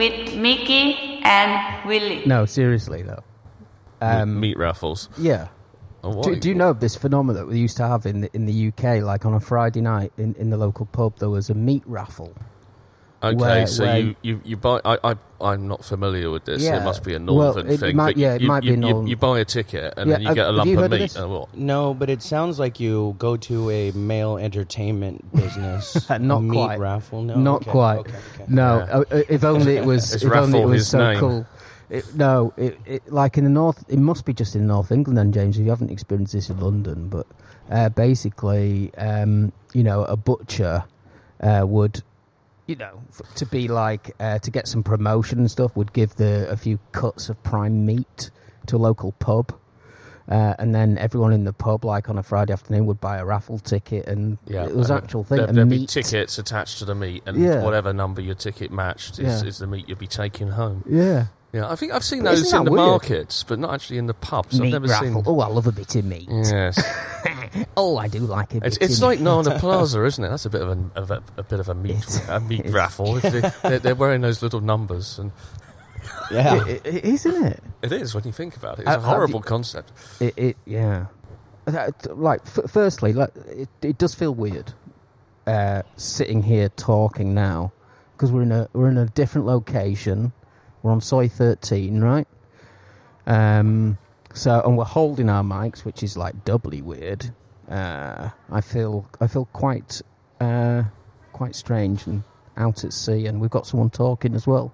with Mickey and Willie. No, seriously though. Um, meat raffles. Yeah. Oh. Do, do you know of this phenomenon that we used to have in the, in the UK? Like on a Friday night in, in the local pub, there was a meat raffle. Okay, where- so where- you, you, you buy. I, I I'm not familiar with this. Yeah. It must be a Well, northern it thing. might- but yeah, it you, might be you, a you, northern- you buy a ticket and Yeah, then you have- get a lump of heard of meat. what? No, but it sounds like you go to a male entertainment business. Not meat quite. raffle. No, Not okay, quite. Okay, okay. No, Yeah. uh, uh, if only it was. It's if only it was so name. cool. It, no, it, it like in the north. It must be just in North England, then, James. If you haven't experienced this in London, but uh, basically, um, you know, a butcher uh, would, you know, to be like uh, to get some promotion and stuff, would give the a few cuts of prime meat to a local pub. Uh, and then everyone in the pub, like on a Friday afternoon, would buy a raffle ticket, and Yeah, it was and actual thing. There, there'd be tickets attached to the meat, and Yeah. whatever number your ticket matched is, Yeah. is the meat you'd be taking home. Yeah, Yeah, I think I've seen But those in the weird? markets, but not actually in the pubs. meat I've never raffle. seen. Oh, I love a bit of meat. Yes, Oh, I do like a bit. it's, it's like. Nana Plaza, isn't it? That's a bit of a, of a, a bit of a meat It's- a meat raffle. They, they're, they're wearing those little numbers, and Yeah. It- it- isn't it? it is when you think about it. It's Uh, a horrible you- concept. It, it yeah. Like, f- firstly, like, it, it does feel weird uh, sitting here talking now because we're in a we're in a different location. We're on Soi thirteen, right? Um. So, and we're holding our mics, which is like doubly weird. Uh, I feel I feel quite uh, quite strange and out at sea, and we've got someone talking as well.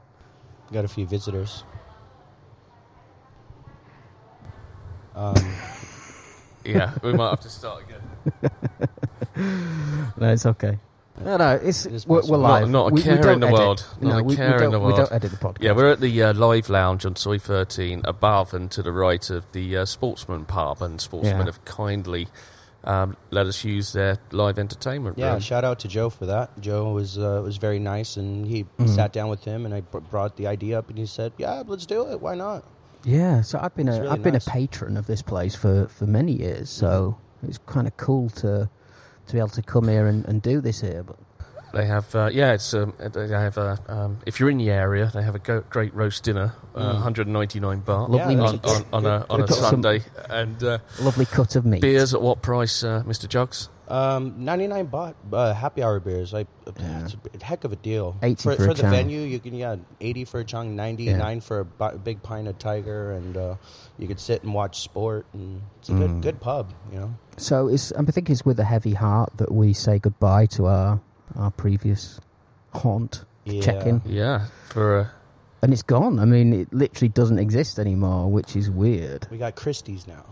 Got a few visitors. Um, Yeah, we might have to start again. No, it's okay. No, no, it's It is we're, we're live. Not- not a We- we care don't in the edit. world. Not no, a we, we care in don't, the We don't edit the podcast. Yeah, we're at the uh, live lounge on Soi 13, above and to the right of the uh, Sportsman pub, and Sportsman Yeah. have kindly um, let us use their live entertainment yeah, room. shout out to Joe for that. Joe was uh, was very nice, and he Mhm. sat down with him, and I br- brought the idea up, and he said, "Yeah, let's do it. Why not?" Yeah, so I've been a It's really have been a patron of this place for, for many years. So it's kind of cool to to be able to come here and, and do this here. But They have, uh, yeah, it's um, they have a. Um, if you're in the area, they have a go- great roast dinner, uh, Mm. 199 baht Lovely Yeah, on, meat. on, on a on a some- Sunday, and uh, lovely cut of meat. beers at what price, uh, Mr. Jugs? Um, ninety nine baht uh, happy hour beers. Like, Yeah. it's a heck of a deal. 80 for, for a the chang. venue. You can yeah, eighty for a chang, ninety Yeah. for a bu- big pint of Tiger, and uh, you could sit and watch sport. And it's a Mm. good good pub. You know. So it's I think it's with a heavy heart that we say goodbye to our our previous haunt Yeah. check in, Yeah, for uh, and it's gone. I mean, it literally doesn't exist anymore, which is weird. We got Christie's now.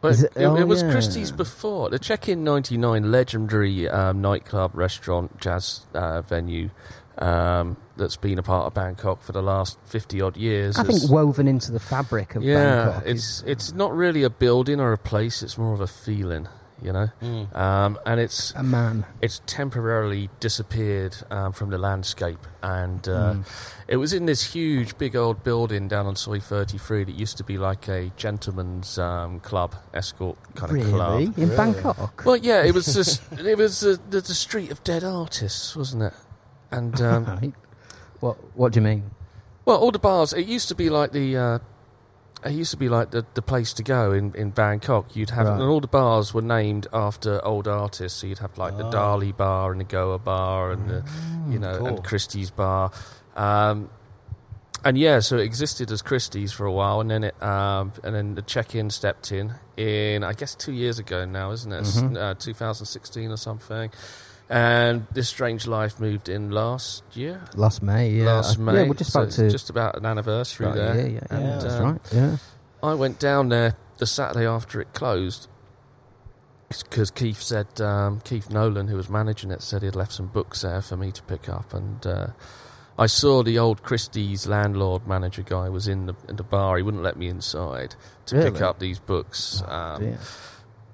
But it, it- oh, it was yeah. Christie's before. The Check Inn 99 legendary um, nightclub, restaurant, jazz uh, venue um, that's been a part of Bangkok for the last 50 odd years. I think woven into the fabric of yeah, Bangkok. it's is, it's not really a building or a place, it's more of a feeling, you know? Mm. Um, and it's a man. it's temporarily disappeared um, from the landscape. And uh, Mm. it was in this huge, big old building down on Soi 33 that used to be like a gentleman's um, club, escort kind of club. In Really? Bangkok? Well, yeah, it was just, it was the, the street of dead artists, wasn't it? And um, Right. What What do you mean? well, all the bars. It used to be like the. Uh, it used to be like the, the place to go in, in Bangkok. You'd have Right. and all the bars were named after old artists. So you'd have like the Oh. Dali Bar and the Goa Bar and the you know cool. and Christie's Bar. Um, and yeah, so it existed as Christie's for a while, and then it um, and then the check-in stepped in in I guess two years ago now, isn't it? Mhm. Uh, 2016 or something. And this strange life moved in last year. Last May, yeah. Last Uh, May. Yeah, we're just about it's to. just about an anniversary about there. year, yeah, yeah, And, that's um, right. Yeah. I went down there the Saturday after it closed because Keith said um, Keith Nolan, who was managing it, said he'd left some books there for me to pick up, and uh, I saw the old Christie's landlord manager guy was in the in the bar. He wouldn't let me inside to pick up these books. Oh, Um, dear.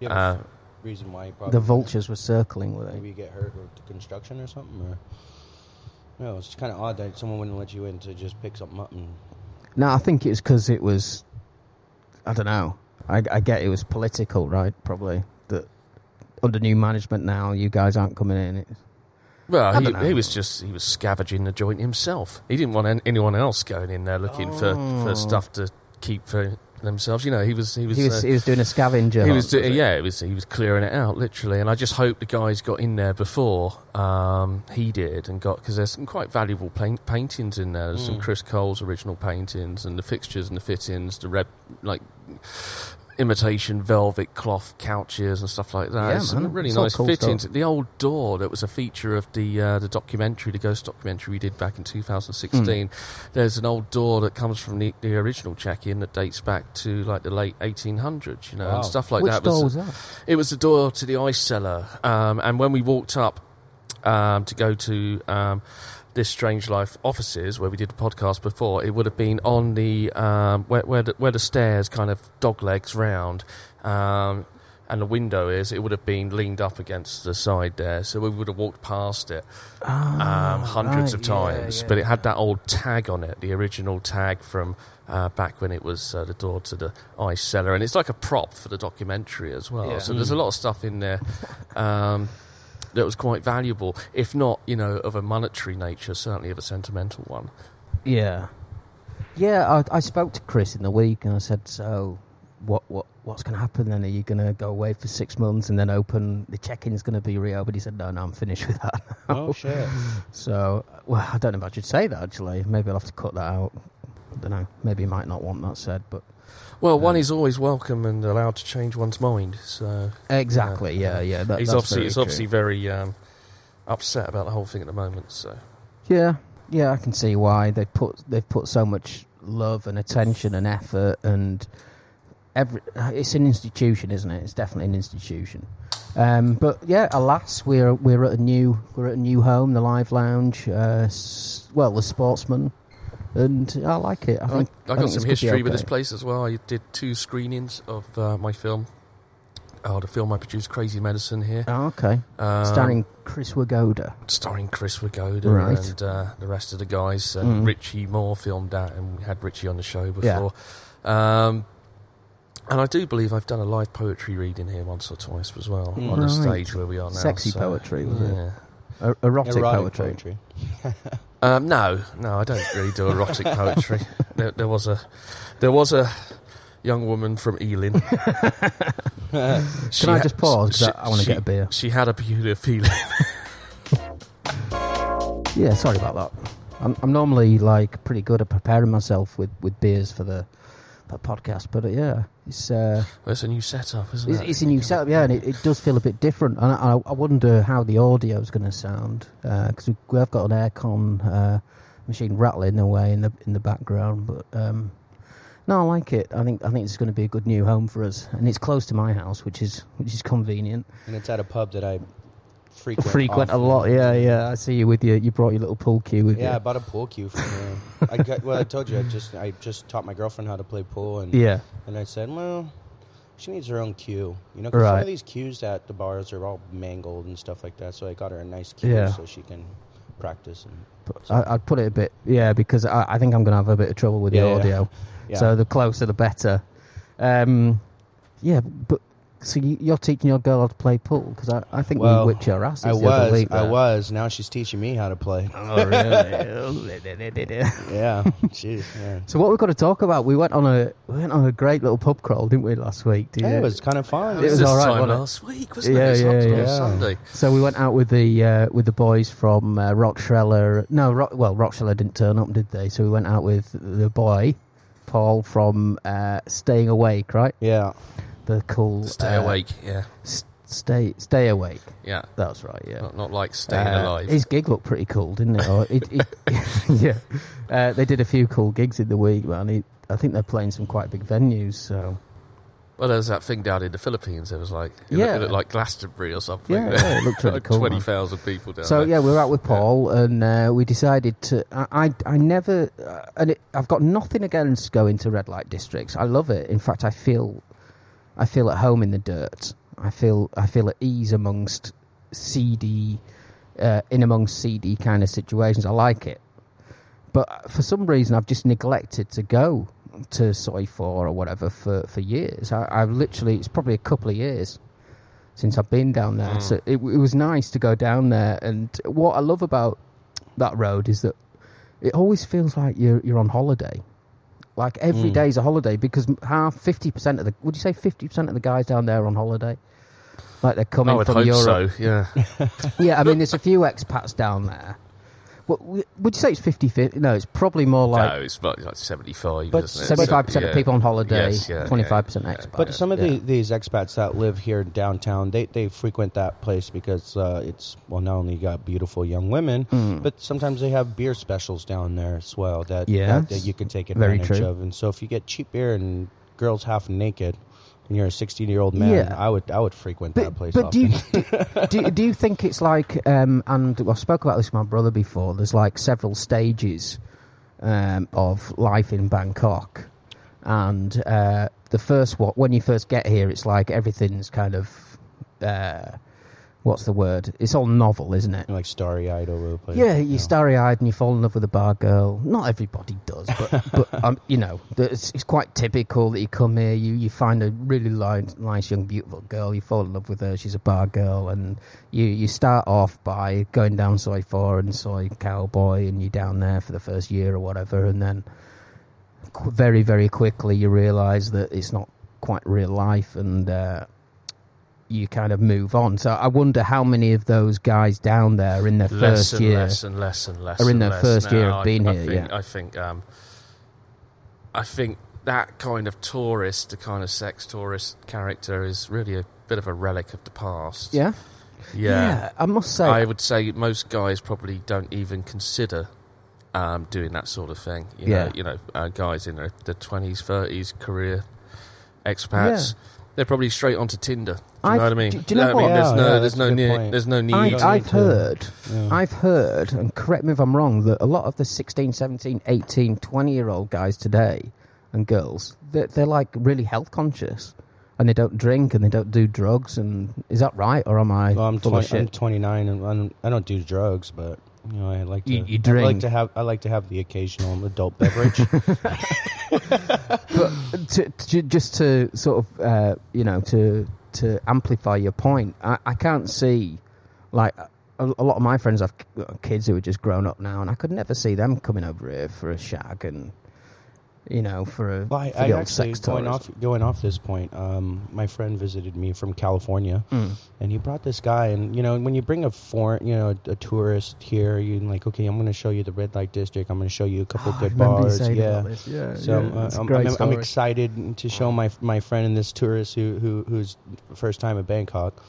You uh, a reason why you The vultures were circling with maybe you get hurt with the construction or something. Or No, it's kind of odd that someone wouldn't let you in to just pick something up and. No, I think it's because it was. I don't know. I, I get it was political, right? Probably that under new management now, you guys aren't coming in. It's, Well, he, he was just he was scavenging the joint himself. He didn't want anyone else going in there looking for, Oh. for stuff to keep for themselves. You know, he was he was he was uh, he was doing a scavenger. he was do- it? yeah, it was he was clearing it out literally, and I just hope the guys got in there before um, he did and got because there's some quite valuable paint, paintings in there. There's some Mm. Chris Coles' original paintings and the fixtures and the fittings, the red like imitation velvet cloth couches and stuff like that. Yeah, some man. really It's nice cool fittings. The old door that was a feature of the uh, the documentary, the ghost documentary we did back in 2016. Hmm. There's an old door that comes from the, the original check-in that dates back to like the late 1800s, you know, Wow. and stuff like Which that. door was- was that? it was the door to the ice cellar, um, and when we walked up um, to go to um, this Strange Life offices where we did the podcast before, it would have been on the um, where, where the where the stairs kind of dog legs round. Um, and the window is, it would have been leaned up against the side there, so we would have walked past it um, hundreds right, of times. yeah, yeah. But it had that old tag on it, the original tag from uh, back when it was uh, the door to the ice cellar, and it's like a prop for the documentary as well. Yeah. So there's a lot of stuff in there um, that was quite valuable, if not, you know, of a monetary nature, certainly of a sentimental one. Yeah, yeah. I, I spoke to Chris in the week, and I said, "So, what, what, what's going to happen then? Are you going to go away for six months and then open the check-in's going to be reopened?" He said, "No, no, I'm finished with that." Oh shit! So, well, I don't know if I should say that actually. Maybe I'll have to cut that out. I don't know. Maybe he might not want that said, but Well, one Um, is always welcome and allowed to change one's mind. So exactly. Yeah, yeah. That, he's obviously very he's obviously very um, upset about the whole thing at the moment. So Yeah, yeah, I can see why they put they've put so much love and attention and effort and every. It's an institution, isn't it? It's definitely an institution. Um, but yeah, alas, we're we're at a new we're at a new home, the Live Lounge. Uh, s- well, the Sportsman, and I like it. I think I I got some history with this place as well. I did two screenings of uh, my film. Oh, the film I produced, Crazy Medicine, here. Oh, okay, Um, starring Chris Wagoda. starring Chris Wagoda Right. and uh, the rest of the guys. And Mm. Richie Moore filmed that, and we had Richie on the show before. Um, and I do believe I've done a live poetry reading here once or twice as well Mm. on the Right. stage where we are now. Sexy so, poetry, was it? Yeah. Er- erotic, Erotic poetry. poetry. Um, no, no, I don't really do erotic poetry. There, there was a, there was a young woman from Ealing. Can I just pause? 'Cause I, I want to get a beer. She had a peculiar feeling. Yeah, sorry about that. I'm, I'm normally like pretty good at preparing myself with, with beers for the podcast, but uh, yeah, it's uh, It's a new setup, isn't it's, it? it's a new setup, yeah, and it, it does feel a bit different. And I, I wonder how the audio is going to sound because we, we have got an aircon uh, machine rattling away in the in the background, but. Um, no, I like it. I think I think it's going to be a good new home for us, and it's close to my house, which is which is convenient. And it's at a pub that I frequent. Frequent a lot, yeah, yeah. I see you with your. You brought your little pool cue with you. Yeah, I bought a pool cue from there. I got, well, I told you I just I just taught my girlfriend how to play pool, and Yeah, and I said, well, she needs her own cue. You know, 'cause some Right. of these cues at the bars are all mangled and stuff like that. So I got her a nice cue Yeah. so she can practice. And I, I'd put it a bit, yeah, because I, I think I'm going to have a bit of trouble with Yeah, the yeah. audio. yeah, So the closer, the better. Um, yeah, but so you, you're teaching your girl how to play pool because I, I think Well, we whipped your asses I the other was, week. I there. was. Now she's teaching me how to play. Oh really? Yeah, jeez. Yeah. so what we've got to talk about? We went on a we went on a great little pub crawl, didn't we, last week? Did Hey, you- it was kind of fun. It was this all right, time wasn't it? last week, wasn't Yeah, it? It was yeah, yeah. Sunday. So we went out with the uh, with the boys from uh, Rockschreller. No, Rock, well, Rockschreller didn't turn up, did they? So we went out with the boy, Paul from uh, Staying Awake, right? Yeah. The cool Stay uh, awake, yeah, S- stay, stay awake. yeah. That's right. Yeah. Not, not like staying Uh, alive. His gig looked pretty cool, didn't it? Or it, it yeah. Uh, they did a few cool gigs in the week, man. I think they're playing some quite big venues. So Well, there's that thing down in the Philippines. It was like, it, Yeah. looked, it looked like Glastonbury or something. yeah, yeah it looked really like cool. twenty thousand people down there. So there. yeah, we were out with Paul, and uh, we decided to. I I, I never, uh, and it, I've got nothing against going to red light districts. I love it. In fact, I feel, I feel at home in the dirt. I feel I feel at ease amongst seedy, uh, in amongst seedy kind of situations. I like it, but for some reason, I've just neglected to go to Soi Four or whatever for for years. I, I've literally it's probably a couple of years since I've been down there. Mm. So it, it was nice to go down there. And what I love about that road is that it always feels like you're you're on holiday. Like every Mm. day's a holiday because half fifty percent of the would you say fifty percent of the guys down there are on holiday? Like they're coming I would from hope Europe. so. Yeah. Yeah, I mean there's a few expats down there. What, would you say it's 50-50? No, it's probably more like no, it's about like seventy-five. But isn't it? seventy-five percent Yeah. of people on holiday, Yes, yeah, twenty-five percent yeah, expats. But some of yeah. the, these expats that live here downtown, they, they frequent that place because uh, it's well, not only got beautiful young women, Mm. but sometimes they have beer specials down there as well that Yes. that, that you can take Very advantage true. of. And so if you get cheap beer and girls half naked, and you're a 16 year old man, Yeah. I would I would frequent But, that place. but do you do, do you think it's like um, and I spoke about this with my brother before? There's like several stages um, of life in Bangkok, and uh, the first what when you first get here, it's like everything's kind of uh, what's the word? It's all novel, isn't it? like starry eyed over the place. Yeah, you're know. starry eyed and you fall in love with a bar girl. Not everybody does, but but um, you know, it's, it's quite typical that you come here, you you find a really li- nice young beautiful girl, you fall in love with her. She's a bar girl, and you you start off by going down Soi Four and Soi Cowboy, and you're down there for the first year or whatever, and then qu- very very quickly you realise that it's not quite real life, and uh, you kind of move on. So I wonder how many of those guys down there in their less first year. less and less and less. Are in their less first year now. of being I, here, I think, yeah. I think. Um, I think that kind of tourist, the kind of sex tourist character, is really a bit of a relic of the past. Yeah? Yeah. I must say. I would say most guys probably don't even consider um, doing that sort of thing. You Yeah. know, you know, uh, guys in their the twenties, thirties, career expats. They're probably straight onto Tinder. Do you I've- know what I mean? do- do you know what? I mean, there's no, yeah, there's no need, point. there's no need. I, I've heard, Yeah. I've heard, and correct me if I'm wrong, that a lot of the 16, 17, 18, 20 year old guys today and girls, they're, they're like really health conscious and they don't drink and they don't do drugs. And is that right? Or am I Well, I'm, full 20, of shit? I'm 29 and I'm, I don't do drugs, but you know I like to. You- you I like to have. I like to have the occasional adult beverage. but to, to, just to sort of uh, you know to to amplify your point, I, I can't see like a, a lot of my friends have kids who are just grown up now, and I could never see them coming over here for a shag and you know for a Well, I, for I actually going off going off this point. Um, my friend visited me from California, Mm. and he brought this guy. And you know, when you bring a foreign, you know, a tourist here, you're like, okay, I'm going to show you the red light district. I'm going to show you a couple Oh, good bars. Yeah. yeah, So yeah, uh, a I'm, I'm, I'm excited to show my my friend and this tourist who, who who's first time in Bangkok.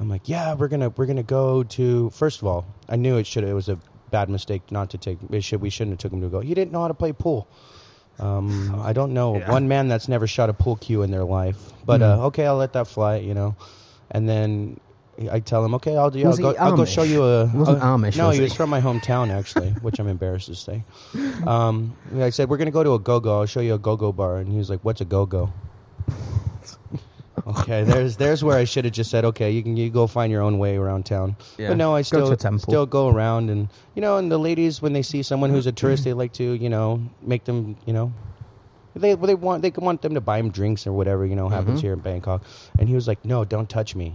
I'm like, yeah, we're gonna we're gonna go to. First of all, I knew it should it was a bad mistake not to take. It should we shouldn't have took him to go. He didn't know how to play pool. Um, I don't know Yeah. one man that's never shot a pool cue in their life. But Mm. uh, okay, I'll let that fly. You know, and then. I tell him, okay, I'll do. I'll go. I'll go show you a. He wasn't a- Amish, No, was he he? was from my hometown actually, which I'm embarrassed to say. Um, I said we're gonna go to a go-go. I'll show you a go-go bar, and he was like, "What's a go-go?" Okay, there's there's where I should have just said, "Okay, you can you go find your own way around town." Yeah. But no, I still to a temple. still go around, and you know, and the ladies when they see someone who's a tourist, they like to you know make them you know. They they want they want them to buy them drinks or whatever you know happens here mm-hmm. in Bangkok, and he was like, "No, don't touch me."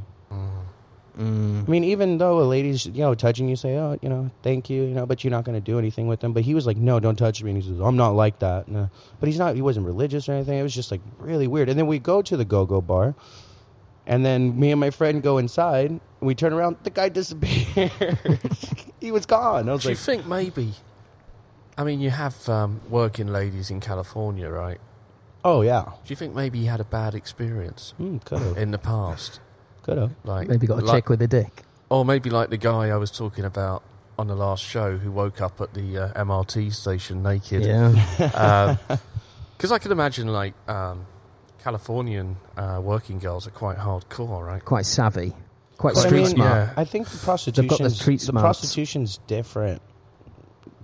Mm. I mean, even though a lady's, you know, touching you, say, oh, you know, thank you, you know, but you're not going to do anything with them. But he was like, no, don't touch me. And he says, I'm not like that. No. But he's not, he wasn't religious or anything. It was just like really weird. And then we go to the go go bar. And then me and my friend go inside. And we turn around. The guy disappeared. he was gone. I was Do you think maybe? I mean, you have um, working ladies in California, right? oh, yeah. Do you think maybe he had a bad experience Mm, could have. in the past? Could have. Like Maybe got a like, chick with a dick. or maybe like the guy I was talking about on the last show who woke up at the uh, MRT station naked. Yeah. Because I can imagine like um, Californian uh, working girls are quite hardcore, right? quite savvy. Quite But I street mean, smart. yeah. I think the They've prostitution, the street the prostitution's different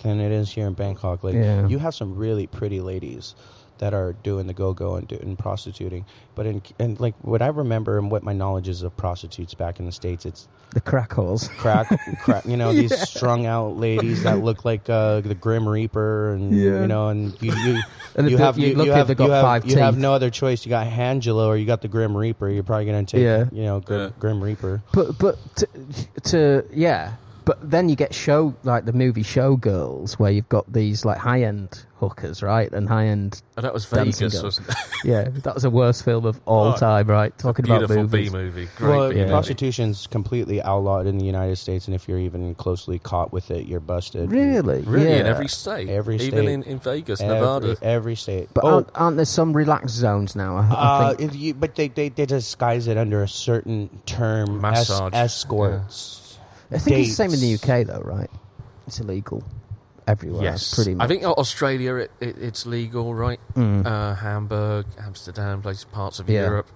than it is here in Bangkok. Like Yeah. you have some really pretty ladies that are doing the go go and doing prostituting. But in and like what I remember and what my knowledge is of prostitutes back in the states, it's The crack whores. crack, crack. You know these strung out ladies that look like uh, the Grim Reaper, and Yeah. you know, and you you, And you have you you, look you if have you have, you have no other choice. You got Angela or you got the Grim Reaper. You're probably gonna take Yeah. you know Grim, Yeah. Grim Reaper. But but to, to yeah, but then you get show like the movie Showgirls where you've got these like high end hookers, right, and high end. Oh, that was Vegas, wasn't it? Yeah, that was the worst film of all Oh, time, right? Talking about Beautiful movies. B movie. Great well, B movie. prostitution's completely outlawed in the United States, and if you're even closely caught with it, you're busted. Really, Really, yeah. in every state. Every Even state. in, in Vegas, Every, Nevada. every state. But oh, aren't, aren't there some relaxed zones now? I, I uh, think. if you, but they, they they disguise it under a certain term, es- Massage. escorts. I think it's the same in the. UK though, right? It's illegal everywhere. Yes, pretty much. I think Australia it, it, it's legal, right? Mm. Uh, Hamburg, Amsterdam, places parts of Yeah. Europe,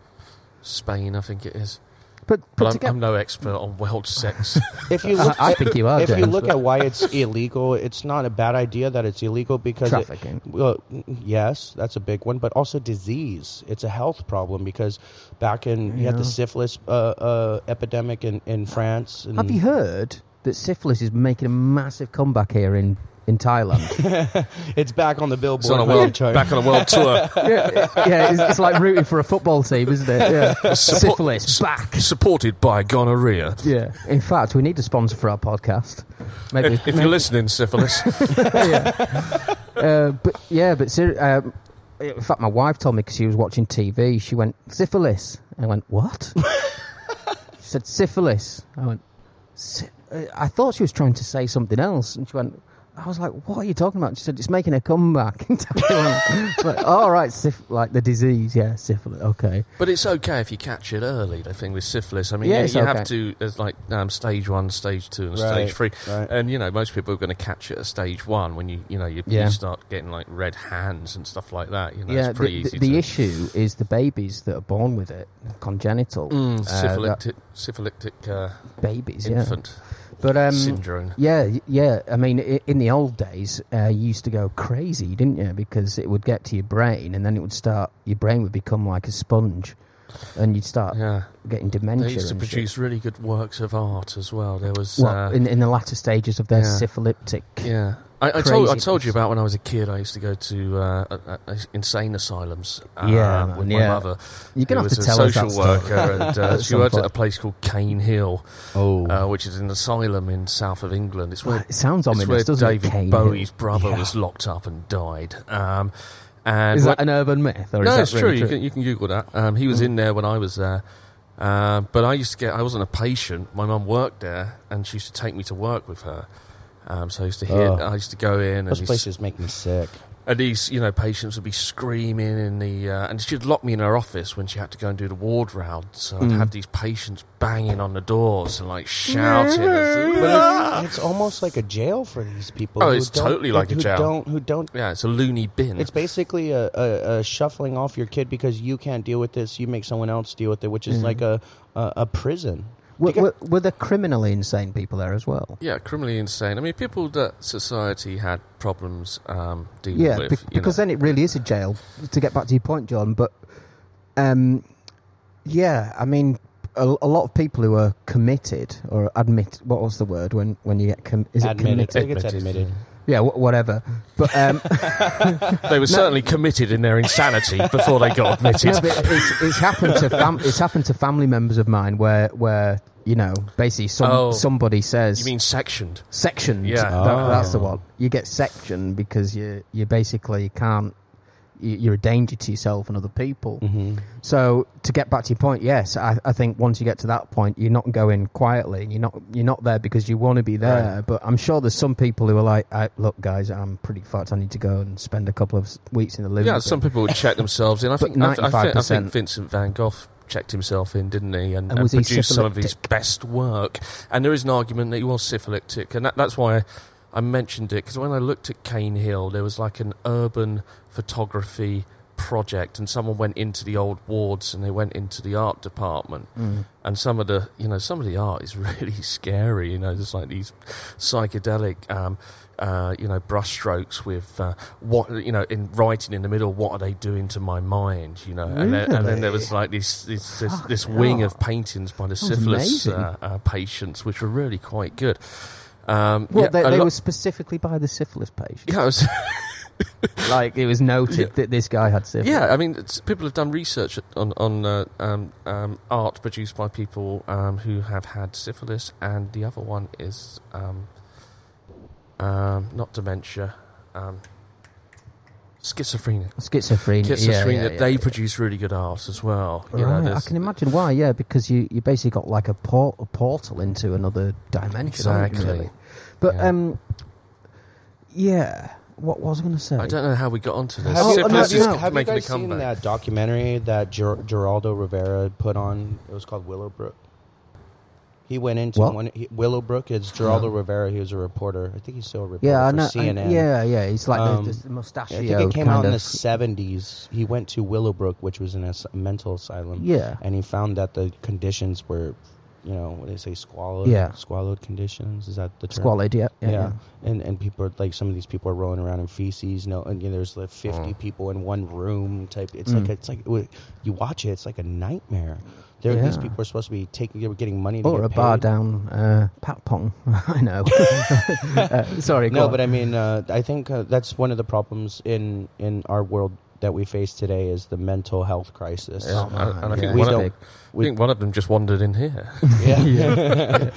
Spain, I think it is. But But, but to I'm, I'm no expert on world sex. If you look, I think you are. if you look but at why it's illegal, it's not a bad idea that it's illegal because it. Well, yes, that's a big one, but also disease. It's a health problem because back in you had the syphilis uh, uh, epidemic in, in France. And Have you heard that syphilis is making a massive comeback here in in Thailand? It's back on the billboard. it's on a world, chart. back on a world tour. yeah, yeah it's, it's like rooting for a football team, isn't it? Yeah, syphilis back. Supported by gonorrhea. Yeah. In fact, we need a sponsor for our podcast. Maybe If, if you're listening, syphilis, Uh, but yeah, but ser- um, in fact, my wife told me because she was watching TV. She went syphilis. I went what? she said syphilis. I went. "Sy- uh, I thought she was trying to say something else, and she went. I was like, "What are you talking about?" She said, "It's making a comeback." in Taiwan." It's like, all right, syph- like the disease, yeah, syphilis. Okay, but it's okay if you catch it early. The thing with syphilis, I mean, Yeah, you, it's you okay. have to. There's like um, stage one, stage two, and Right, stage three. right. And you know, most people are going to catch it at stage one when you you know you, Yeah. you start getting like red hands and stuff like that. You know, yeah. it's pretty the, easy. the to, issue is the babies that are born with it, congenital Mm, uh, syphilitic, syphilitic uh, that- babies. Yeah, infant but um, syndrome. Yeah, yeah. I mean, in the old days, uh, you used to go crazy, didn't you? Because it would get to your brain, and then it would start. Your brain would become like a sponge, and you'd start Yeah, getting dementia. they used to and shit. produce really good works of art as well. There was, Well, uh, in in the latter stages of their yeah. syphilitic. yeah. I, I told I told you about when I was a kid. I used to go to uh, uh, uh, insane asylums. Uh, Yeah, man, with my yeah. mother. You're gonna have to tell a us social story. worker, and uh, she worked at a place called Cane Hill, Oh, uh, which is an asylum in south of England. It's where it sounds it's ominous, where doesn't David it? Bowie's Hill? brother Yeah. was locked up and died. Um, and Is when- that an urban myth, or no, it's really true. You can you can Google that. Um, he Mm. was in there when I was there, uh, but I used to get. I wasn't a patient. My mum worked there, and she used to take me to work with her. Um, so I used to hear. Oh. I used to go in, and Those these, places make me sick. and these you know patients would be screaming in the, uh, and she'd lock me in her office when she had to go and do the ward round. So I'd Mm. have these patients banging on the doors and like shouting. But it, it's almost like a jail for these people. Oh, who it's don't- totally like a jail. Don't who don't. yeah, it's a loony bin. It's basically a, a, a shuffling off your kid because you can't deal with this. You make someone else deal with it, which is Mhm. like a a, a prison. Were, were, were there criminally insane people there as well? yeah, criminally insane. I mean, people that society had problems um, dealing Yeah, with. be- because know. then it really is a jail. To get back to your point, John, but um, yeah, I mean, a, a lot of people who are committed or admit what was the word when when you get com- is it admitted. I committed? think it's Admitted. Admitted. Yeah, wh- whatever. But um, They were certainly committed in their insanity before they got admitted. no, but it's, it's happened to fam- it's happened to family members of mine where where you know basically some Oh. somebody says You mean sectioned? sectioned. Yeah. That- Oh. that's the one. You get sectioned because you you basically can't. You- You're a danger to yourself and other people. hmm So to get back to your point, yes, I, I think once you get to that point, you're not going quietly. You're not you're not there because you want to be there. But I'm sure there's some people who are like, I, "Look, guys, I'm pretty fucked. I need to go and spend a couple of weeks in the living." Yeah, some people would check themselves in. I think, I, I, think, I think Vincent van Gogh checked himself in, didn't he? And, And and produced some of his best work. And there is an argument that he was syphilitic, and that, that's why I, mentioned it because when I looked at Cane Hill, there was like an urban photography project, and someone went into the old wards and they went into the art department, Mm. and some of the you know some of the art is really scary. You know, there's like these psychedelic. Um, uh, you know, brushstrokes with uh, what you know in writing in the middle. What are they doing to my mind? You know, and, then, and then there was like this this this, this wing of paintings by the syphilis uh, uh, patients, which were really quite good. Um, Well, yeah, they, they were specifically by the syphilis patient. yeah, was- Like it was noted that this guy had syphilis. Yeah, I mean, people have done research on on uh, um, um, art produced by people um, who have had syphilis, and the other one is um, um, not dementia, um, schizophrenia. schizophrenia. yeah, Schizophrenia. yeah, yeah, they yeah. produce really good art as well. You know, I can imagine why. Yeah, because you, you basically got like a, port, a portal into another dimension. haven't you, Exactly. really? But Yeah. um, yeah. What was I going to say? I don't know how we got onto this. Have Oh, you, no, Syphilis have you- no. have you guys seen that documentary that Ger- Geraldo Rivera put on? It was called Willowbrook. He went into What? one. He, Willowbrook. It's Geraldo Rivera. He was a reporter. I think he's still a reporter yeah, for know. I- CNN. yeah, yeah. He's like Um, the, mustachio I think it came out in the seventies. He went to Willowbrook, which was in a mental asylum. yeah, and he found that the conditions were, you know, what they say, squalid? Yeah. squalid conditions. Is that the term? squalid. Yeah, yeah. Yeah. and and people are like some of these people are rolling around in feces. You know, and you know, there's like 50 Mm. people in one room type. It's Mm. like it's like you watch it, it's like a nightmare. There, these Yeah. people are supposed to be taking, getting money to Or get a bar down uh, Patpong. I know. uh, sorry. No, on. but I mean, uh, I think uh, that's one of the problems in in our world that we face today is the mental health crisis. Yeah, Oh, man, and, and I think we one of, don't- I think one of them just wandered in here. Yeah.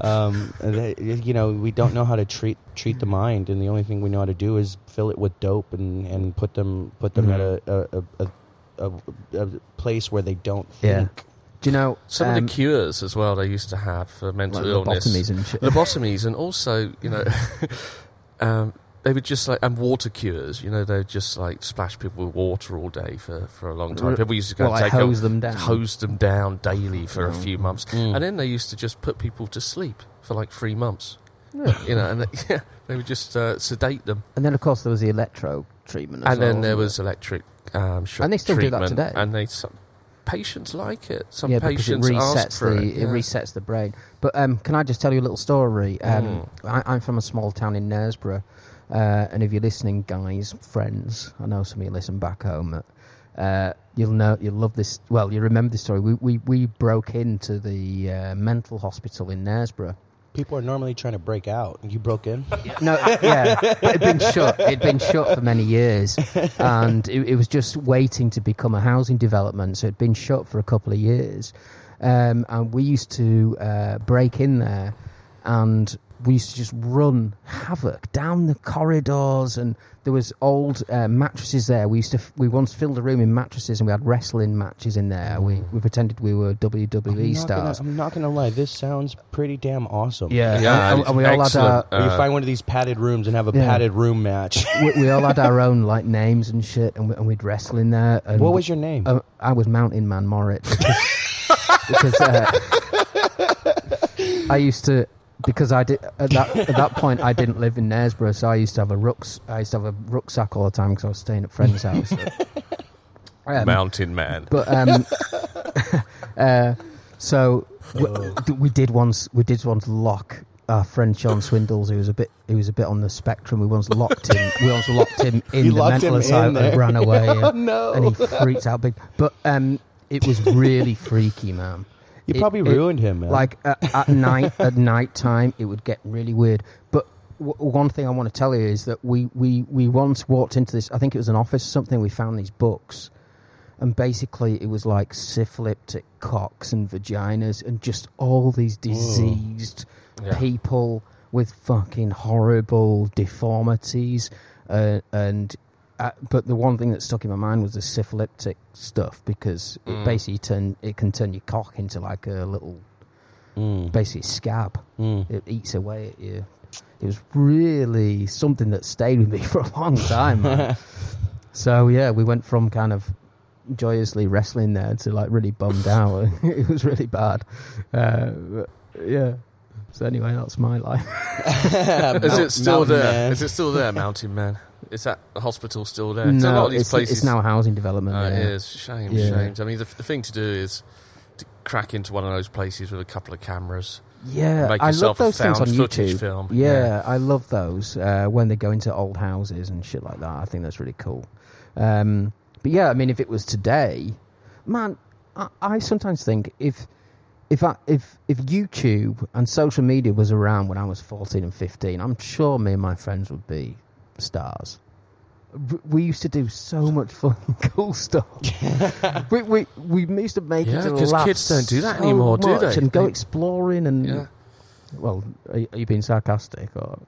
um, they, you know, we don't know how to treat treat the mind, and the only thing we know how to do is fill it with dope and, and put them put them at a a, a, a, a, a place where they don't Yeah. think. Do you know Some um, of the cures as well they used to have for mental like illness. lobotomies and shit? lobotomies and also you know um, they were just like and water cures you know they'd just like splash people with water all day for, for a long time people used to go Well, and like take hose a, them down. hose them down daily for a few months Mm. and then they used to just put people to sleep for like three months Yeah. you know and they, yeah they would just uh, sedate them And then, of course, there was the electro treatment. As and then there wasn't was electric um, shock And they still do that today. and they some patients like it some yeah, because it resets the it, yeah. resets the brain. But um, can I just tell you a little story? Um, Mm. I, I'm from a small town in Knaresborough, uh, and if you're listening, guys, friends, I know some of you listen back home. Uh, you'll know, you'll love this. Well, you remember this story. We we, we broke into the uh, mental hospital in Knaresborough. People are normally trying to break out. You broke in. No, yeah, but it'd been shut. It'd been shut for many years, and it, it was just waiting to become a housing development. So it'd been shut for a couple of years, um, and we used to uh, break in there, and we used to just run havoc down the corridors, and there was old uh, mattresses there. We used to f- we once filled a room in mattresses, and we had wrestling matches in there. We we pretended we were WWE I'm not, gonna, stars. I'm not gonna lie. This sounds pretty damn awesome. Yeah, Yeah, and, and we all had our excellent. Where you Uh, find one of these padded rooms and have a Yeah. padded room match. we, we all had our own like names and shit, and, we, and we'd wrestle in there. And what was your name? Uh, I was Mountain Man Moritz because, because uh, I used to because I did at that at that point I didn't live in Knaresborough, so I used to have a rucks I used to have a rucksack all the time because I was staying at friends' house. Um, mountain man but um, uh, so we, we did once we did once lock our friend Sean Swindles, who was a bit who was a bit on the spectrum. We once locked him. We once locked him in You the mental asylum and ran away. yeah. oh no! and he freaked out big. But um, it was really freaky, man. You it- probably it- ruined him, man. Like at, at night, at night time, it would get really weird. But w- one thing I want to tell you is that we, we, we once walked into this. I think it was an office or something. We found these books, and basically it was like syphilitic cocks and vaginas, and just all these diseased Yeah. people with fucking horrible deformities, uh, and. Uh, but the one thing that stuck in my mind was the syphilitic stuff because it Mm. basically turn it can turn your cock into like a little Mm, basically scab. mm. It eats away at you. It was really something that stayed with me for a long time. So yeah, we went from kind of joyously wrestling there to like really bummed out. it was really bad. Uh, but, yeah. So anyway, that's my life. Is it still Mountain there? Man. Is it still there, Mountain Man? Is that hospital still there? 'Cause a lot no, of these it's, places. it's now a housing development. Uh, It is shame, Yeah. shame. I mean, the, the thing to do is to crack into one of those places with a couple of cameras. Yeah, Make I love those things on footage YouTube. film. Yeah, Yeah. I love those uh, when they go into old houses and shit like that. I think that's really cool. Um, but yeah, I mean, if it was today, man, I, I sometimes think if if I, if if YouTube and social media was around when I was fourteen and fifteen, I'm sure me and my friends would be stars. We used to do so much fun, cool stuff. we, we we used to make Yeah, each other 'cause laugh kids don't do that so anymore, do much they? And go They- exploring and Yeah. well, are you, are you being sarcastic or?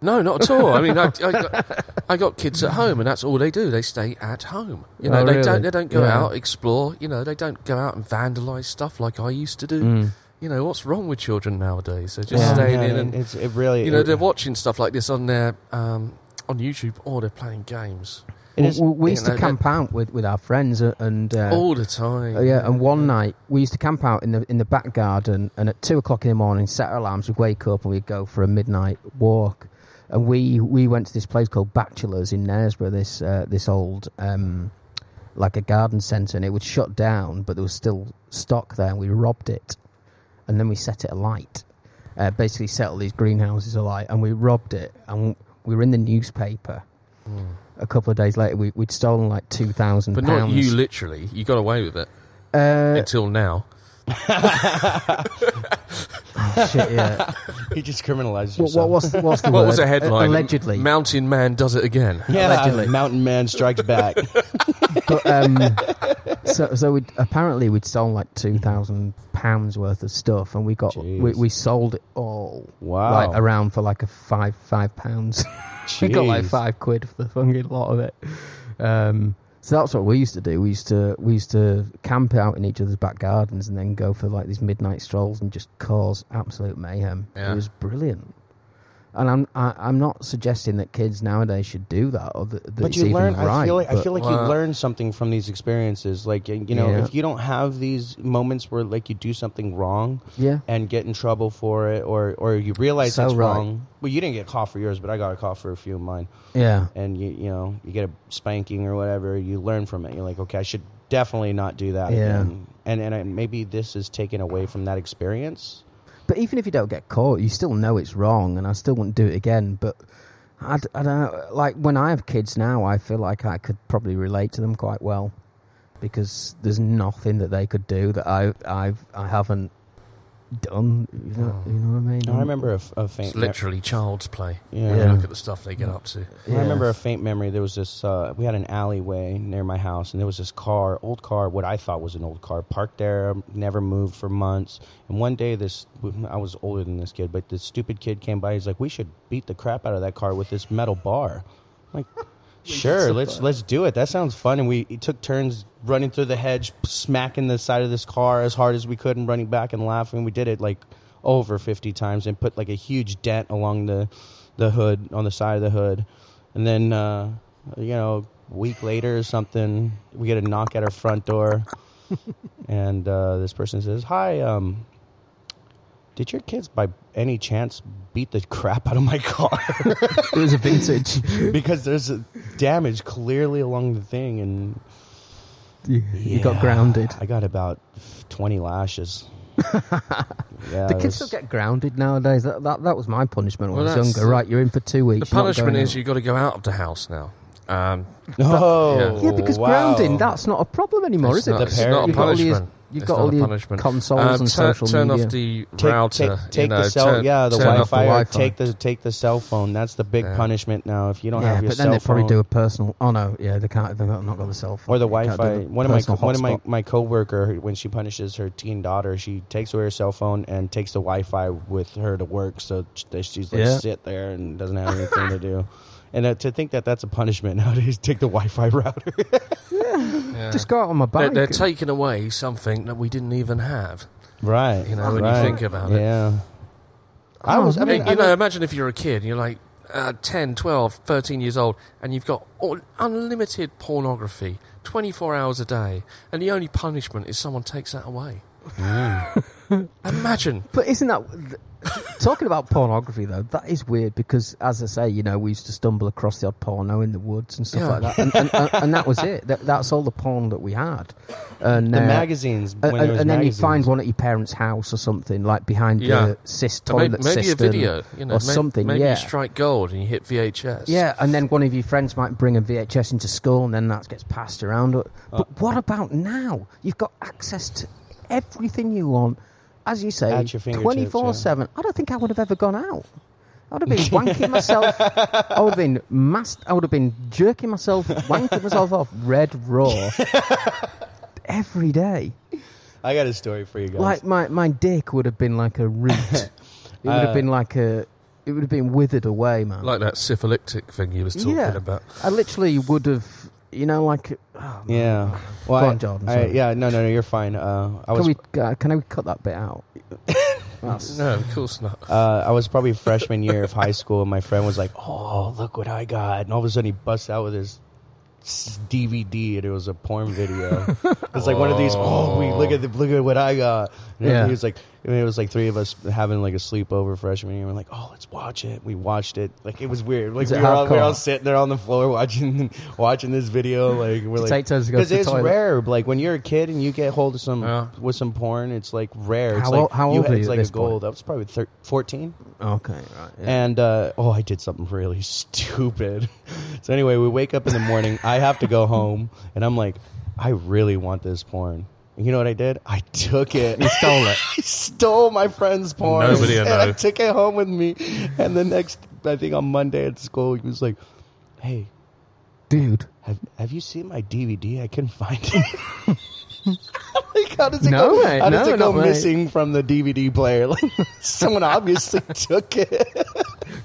No, not at all. I mean, I, I, got, I got kids at home, and that's all they do. They stay at home. You know, Oh, they really? don't. They don't go Yeah. out explore. You know, they don't go out and vandalise stuff like I used to do. Mm. You know, what's wrong with children nowadays? They're just Yeah. staying Yeah, in and it's it really you know it- they're watching stuff like this on their um, on YouTube or they're playing games Well, is- well, we you used to know, camp out with, with our friends uh, and uh, all the time. uh, yeah. And one night we used to camp out in the in the back garden, and at two o'clock in the morning, set our alarms. We'd wake up and we'd go for a midnight walk. And we we went to this place called Bachelors in Knaresborough. This uh, this old um, like a garden centre, and it was shut down, but there was still stock there. and We robbed it, and then we set it alight. Uh, basically, set all these greenhouses alight, and we robbed it, and we were in the newspaper. Mm. A couple of days later, we, we'd stolen like two thousand But not you. Literally, you got away with it Uh, until now. Shit, yeah. he just criminalized what, himself. what, what's, what's the What word? was the headline? Allegedly. Mountain Man does it again. yeah, allegedly. Mountain Man strikes back. but, um, so so we apparently we'd sold like two thousand pounds worth of stuff, and we got we, Jeez. we sold it all Wow. like around for like a five five pounds. we got like five quid for the fucking lot of it. Um, so that's what we used to do. We used to we used to camp out in each other's back gardens and then go for like these midnight strolls and just cause absolute mayhem. Yeah. It was brilliant. And I'm I, I'm not suggesting that kids nowadays should do that or that, that but it's you even learn. right. I feel like I feel like you learn something from these experiences. Like you know, Yeah. if you don't have these moments where like you do something wrong yeah. and get in trouble for it, or or you realize So it's right. wrong. Well, you didn't get caught for yours, but I got a call for a few of mine. Yeah. And you you know you get a spanking or whatever. You learn from it. You're like, okay, I should definitely not do that Yeah. again. And and I, maybe this is taken away from that experience. But even if you don't get caught, you still know it's wrong, and I still wouldn't do it again. But I don't know. Like when I have kids now, I feel like I could probably relate to them quite well because there's nothing that they could do that I I've I haven't done. You know, you know what I mean? I remember a, f- a faint. It's literally child's play. Yeah. When you Yeah. Look at the stuff they get up to. Yeah. I remember a faint memory. There was this. Uh, we had an alleyway near my house, and there was this car, old car, what I thought was an old car, parked there, never moved for months. And one day, this I was older than this kid, but this stupid kid came by. He's like, "We should beat the crap out of that car with this metal bar." I'm like, sure, let's let's do it. That sounds fun. And we took turns running through the hedge, smacking the side of this car as hard as we could, and running back and laughing. We did it like over 50 times and put like a huge dent along the the hood on the side of the hood and then uh you know a week later or something we get a knock at our front door and uh this person says hi um did your kids by any chance beat the crap out of my car it was a vintage. because there's a damage clearly along the thing and you, you got grounded. i got about 20 lashes yeah The kids was- still get grounded nowadays. That, that that was my punishment when Well, I was younger. Right, you're in for two weeks. The punishment is out. you've got to go out of the house now. Um, oh Yeah, because wow. grounding, that's not a problem anymore, it's is it? not, The it's parent- not a You've got all your- punishment. You've It's got all a your punishment. consoles Um, and turn, social turn media. Turn off the Take, router. take, take you know, the cell, turn- yeah, the Wi-Fi, or Wi-Fi. take the take the cell phone. That's the big Yeah. punishment now. If you don't yeah, have your but then they probably do a personal. Oh no, yeah, they can't. They've not got the cell phone. or the They can't do Wi-Fi. the One of my personal one of my my coworker when she punishes her teen daughter, she takes away her cell phone and takes the Wi-Fi with her to work, so that she's like Yeah. sit there and doesn't have anything to do. And uh, to think that that's a punishment nowadays, take the Wi-Fi router. Yeah. Just go out on my They're, they're taking away something that we didn't even have. right. You know, when you think about it. Yeah. I Oh, was. I man. mean, you I know, mean- imagine if you're a kid and you're like uh, 10, 12, 13 years old and you've got all, unlimited pornography 24 hours a day and the only punishment is someone takes that away. Mm. Imagine. But isn't that Talking about pornography, though, that is weird because, as I say, you know, we used to stumble across the odd porno in the woods and stuff Yeah. like that, and, and, and, and that was it. That, that's all the porn that we had. And, The uh, magazines. and, when there and, was and then you find one at your parents' house or something, like behind Yeah. the cis toilet maybe a cistern video, you know, or may- something. Maybe yeah, you strike gold and you hit VHS. yeah, and then one of your friends might bring a VHS into school, and then that gets passed around. But Uh. what about now? You've got access to everything you want, as you say, At your fingertips, twenty four seven. I don't think I would have ever gone out. I would have been wanking myself. I would have been mass. I would have been jerking myself, wanking myself off, red raw, every day. I got a story for you guys. Like my my dick would have been like a root. it would have Uh, been like a. It would have been withered away, man. Like that syphilitic thing you was talking Yeah. about. I literally would have, you know, like. Oh, yeah. Well, Go I- on, Jordan, I- sorry. yeah. No, no, no. You're fine. Uh, I Can was. we uh, can I cut that bit out? That's- No, of course not. Uh, I was probably freshman year of high school, and my friend was like, "Oh, look what I got!" And all of a sudden, he busts out with his s- DVD, and it was a porn video. It's like one of these. Oh, we look at the, look at what I got. Yeah. he was like, I mean, it was like three of us having like a sleepover freshman year. We're like, "Oh, let's watch it." We watched it. Like it was weird. Like we were, all, we were all sitting there on the floor watching watching this video. Like we're like, Take turns to because it's toilet. rare. Like when you're a kid and you get hold of some Yeah. with some porn, it's like rare. It's How like how you old were It's you at like this a gold. point? That was probably thir- 14. Okay, right. Yeah. And uh, oh, I did something really stupid. so anyway, we wake up in the morning. I have to go home, and I'm like, I really want this porn. You know what I did? I took it. you stole it. I stole my friend's porn. Nobody and I took it home with me. And the next, I think on Monday at school, he was like, "Hey, Dude. have have you seen my DVD? I couldn't find it." like, how does it No, go? how does no, it go missing from the DVD player? Like someone obviously took it.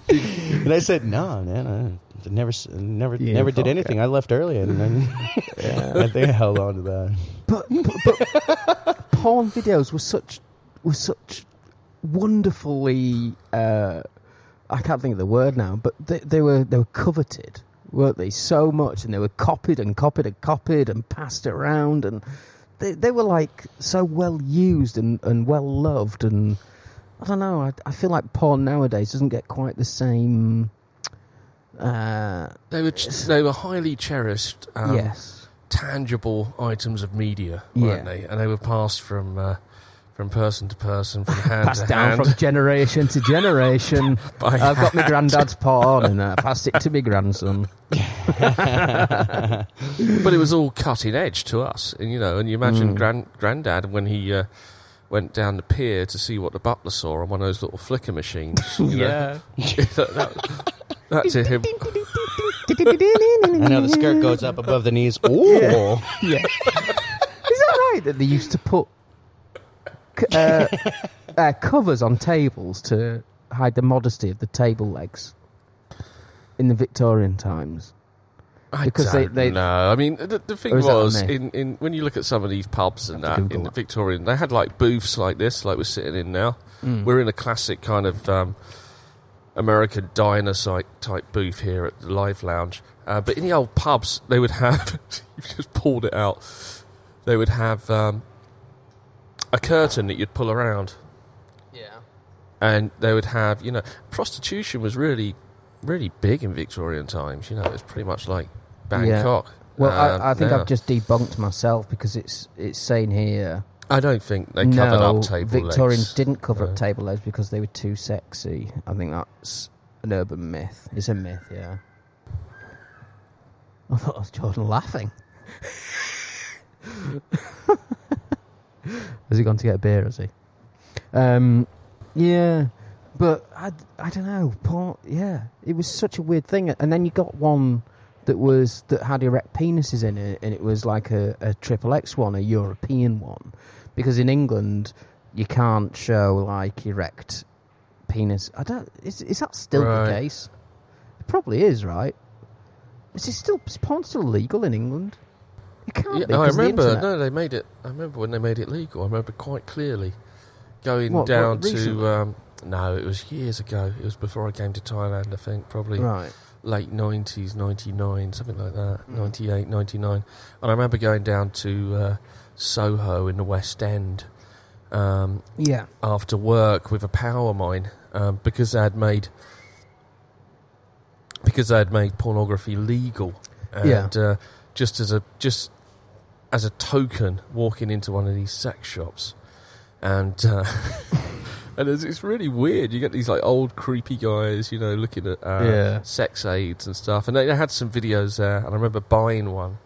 and I said, "No, man, I never, never, You never did anything. I left early, and then I think I held on to that." But, but, but porn videos were such were such wonderfully uh, I can't think of the word now, but they, they were they were coveted, weren't they? So much, and they were copied and copied and copied and passed around, and they they were like so well used and, and well loved, and I don't know. I, I feel like porn nowadays doesn't get quite the same. Uh, They were ch- they were highly cherished, um, yes, tangible items of media, weren't Yeah. they? And they were passed from uh, from person to person, from hand passed to down hand. from generation to generation. I've got my granddad's porn and I passed it to my grandson. but it was all cutting edge to us, and you know, and you imagine Mm. grand granddad when he uh, went down the pier to see what the butler saw on one of those little flicker machines. you know. that, that, that to him. I know the skirt goes up above the knees. Ooh. Yeah. Is that right that they used to put uh, uh, covers on tables to hide the modesty of the table legs in the Victorian times? I because don't they- know. I mean, the, the thing Or is that a was, in, in when you look at some of these pubs and that in the. Victorian, they had like booths like this, like we're sitting in now. Mm. We're in a classic kind of um, American diner type booth here at the Live Lounge. Uh, but in the old pubs, they would have you just pulled it out. They would have um, a curtain that you'd pull around, Yeah. and they would have you know prostitution was really really big in Victorian times. You know, it was pretty much like Bangkok. Well, um, I, I think now. I've just debunked myself because it's it's saying here. I don't think they covered no, up table Victorians legs. didn't cover No. up table legs because they were too sexy. I think that's an urban myth. It's a myth, yeah. I thought it was Jordan laughing. has he gone to get a beer? Has he? Um, yeah, but I, I don't know. Paul, yeah, it was such a weird thing. And then you got one that was that had erect penises in it, and it was like a, a triple X one, a European one, because in England you can't show like erect penis. I don't. Is is that still Right. the case? It probably is, right? Is it still is porn still legal in England? It can't Yeah, be. I of the remember. internet. No, they made it. I remember when they made it legal. I remember quite clearly going What, what, down recently? to. Um, no, it was years ago. It was before I came to Thailand. I think probably Right. Late nineties, ninety nine, something like that. Mm. 98, 99. and I remember going down to uh, Soho in the West End. um, Yeah. after work with a power mine um, because they had made because they had made pornography legal. And, Yeah. Uh, just as a just as a token, walking into one of these sex shops, and uh, and it's, it's really weird. You get these like old creepy guys, you know, looking at uh, Yeah. sex aids and stuff. And they, they had some videos there, and I remember buying one.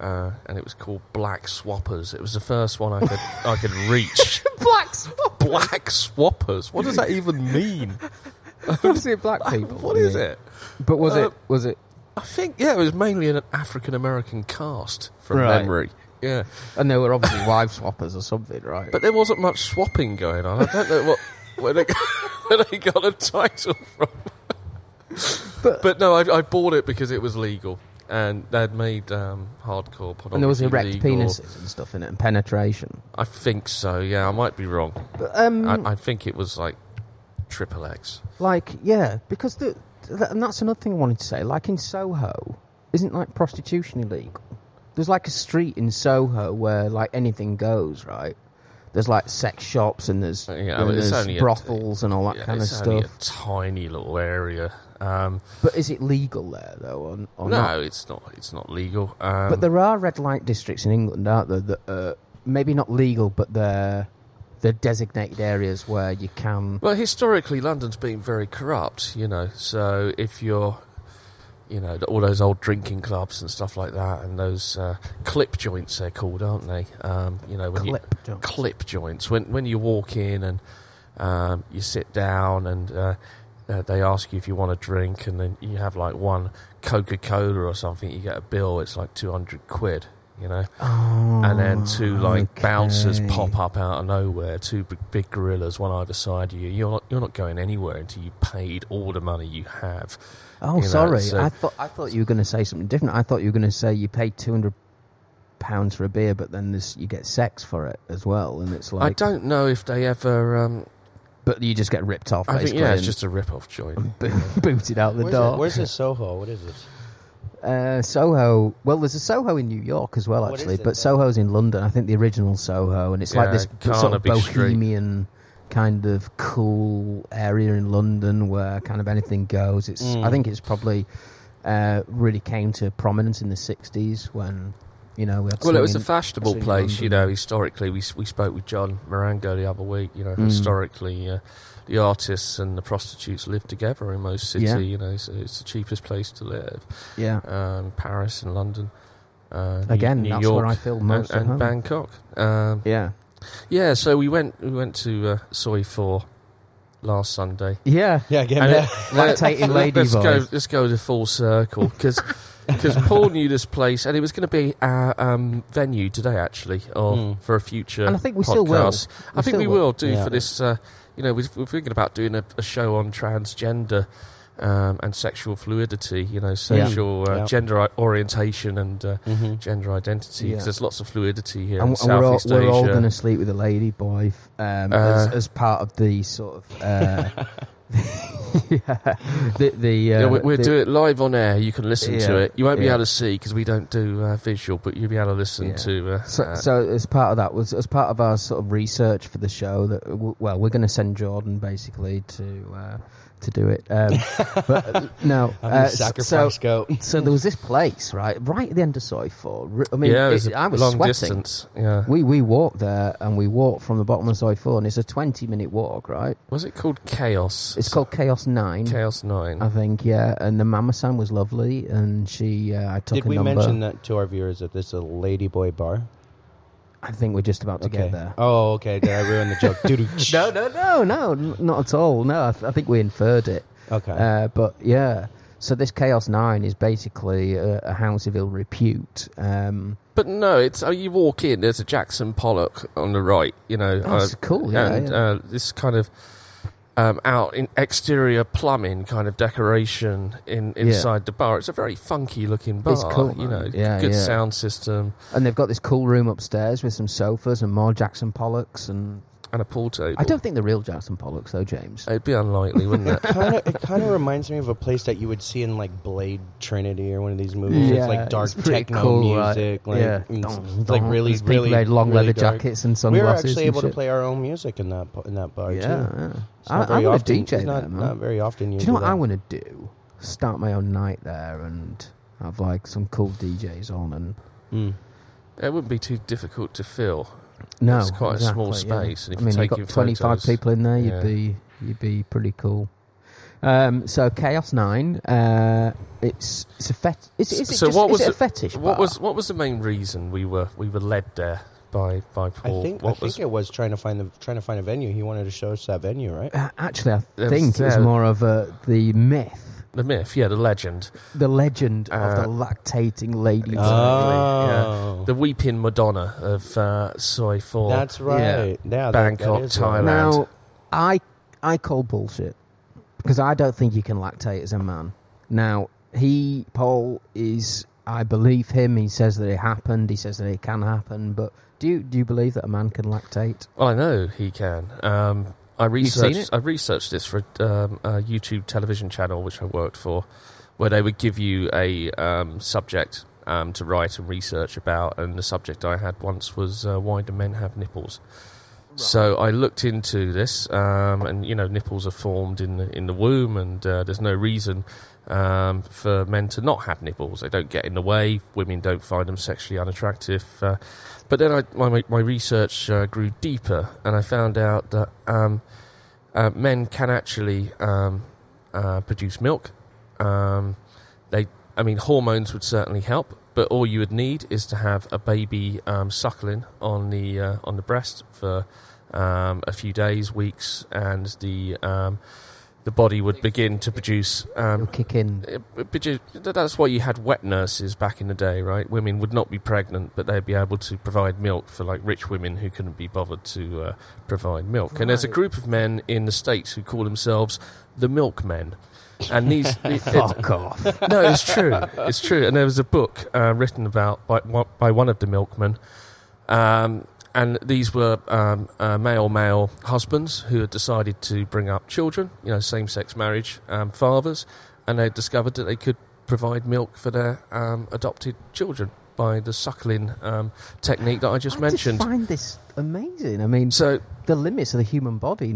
Uh, and it was called Black Swappers. It was the first one I could I could reach. Black swap. Black Swappers. What does that even mean? What is it, black people? What is it? But was Uh, it? Was it? I think yeah, it was mainly an African American cast from Right. memory. Yeah, And they were obviously wife swappers or something, right? but there wasn't much swapping going on. I don't know what where they where they got a title from. But- But, no, I, I bought it because it was legal, and they'd made um, hardcore pornography and there was erect legal. penises and stuff in it, and penetration. I think so. Yeah, I might be wrong. But um, I, I think it was like triple X. like yeah, because the th- and that's another thing I wanted to say. Like in Soho, isn't like prostitution illegal? There's like a street in Soho where like anything goes, right? There's like sex shops and there's, yeah, and there's only a- brothels and all that Yeah, kind of stuff. a tiny little area. Um, But is it legal there though, or, or no, not? it's not. It's not legal. Um, But there are red light districts in England, aren't there? That are maybe not legal, but they're they're designated areas where you can. Well, historically, London's been very corrupt, you know. So if you're, you know, all those old drinking clubs and stuff like that, and those uh, clip joints they're called, aren't they? Um, you know, when Clip you, joints. clip joints. When when you walk in and um, you sit down and uh, uh, they ask you if you want a drink, and then you have like one Coca Cola or something, you get a bill. It's like two hundred quid. You know, Oh, and then two like bouncers pop up out of nowhere, two big, big gorillas, one either side of you. You're not you're not going anywhere until you paid all the money you have. Oh, you know, sorry. so- I thought I thought you were going to say something different. I thought you were going to say you pay two hundred pounds for a beer, but then there's, you get sex for it as well, and it's like I don't know if they ever. Um, but you just get ripped off. I think yeah, it's just a rip-off joint. bo- booted out the Where's, door. it, where's this Soho? What is this? Uh, Soho. Well, there's a Soho in New York as well, actually, it but then? Soho's in London. I think the original Soho, and it's like Yeah, this sort of Carnaby Street. Kind of cool area in London where kind of anything goes. It's. Mm. I think it's probably uh, really came to prominence in the '60s when you know we had. Well, it was a fashionable place, you know. Historically, we we spoke with John Marango the other week. You know, Mm. historically, uh, the artists and the prostitutes live together in most cities. Yeah. You know, so it's the cheapest place to live. Yeah. Um, Paris and London. Uh, Again, New that's York where I feel and, most and home. Bangkok. Um, Yeah. Yeah, so we went we went to uh, Soi Four last Sunday. Yeah. Yeah, get And back. it- Lactating lady let's go voice. let's go to full circle because because Paul knew this place and it was going to be our um, venue today actually or Hmm. for a future And I think we still will. We I think we will. will do Yeah. for this. Uh, you know, we're, we're thinking about doing a, a show on transgender. Um, and sexual fluidity, you know, sexual uh, Yeah. gender i- orientation and uh, Mhm. gender identity. 'cause Yeah. there's lots of fluidity here and, in and we're all, Southeast we're all going to sleep with a lady boy um, Uh, as, as part of the sort of uh, yeah, the the uh, yeah, we, we'll do it live on air. You can listen to it. You won't be able to see because we don't do uh, visual, but you'll be able to listen Yeah. to. Uh, So, uh, so as part of that was as part of our sort of research for the show that w- well we're going to send Jordan basically to uh, to do it. Um, but no, uh, gonna so goat. so there was this place right right at the end of Soi Four. I mean, yeah, it it- was a I was long sweating. distance. Yeah, We we walked there and we walked from the bottom of Soi Four and it's a twenty minute walk right. was it called Chaos? It's called Chaos Nine. Chaos Nine. I think yeah, and the Mama San was lovely, and she uh, I took Did a we number. mention that to our viewers that this is a ladyboy bar? I think we're just about to okay. get there. Oh, okay. Did I ruin the joke? Doo-doo. No, no, no, no, n- not at all. No, I, th- I think we inferred it. Okay. Uh, but yeah, so this Chaos Nine is basically a, a house of ill repute. Um, But no, it's uh, you walk in. There's a Jackson Pollock on the right. You know, Oh, it's cool, yeah, and yeah. Uh, this kind of um, out in exterior plumbing kind of decoration in inside the bar. It's a very funky looking bar. It's cool, you know. Yeah, good yeah. sound system. and they've got this cool room upstairs with some sofas and more Jackson Pollocks and and a pool table. I don't think the real Jackson Pollocks, though, James. It'd be unlikely, wouldn't it? Kinda, it kind of reminds me of a place that you would see in like Blade Trinity or one of these movies. it's like dark it's techno cool, right? music. Like, yeah, and it's, it's like really, There's people really, wearing long really leather dark. jackets and sunglasses. We were actually and able to play our own music in that in that bar Yeah, too. yeah. I, not I very often. to DJ it's not, there, man. not very often. You Do you know what that. I want to do? Start my own night there and have like some cool DJs on and Mm. it wouldn't be too difficult to fill. No, It's quite a small exactly, yeah. space, and if I mean, you're you've got taking twenty five people in there. You'd Yeah. be you'd be pretty cool. Um, so Chaos Nine, uh, it's it's a fet. Is, it- is it So just, what is was it a fetish? What bar? was what was the main reason we were we were led there by by Paul. I Paul? think I what think was it was trying to find the trying to find a venue. He wanted to show us that venue, right? Uh, actually, I It was think it was there. more of a the myth, the myth? Yeah, the legend, the legend of Uh, the lactating lady. Exactly, Oh, the weeping Madonna of uh, Soi Four. that's right. Yeah, that- Bangkok, that is right. Thailand. Now, I I call bullshit because I don't think you can lactate as a man. Now, he Paul is. I believe him. He says that it happened. He says that it can happen. But do you do you believe that a man can lactate? Well, I know he can. Um, I researched. I researched this for um, a YouTube television channel which I worked for, where they would give you a um, subject um, to write and research about, and the subject I had once was uh, why do men have nipples. So I looked into this, um, and you know, nipples are formed in the, in the womb, and uh, there's no reason um, for men to not have nipples. They don't get in the way. Women don't find them sexually unattractive. Uh, but then I, my my research uh, grew deeper, and I found out that um, uh, men can actually um, uh, produce milk. Um, they, I mean, hormones would certainly help, but all you would need is to have a baby um, suckling on the uh, on the breast for um, a few days, weeks, and the um, the body would begin to produce um, kick in. it- it- but that's why you had wet nurses back in the day, right? Women would not be pregnant, but they'd be able to provide milk for like rich women who couldn't be bothered to uh, provide milk. And there's a group of men in the states who call themselves the milkmen. And these, Fuck off. no, it's true. It's true. And there was a book uh, written about by one- by one of the milkmen, um, and these were um, uh, male male husbands who had decided to bring up children. You know, same sex marriage um, fathers, and they discovered that they could provide milk for their um, adopted children by the suckling um, technique that I just I mentioned. I find this amazing. I mean, so, the limits of the human body.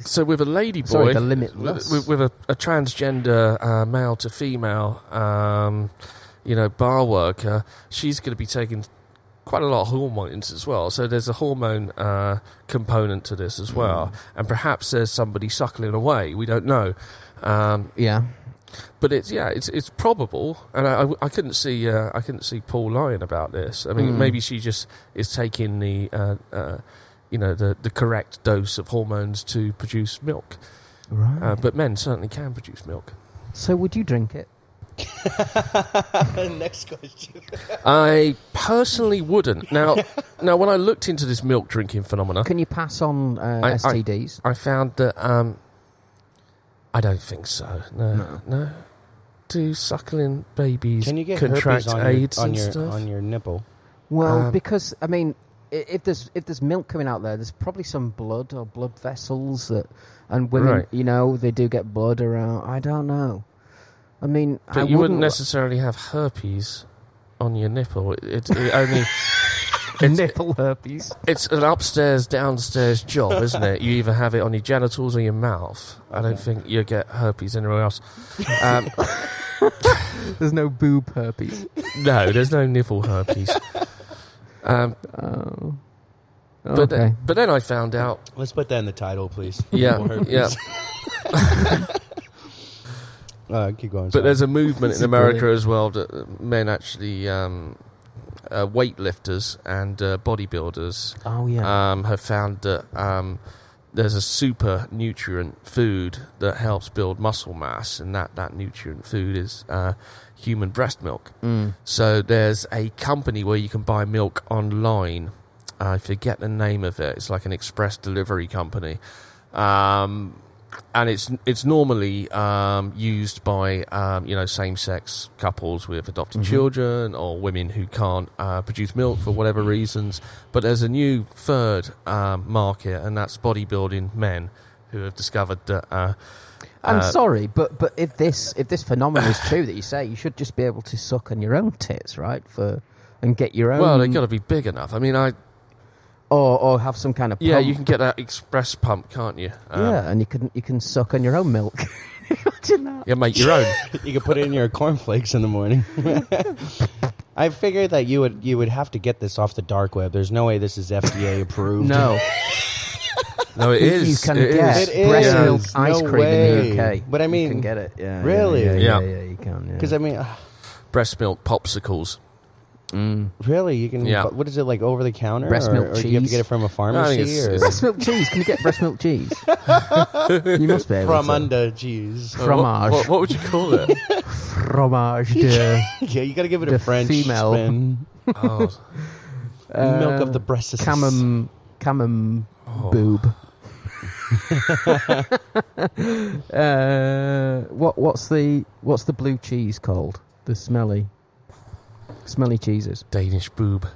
so with a lady boy, Sorry, the limitless. with, with a, a transgender uh, male to female, um, you know, bar worker, she's going to be taking quite a lot of hormones as well. So there's a hormone uh, component to this as well, and perhaps there's somebody suckling away. We don't know. Um, Yeah. but it's yeah, it's it's probable, and I, I, I couldn't see uh, I couldn't see Paul lying about this. I mean, Mm. maybe she just is taking the uh, uh, you know the the correct dose of hormones to produce milk. Right. Uh, but men certainly can produce milk. so, would you drink it? Next question. I personally wouldn't. Now, now when I looked into this milk drinking phenomenon, Can you pass on uh, I- I- STDs? I found that um, I don't think so. No, No. no. Do suckling babies Can you get contract herpes on AIDS your, on and your stuff? on your nipple? Well, Um, because I mean, i- if there's if there's milk coming out there, there's probably some blood or blood vessels that, and women, Right. you know, they do get blood around. I don't know. I mean, But I you wouldn't wouldn't necessarily have herpes on your nipple. It, it, it only it's, nipple herpes. it's an upstairs downstairs job, isn't it? You either have it on your genitals or your mouth. I don't think you get herpes anywhere else. Um, There's no boob herpes. no, there's no nipple herpes. Um, Oh. but okay. then, but then I found out. Let's put that in the title, please. Yeah, Nipple herpes. yeah. Uh, keep going. But sorry. there's a movement in America as well that uh, men actually, um, uh, weightlifters and uh, bodybuilders, oh yeah. um, have found that um, there's a super nutrient food that helps build muscle mass, and that, that nutrient food is uh, human breast milk. Mm. So there's a company where you can buy milk online. I forget the name of it. It's like an express delivery company. Um, and it's it's normally um, used by um, you know same sex couples with adopted Mhm. children or women who can't uh, produce milk for whatever reasons. But there's a new third um, market, and that's bodybuilding men who have discovered that. Uh, I'm uh, sorry, but but if this if this phenomenon is true that you say, you should just be able to suck on your own tits, right? For and get your own. Well, they've got to be big enough. I mean, I or or have some kind of yeah, you can get that express pump, can't you? Um, yeah, and you can you can suck on your own milk. Imagine that. yeah, make your own. you can put it in your cornflakes in the morning. I figured that you would you would have to get this off the dark web. There's no way this is FDA approved. No, No, it is. You can it get is. It breast is. milk No ice cream in the way. UK. But I mean, You can get it. Yeah, Really? Yeah, yeah, Yeah. yeah, you can. Yeah. because I mean, uh, breast milk popsicles. Mm. really, you can. Yeah. What is it like over the counter? Breast or, milk or do you have to get it from a it's- pharmacy or it's- breast milk cheese. Can you get breast milk cheese? you must be able from to. under cheese? Oh, Fromage. What, what, what would you call it? Fromage de yeah, you got to give it a French female. spin. oh, milk uh, of the breast. camem camem oh. boob. uh, what what's the what's the blue cheese called? The smelly, smelly cheeses. Danish boob,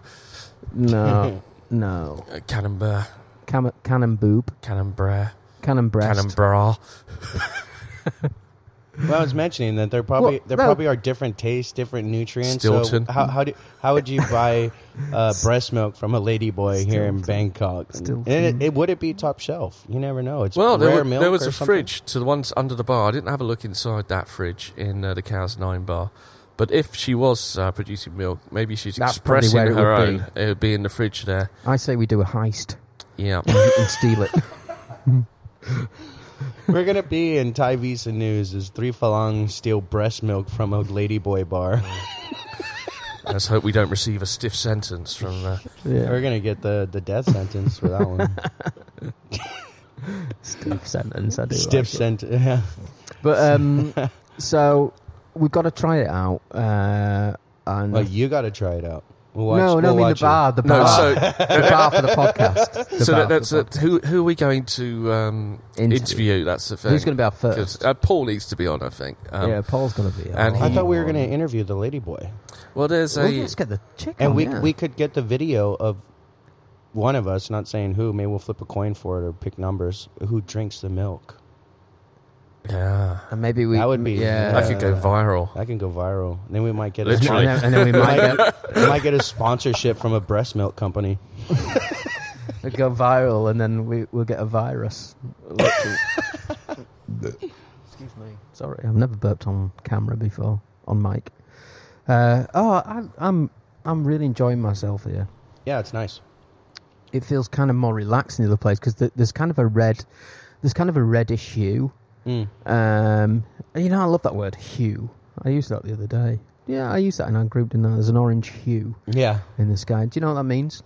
No, no. uh, camembert, Cam- cannon boob, camembert, cannon breast. camembert. Well, I was mentioning that there probably Well, there no. probably are different tastes, different nutrients. Stilton. So how how do how would you buy uh, breast milk from a ladyboy here in Bangkok? Stilton. And it, it would it be top shelf? You never know. It's Well, rare there, wa- milk there was or a something? fridge to the ones under the bar. I didn't have a look inside that fridge in uh, the Cow's Nine bar. But if she was uh, producing milk, maybe she's That's probably expressing where it her would own. It would be in the fridge there. I say we do a heist Yeah. and, and steal it. We're gonna be in Thai Visa News as three falang steal breast milk from a ladyboy bar. Let's hope we don't receive a stiff sentence from. Uh, Yeah. We're gonna get the, the death sentence for that one. Stiff sentence. I do. Stiff like it. sentence. Yeah. But um, so we've got to try it out. Uh, and Well, you got to try it out. We'll watch, no, no, I we'll mean the watch it. bar, the no, bar, so the bar for the podcast. The so bar that, that's for the it. Who who are we going to um, Interview. interview? That's the pod- thing. Who's going to be our 'Cause, first? Uh, Paul needs to be on, I think. Um, yeah, Paul's going to be. and on. I he- thought we were going to interview the ladyboy, Well, there's Well, a. let's get the chick and on, we yeah. we could get the video of one of us, not saying who. Maybe we'll flip a coin for it or pick numbers. Who drinks the milk? Yeah. and maybe we That would be- yeah. That could go viral. That can go viral. Then we might get Literally. and, then, and then we might get we might get a sponsorship from a breast milk company. it go viral, and then we we'll get a virus. Excuse me. Sorry, I've never burped on camera before on mic. Uh, oh, I, I'm I'm really enjoying myself here. Yeah, it's nice. It feels kind of more relaxed in the other place because there's kind of a red, there's kind of a reddish hue. Mm. Um, you know, I love that word hue. I used that the other day. Yeah, I used that in our group. Didn't I? There's an orange hue Yeah. in the sky. Do you know what that means?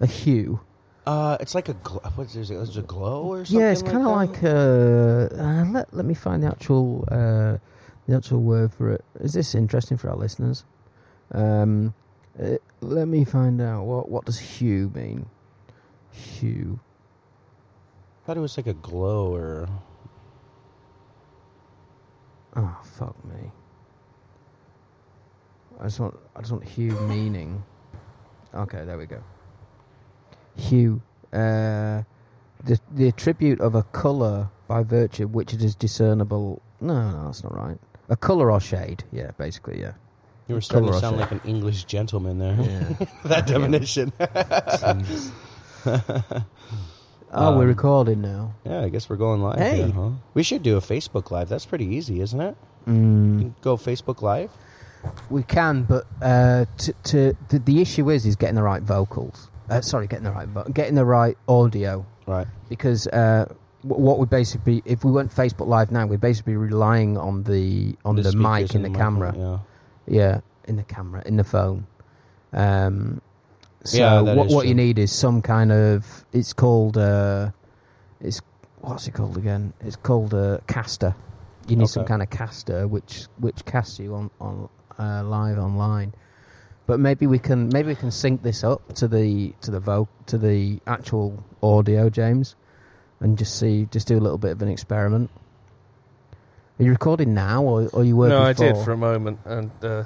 A hue. Uh, it's like a gl- what is it? Is it a glow or something? Yeah, it's kind of like, like uh, uh, let let me find the actual uh, the actual word for it. Is this interesting for our listeners? Um, uh, let me find out what what does hue mean. Hue. I thought it was like a glow or Oh fuck me. I just want I just want hue meaning. Okay, there we go. Hue. Uh, the the attribute of a colour by virtue of which it is discernible. No, no, that's not right. A colour or shade. Yeah, basically, yeah. you were starting to sound like an English gentleman there. Yeah. that definition. Oh, we're Um, recording now. Yeah, I guess we're going live. Hey. here, huh? We should do a Facebook live. That's pretty easy, isn't it? Mm. Go Facebook live. We can, but uh, to, to the, the issue is is getting the right vocals. Uh, sorry, getting the right vo- getting the right audio Right. because uh, w- what we basically if we went Facebook Live now, we're basically be relying on the on the, speakers mic in the, mic, camera. Yeah. Yeah, in the camera, in the phone. Um, so Yeah, what you need is some kind of. It's called. Uh, it's what's it called again? It's called a caster. You need some kind of caster which which casts you on on uh, live online. But maybe we can maybe we can sync this up to the to the vo- to the actual audio, James. and just see, just do a little bit of an experiment. Are you recording now, or, or are you working? No, I did for- for a moment, and uh,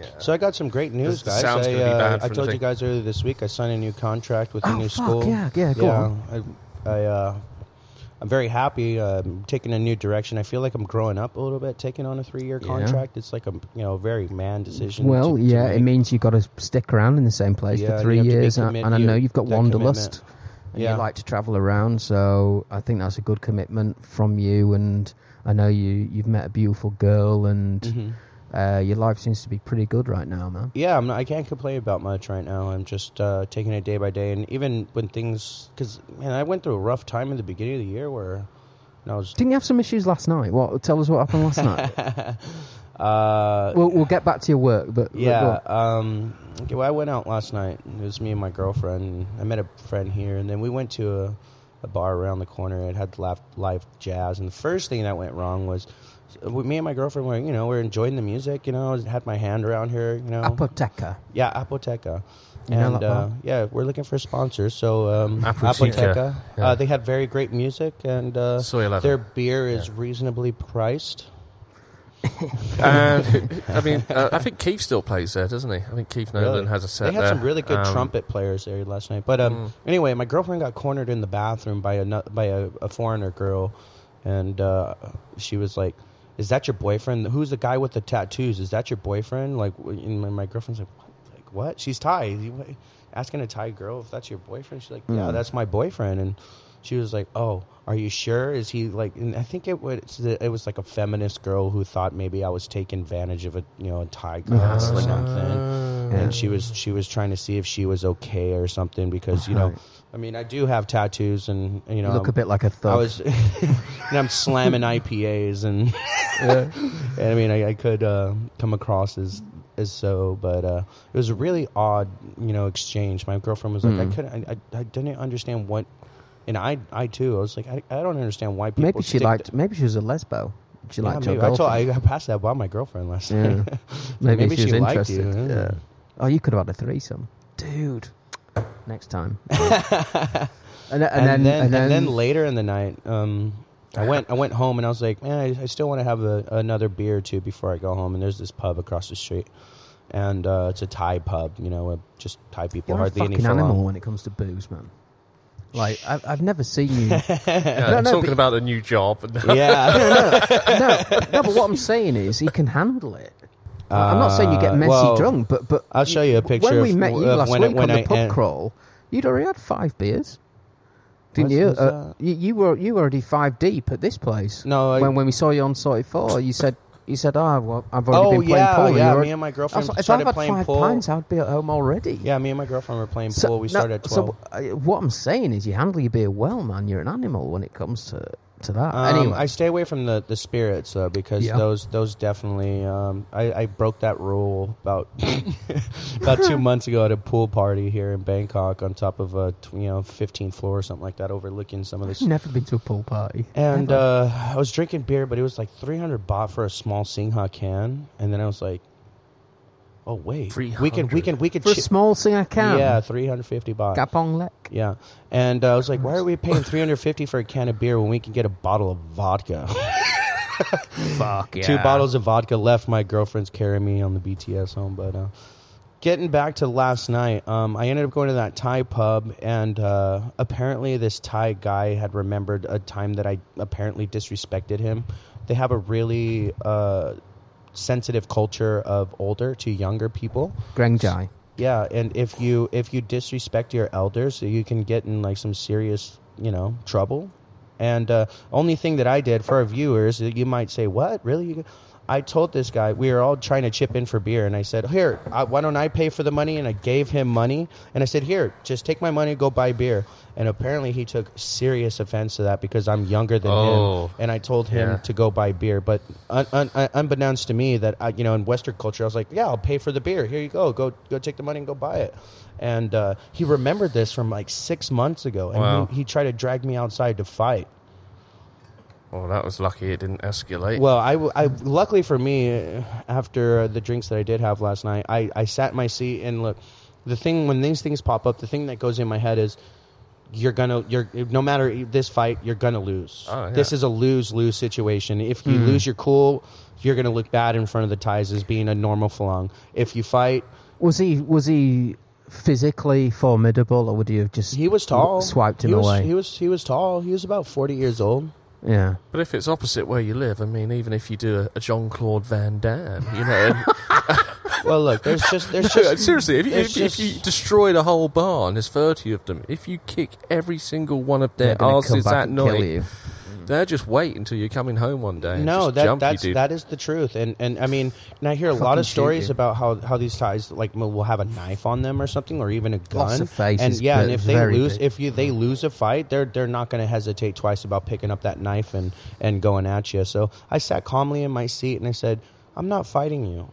yeah. So I got some great news, The guys. sound's I, gonna be uh, bad I for told you thing. guys earlier this week I signed a new contract with a Oh, new fuck, school. yeah, yeah, go on. I, I, uh, I'm very happy. Um, taking a new direction. I feel like I'm growing up a little bit. Taking on a three-year Yeah. contract. It's like a you know very man decision. Well, to- to yeah, it make. means you've got to stick around in the same place Yeah, for and three have to be years, and, commit- and I you- know you've got that wanderlust, and Yeah. you like to travel around. So I think that's a good commitment from you. And I know you you've met a beautiful girl, and Mhm. Uh, your life seems to be pretty good right now, man. Yeah, I'm not, I can't complain about much right now. I'm just uh, taking it day by day, and even when things, because man, I went through a rough time in the beginning of the year where I was. Didn't you have some issues last night? What? Tell us what happened last night. Uh, We'll we'll get back to your work, but yeah, um, okay, well, I went out last night. It was me and my girlfriend. I met a friend here, and then we went to a, a bar around the corner. It had live, live jazz, and the first thing that went wrong was me and my girlfriend were, you know, we're enjoying the music. You know, I had my hand around her. You know, Apoteka. Yeah, Apoteka. You know and uh, yeah, we're looking for sponsors. So um, Apoteka, Apoteka, yeah. uh, they had very great music, and uh, Soi 11. their beer is reasonably priced. and I mean, uh, I think Keith still plays there, doesn't he? I think Keith Nolan Really? has a set They had there. some really good Um, trumpet players there last night. But um, Mm. anyway, my girlfriend got cornered in the bathroom by a by a, a foreigner girl, and uh, she was like, "Is that your boyfriend? Who's the guy with the tattoos? Is that your boyfriend?" Like, and my, my girlfriend's like, "What? Like what? She's Thai. Asking a Thai girl if that's your boyfriend. She's like, "Yeah, Mm. that's my boyfriend." And she was like, "Oh, are you sure? Is he like?" And I think it was it was like a feminist girl who thought maybe I was taking advantage of a you know a Thai girl Ah, or something Yeah. and she was she was trying to see if she was okay or something because you know Right. I mean I do have tattoos and you know You look a I'm- bit like a thug. I was and I'm slamming IPAs and, and I mean I, I could uh, come across as as so but uh, it was a really odd you know exchange my girlfriend was like I Mm. couldn't I, I, I didn't understand what and I I too I was like I, I don't understand why people maybe she liked. to- Maybe she was a lesbo. She yeah, liked your maybe. I told. I, passed that by my girlfriend last Yeah. night maybe, maybe she was she you, interested. yeah. Yeah. Oh, you could have had a threesome, dude. Next time. and, and, and, then, then, and then later in the night, um, I went I went home and I was like, man, I, I still want to have a, another beer or two before I go home. And there's this pub across the street, and uh, it's a Thai pub, you know, just Thai people, you're a hardly any fucking animal when it comes to booze, man. Like I've, I've never seen you. Yeah, No, no, talking but- about the new job. Yeah, no, no, No, but what I'm saying is he can handle it. I'm not saying you get Uh, messy well, drunk, but but I'll show you a picture When we of- met you last week it- on the I pub crawl, you'd already had five beers, didn't you? Uh, you? You were you were already five deep at this place. No, I- when when we saw you on Sorty Four, you said you said, "Oh, well, I've already oh been playing yeah, pool." and yeah. Me and my girlfriend like, if I've started had playing five pool. pints, I'd be at home already. Yeah, me and my girlfriend were playing So- pool. We no, started at twelve. So uh, what I'm saying is, you handle your beer well, man. You're an animal when it comes to to that. Um, anyway, I stay away from the, the spirits though because Yeah. those those definitely. Um, I, I broke that rule about about two months ago at a pool party here in Bangkok on top of a you know 15th floor or something like that, overlooking some of this. I've never been to a pool party. And uh, I was drinking beer, but it was like 300 baht for a small Singha can, and then I was like, "Oh wait, we can we can we can for a chi- small Singha can, yeah 350 baht." Gapong Lek. Yeah, and uh, I was like, "Why are we paying 350 for a can of beer when we can get a bottle of vodka?" Fuck yeah. Two bottles of vodka left. My girlfriend's carrying me on the BTS home. But uh, getting back to last night, um, I ended up going to that Thai pub, and uh, apparently this Thai guy had remembered a time that I apparently disrespected him. They have a really uh, sensitive culture of older to younger people. Grengjai. Yeah, and if you if you disrespect your elders, you can get in like some serious, you know, trouble. And uh, only thing that I did for our viewers, you might say, "What? Really?" I told this guy we were all trying to chip in for beer, and I said, "Here, I, why don't I pay for the money?" And I gave him money, and I said, "Here, just take my money, go buy beer." And apparently, he took serious offense to that because I'm younger than Oh. him, and I told him Yeah. to go buy beer. But un, un, un, unbeknownst to me, that I, you know, in Western culture, I was like, "Yeah, I'll pay for the beer. Here you go. Go, go, take the money and go buy it." And uh, he remembered this from like six months ago, and Wow. he, he tried to drag me outside to fight. Well, that was lucky it didn't escalate. Well, I, I- luckily for me, uh, after uh, the drinks that I did have last night, I, I sat in my seat and look. The thing when these things pop up, the thing that goes in my head is you're gonna you're no matter this fight you're gonna lose. Oh, yeah. This is a lose lose situation. If you Hmm. lose your cool, you're gonna look bad in front of the Thais as being a normal Falung. If you fight, Was he was he physically formidable, or would you have just he was tall. swiped him he was, away? He was he was tall. He was about forty years old. Yeah. But if it's opposite where you live, I mean, even if you do a, a Jean Claude Van Damme, you know, Well, look, there's just there's No, just seriously, if you, there's if, if you just- destroy the whole bar and there's 30 of them, if you kick every single one of their They're gonna come asses back that and kill night, Mm-hmm. you. they'll just wait until you're coming home one day. No, that that's you, that is the truth, and and I mean, and I hear a lot of stories about how how these Thais like will have a knife on them or something, or even a gun. Lots of faces, and yeah, and if they very lose, big. if you they lose a fight, they're they're not going to hesitate twice about picking up that knife and and going at you. So I sat calmly in my seat and I said, "I'm not fighting you."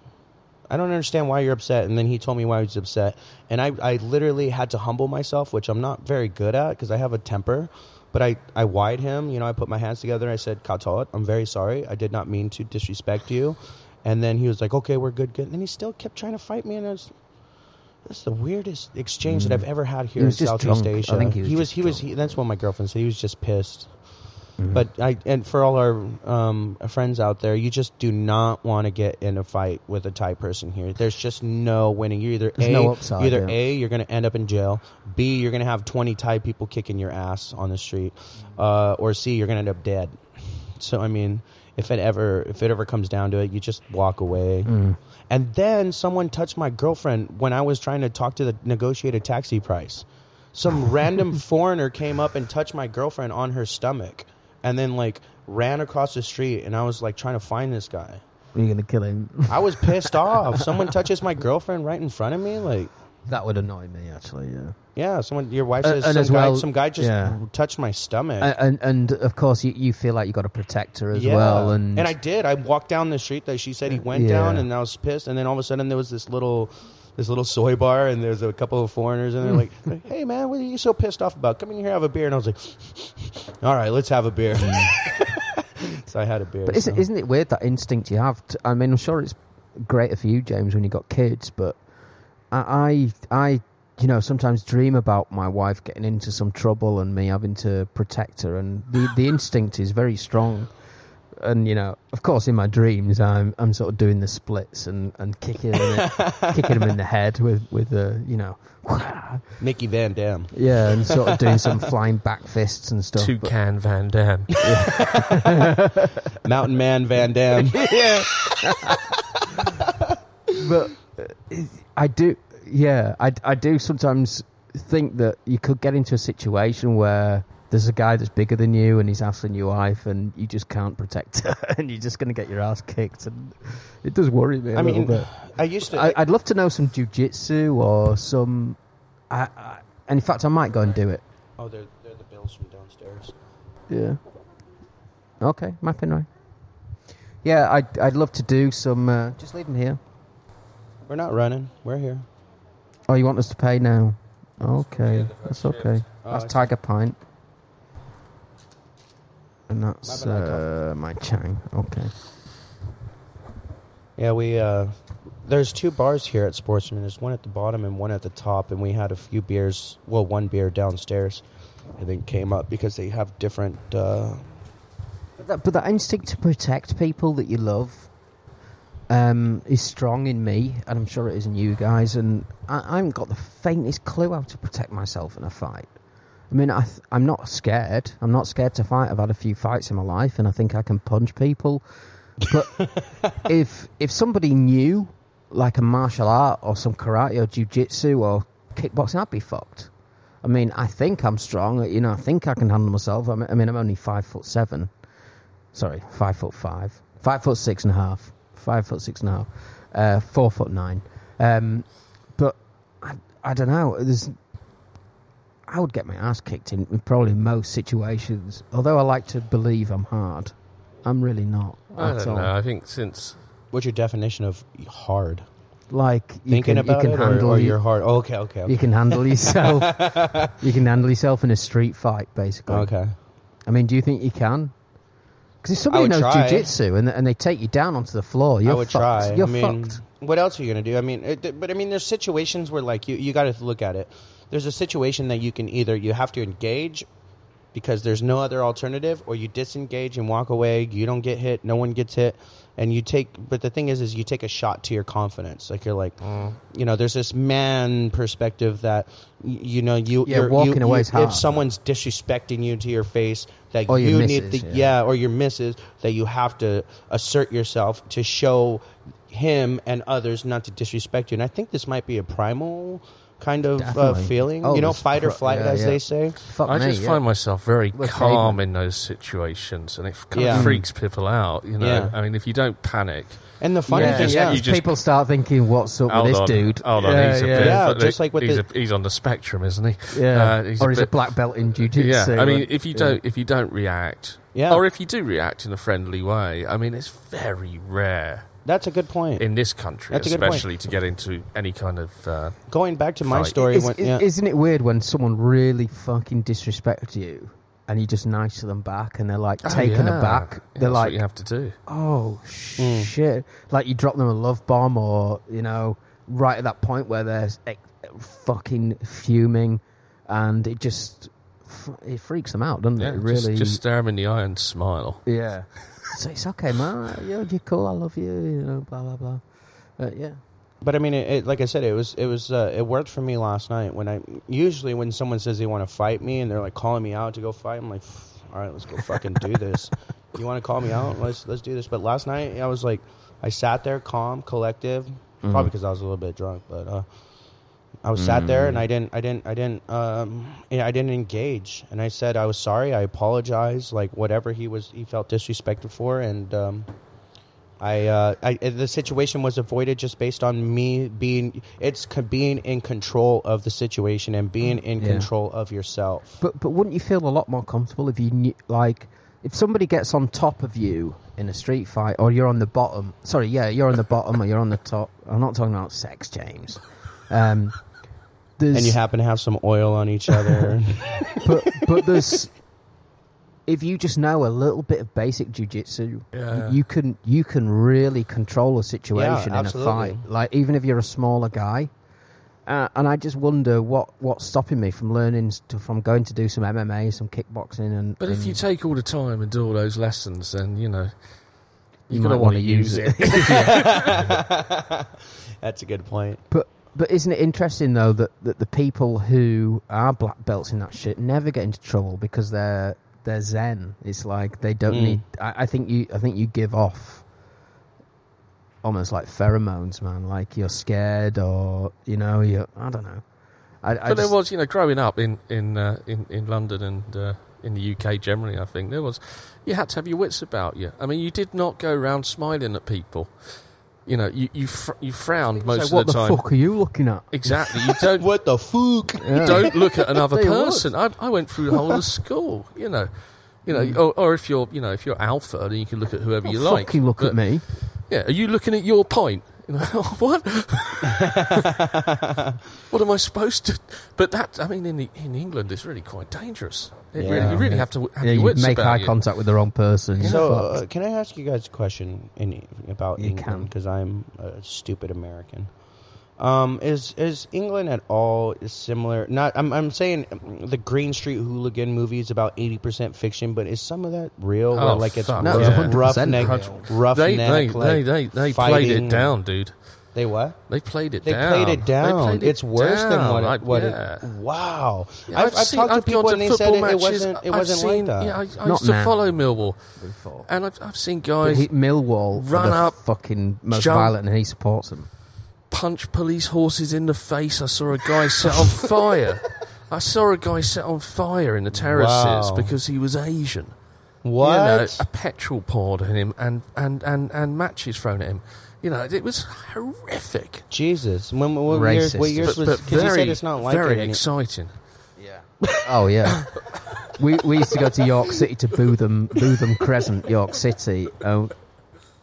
I don't understand why you're upset. And then he told me why he was upset. And I, I literally had to humble myself, which I'm not very good at because I have a temper. But I, I wide him, you know, I put my hands together and I said, Katot, I'm very sorry. I did not mean to disrespect you. And then he was like, okay, we're good, good. And then he still kept trying to fight me. And I was, that's the weirdest exchange that I've ever had here Mm. In Southeast drunk. I Asia. think he was he was, he was, he, that's what my girlfriend said. He was just pissed. Mm-hmm. But I and for all our um, friends out there, you just do not want to get in a fight with a Thai person here. There's just no winning. You're either There's a, no upside, either yeah. a you're going to end up in jail. B you're going to have 20 Thai people kicking your ass on the street, uh, or C you're going to end up dead. So I mean, if it ever if it ever comes down to it, you just walk away. Mm. And then someone touched my girlfriend when I was trying to talk to the negotiate a taxi price. Some random foreigner came up and touched my girlfriend on her stomach and then like ran across the street and I was like trying to find this guy. Are you gonna kill him? I was pissed off. Someone touches my girlfriend right in front of me like that would annoy me actually. Yeah. yeah, someone your wife Uh, says and some as guy well- some guy just yeah. touched my stomach. And, and and of course you, you feel like you got to protect her as yeah. well. And, I did. I walked down the street that she said he went Yeah. down, and I was pissed. And then all of a sudden, there was this little, this little soi bar, and there's a couple of foreigners, and they're hmm. like, "Hey, man, what are you so pissed off about? Come in here, have a beer." And I was like, "All right, let's have a beer." Hmm. so I had a beer. But isn't, so. isn't it weird that instinct you have? To, I mean, I'm sure it's greater for you, James, when you got kids, but I, I, I, you know, sometimes dream about my wife getting into some trouble and me having to protect her, and the the instinct is very strong. And you know, of course, in my dreams, I'm I'm sort of doing the splits and, and kicking him in the, kicking him in the head with with the you know, Mickey Van Damme? yeah, and sort of doing some flying back fists and stuff. but- Toucan Van Damme. Mountain Man Van Damme. Yeah. but uh, I do, yeah, I, I do sometimes think that you could get into a situation where there's a guy that's bigger than you and he's hassling your wife and you just can't protect her and you're just going to get your ass kicked and it does worry me a I little mean, bit. I used to. I, I'd love to know some jujitsu or some, I, I, and in fact I might go and do it. oh, they're they're the bills from downstairs. Yeah. Okay, mapping right. Yeah, I'd I'd love to do some. Uh, just leave them here. We're not running. We're here. Oh, you want us to pay now? Okay, that's okay. Oh, That's Tiger Pint. And that's My uh, my Chang. Okay. Yeah, we uh there's two bars here at Sportsman. There's one at the bottom and one at the top, and we had a few beers. Well, one beer downstairs, I think came up because they have different. Uh, But that, but that instinct to protect people that you love um, is strong in me, and I'm sure it is in you guys. And I, I haven't got the faintest clue how to protect myself in a fight. I mean, I th- I'm not scared. I'm not scared to fight. I've had a few fights in my life, and I think I can punch people. But if if somebody knew, like a martial art or some karate or jiu-jitsu or kickboxing, I'd be fucked. I mean, I think I'm strong. You know, I think I can handle myself. I mean, I'm only five foot seven. Sorry, five foot five, five foot six and a half, five foot six and a half, uh, four foot nine. Um, but I, I don't know. There's, I would get my ass kicked in, in probably most situations. Although I like to believe I'm hard, I'm really not I at don't all. know. I think since what's your definition of hard? Like you Thinking can, about you can it, or, handle or you- you're hard? Oh, okay, okay, okay. you can handle yourself. you can handle yourself in a street fight, basically. okay. I mean, do you think you can? Because if somebody would knows try. jujitsu and, and they take you down onto the floor, you're I would fucked. try. You're I mean, fucked. what else are you gonna do? I mean, it, but I mean, there's situations where like you you got to look at it. There's a situation that you can either you have to engage because there's no other alternative or you disengage and walk away you don't get hit no one gets hit and you take but the thing is is you take a shot to your confidence like you're like Mm. you know there's this man perspective that you know you Yeah, you're, walking you, away you- is hard. if someone's disrespecting you to your face that Or your you need missus, the, yeah. yeah or your misses that you have to assert yourself to show him and others not to disrespect you and i think this might be a primal kind of uh, Definitely. feeling Oh, you know it's fight or pro- flight yeah, as yeah. they say Fuck I me, just yeah. find myself very We're calm in those situations, and it kind Yeah. of freaks people out. You know, Yeah. I mean, if you don't panic, and the funny yeah, thing yeah, yeah, you just- people start thinking, "What's up hold with this on, dude?" hold on, yeah, he's a yeah, bit, Yeah, just like with he's, the- a, he's on the spectrum, isn't he? yeah. Uh, he's or a he's a bit- black belt in jiu-jitsu. Yeah, I mean, if you don't if you don't react, Yeah. or if you do react in a friendly way, I mean, it's very rare that's a good point in this country, That's a good point. especially to get into any kind of. Uh, going back to my Fight. story Is, when, is- yeah. Isn't it weird when someone really fucking disrespects you and you just nice to them back and they're like oh, taken yeah. aback? Yeah, they're that's like, what you have to do. oh Mm. shit! Like you drop them a love bomb, or you know, right at that point where they're eh, fucking fuming, and it just f- it freaks them out, doesn't Yeah, it? just- Really, just, stare him in the eye and smile. yeah. So it's okay, man. You're, you're cool. I love you. You know, blah blah blah. But yeah, But I mean, it, it, like I said, it was it was uh, it worked for me last night. When I usually when someone says they want to fight me and they're like calling me out to go fight, I'm like, all right, let's go fucking do this. You want to call me out? Let's let's do this. But last night I was like, I sat there calm, collective, probably because I was a little bit drunk, but uh, I was sat there and I didn't I didn't I didn't um I didn't engage and I said I was sorry. I apologize. Like whatever he was he felt disrespected for and. um I, uh, I the situation was avoided just based on me being it's co- being in control of the situation and being in Yeah. control of yourself. But but wouldn't you feel a lot more comfortable if you knew, like, if somebody gets on top of you in a street fight, or you're on the bottom? Sorry, yeah, you're on the bottom or you're on the top. I'm not talking about sex, James. Um, there's, and you happen to have some oil on each other. but but there's if you just know a little bit of basic jujitsu, Yeah. you can you can really control a situation in a fight. Like even if you're a smaller guy. Uh, and I just wonder what what's stopping me from learning to, from going to do some MMA, some kickboxing, and. But if you take all the time and do all those lessons, then you know You you're going to want wanna to use it. That's a good point. But but isn't it interesting though that, that the people who are black belts in that shit never get into trouble because they're they're zen. It's like they don't Mm. need. I, I think you I think you give off almost like pheromones, man. Like you're scared or you know you I don't know. I, I but there just- was, you know, growing up in in uh, in, in London and uh, in the UK generally, I think there was you had to have your wits about you. I mean, you did not go around smiling at people. You know, you you, fr- you frowned most so what of the, the time. fuck are you looking at? Exactly. You don't What the fuck? Yeah. don't look at another Tell you what. person. I, I went through the whole of school. You know, you know, mm. or, or if you're you know if you're alpha, then you can look at whoever you Well, like. fucking look But, at me. Yeah, are you looking at your point? You know, what? what am I supposed to? But that, I mean, in the, in England, it's really quite dangerous. It really, Yeah. you really have to have Yeah, your you wits make about eye you. contact with the wrong person. you're So, fucked. uh, can I ask you guys a question in, about You England? can. Because I'm a stupid American. Um, is is England at all similar? Not, I'm I'm saying the Green Street Hooligan movie is about eighty percent fiction, but is some of that real? Oh, like it's fuck No, rough, yeah. 100% roughneck, real. roughneck. They, they, like they, they, they played it down, dude. They what? They played it They down. played it down. played it it's worse than what down. it. What yeah. it wow. Yeah, I've, I've, seen- talked to I've people gone and they football said it, it matches. wasn't. It I've wasn't seen, like that. Yeah, I, I Not used to now. follow Millwall, Before. and I've, I've seen guys he, Millwall run up, fucking most jump- violent, and he supports them. Punch police horses in the face. I saw a guy set on fire. I saw a guy set on fire in the terraces Wow. because he was Asian. what? You know, a petrol poured at him and, and, and, and matches thrown at him. You know, it was horrific. Jesus. When, what years? What Racist. years But, was? but Because you very, said it's not like very it. any- exciting. Oh yeah. we we used to go to York City to Bootham Bootham Crescent, York City. Oh,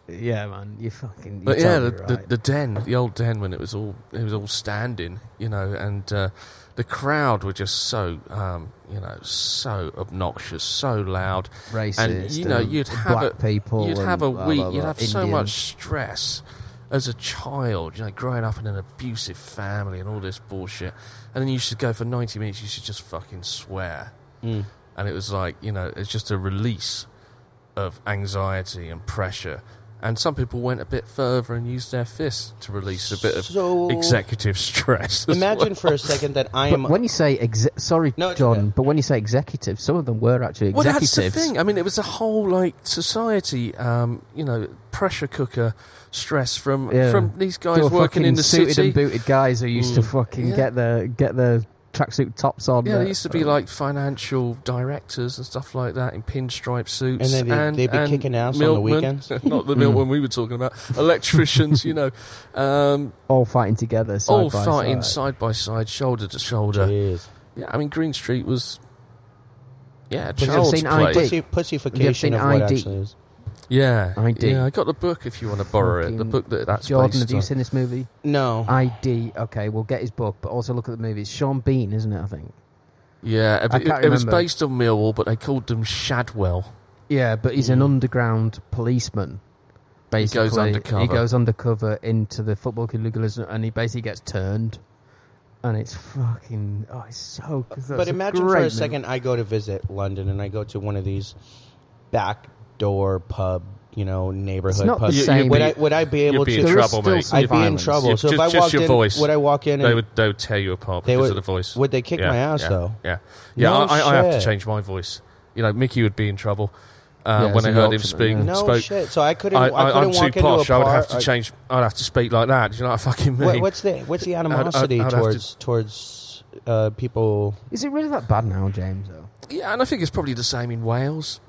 yeah, man, you fucking. But yeah, the, totally the, the den, the old den, when it was all it was all standing, you know, and uh, the crowd were just so, um, you know, so obnoxious, so loud, racist, and you know, and you'd have black a, people. you'd have a week, you'd have so much stress, as a child, you know, growing up in an abusive family and all this bullshit, and then you should go for ninety minutes. You should just fucking swear, Mm. and it was like you know, it's just a release of anxiety and pressure. And some people went a bit further and used their fists to release a bit of So- executive stress. as Imagine well. for a second that I am. But when you say exe- sorry, No, John, okay. but when you say executive, some of them were actually executives. Well, that's the thing. I mean, it was a whole like society, um, you know, pressure cooker stress from Yeah. from these They guys working in the suited city. and booted guys who used to Mm. fucking Yeah. get the get the tracksuit tops on. Yeah, there used to be like financial directors and stuff like that in pinstripe suits, And then they- and, they'd be kicking ass on the weekends? Not the milkmen we were talking about. Electricians, you know, um, all fighting together, side all fighting side. side by side, shoulder to shoulder. Jeez. Yeah, I mean Green Street was, yeah, child's. Pussy, pussification of what ID? actually is. Yeah, ID. yeah. I got the book if you want to borrow it. The Fucking- book that that's Jordan, based have you on. seen this movie? No. ID. Okay, we'll get his book, but also look at the movie. It's Sean Bean, isn't it? I think. Yeah, I it, can't it was remember. based on Millwall, but they called them Shadwell. Yeah, but he's an Mm. underground policeman. Basically, goes undercover. He goes undercover into the football legalism, and he basically gets turned. And it's fucking oh, it's so. that's But a imagine for a second I go to visit London and I go to one of these backdoor pub, you know, neighborhood It's not the same. you'd I would I be able you'd be to? in There is trouble, still mate. some I'd be in violence. trouble. Yeah, so if just- I just walked your in, voice. would I walk in? They would they would tear you apart They because would- of the voice. would they kick yeah, my ass yeah, though? Yeah, yeah. No I, I have to shit. change my voice. You know, Mickey would be in trouble uh, Yeah, when it's I heard him option, speak. yeah. No spoke. shit. So I couldn't. I, I, I, couldn't I'm too walk into posh. a I would have to I- change. I'd have to speak like that. Do you know what I fucking mean? What, what's the what's the animosity I'd have to- towards towards uh, people? Is it really that bad now, James? Though Yeah, and I think it's probably the same in Wales.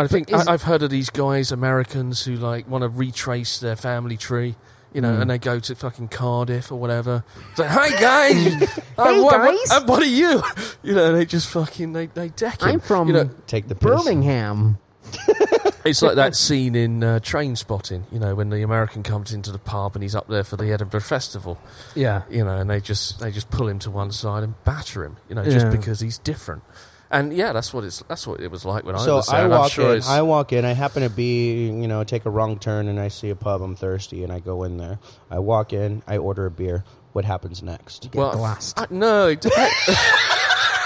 I think is- I, I've heard of these guys, Americans, who like want to retrace their family tree, you know, Mm. and they go to fucking Cardiff or whatever. It's like, hey guys, Uh, Hey, what, guys." what, uh, what are you? You know, they just fucking they they deck him. I'm from You know, Take the piss. Birmingham. it's like that scene in uh, Trainspotting. You know, when the American comes into the pub and he's up there for the Edinburgh Festival. Yeah, you know, and they just they just pull him to one side and batter him, you know, just Yeah. because he's different. And yeah, that's what it's that's what it was like when I So was there. I and I'm walk sure in. it's, I walk in. I happen to be, you know, take a wrong turn, and I see a pub. I'm thirsty, and I go in there. I walk in. I order a beer. What happens next? get well, glassed. I, no, it depends.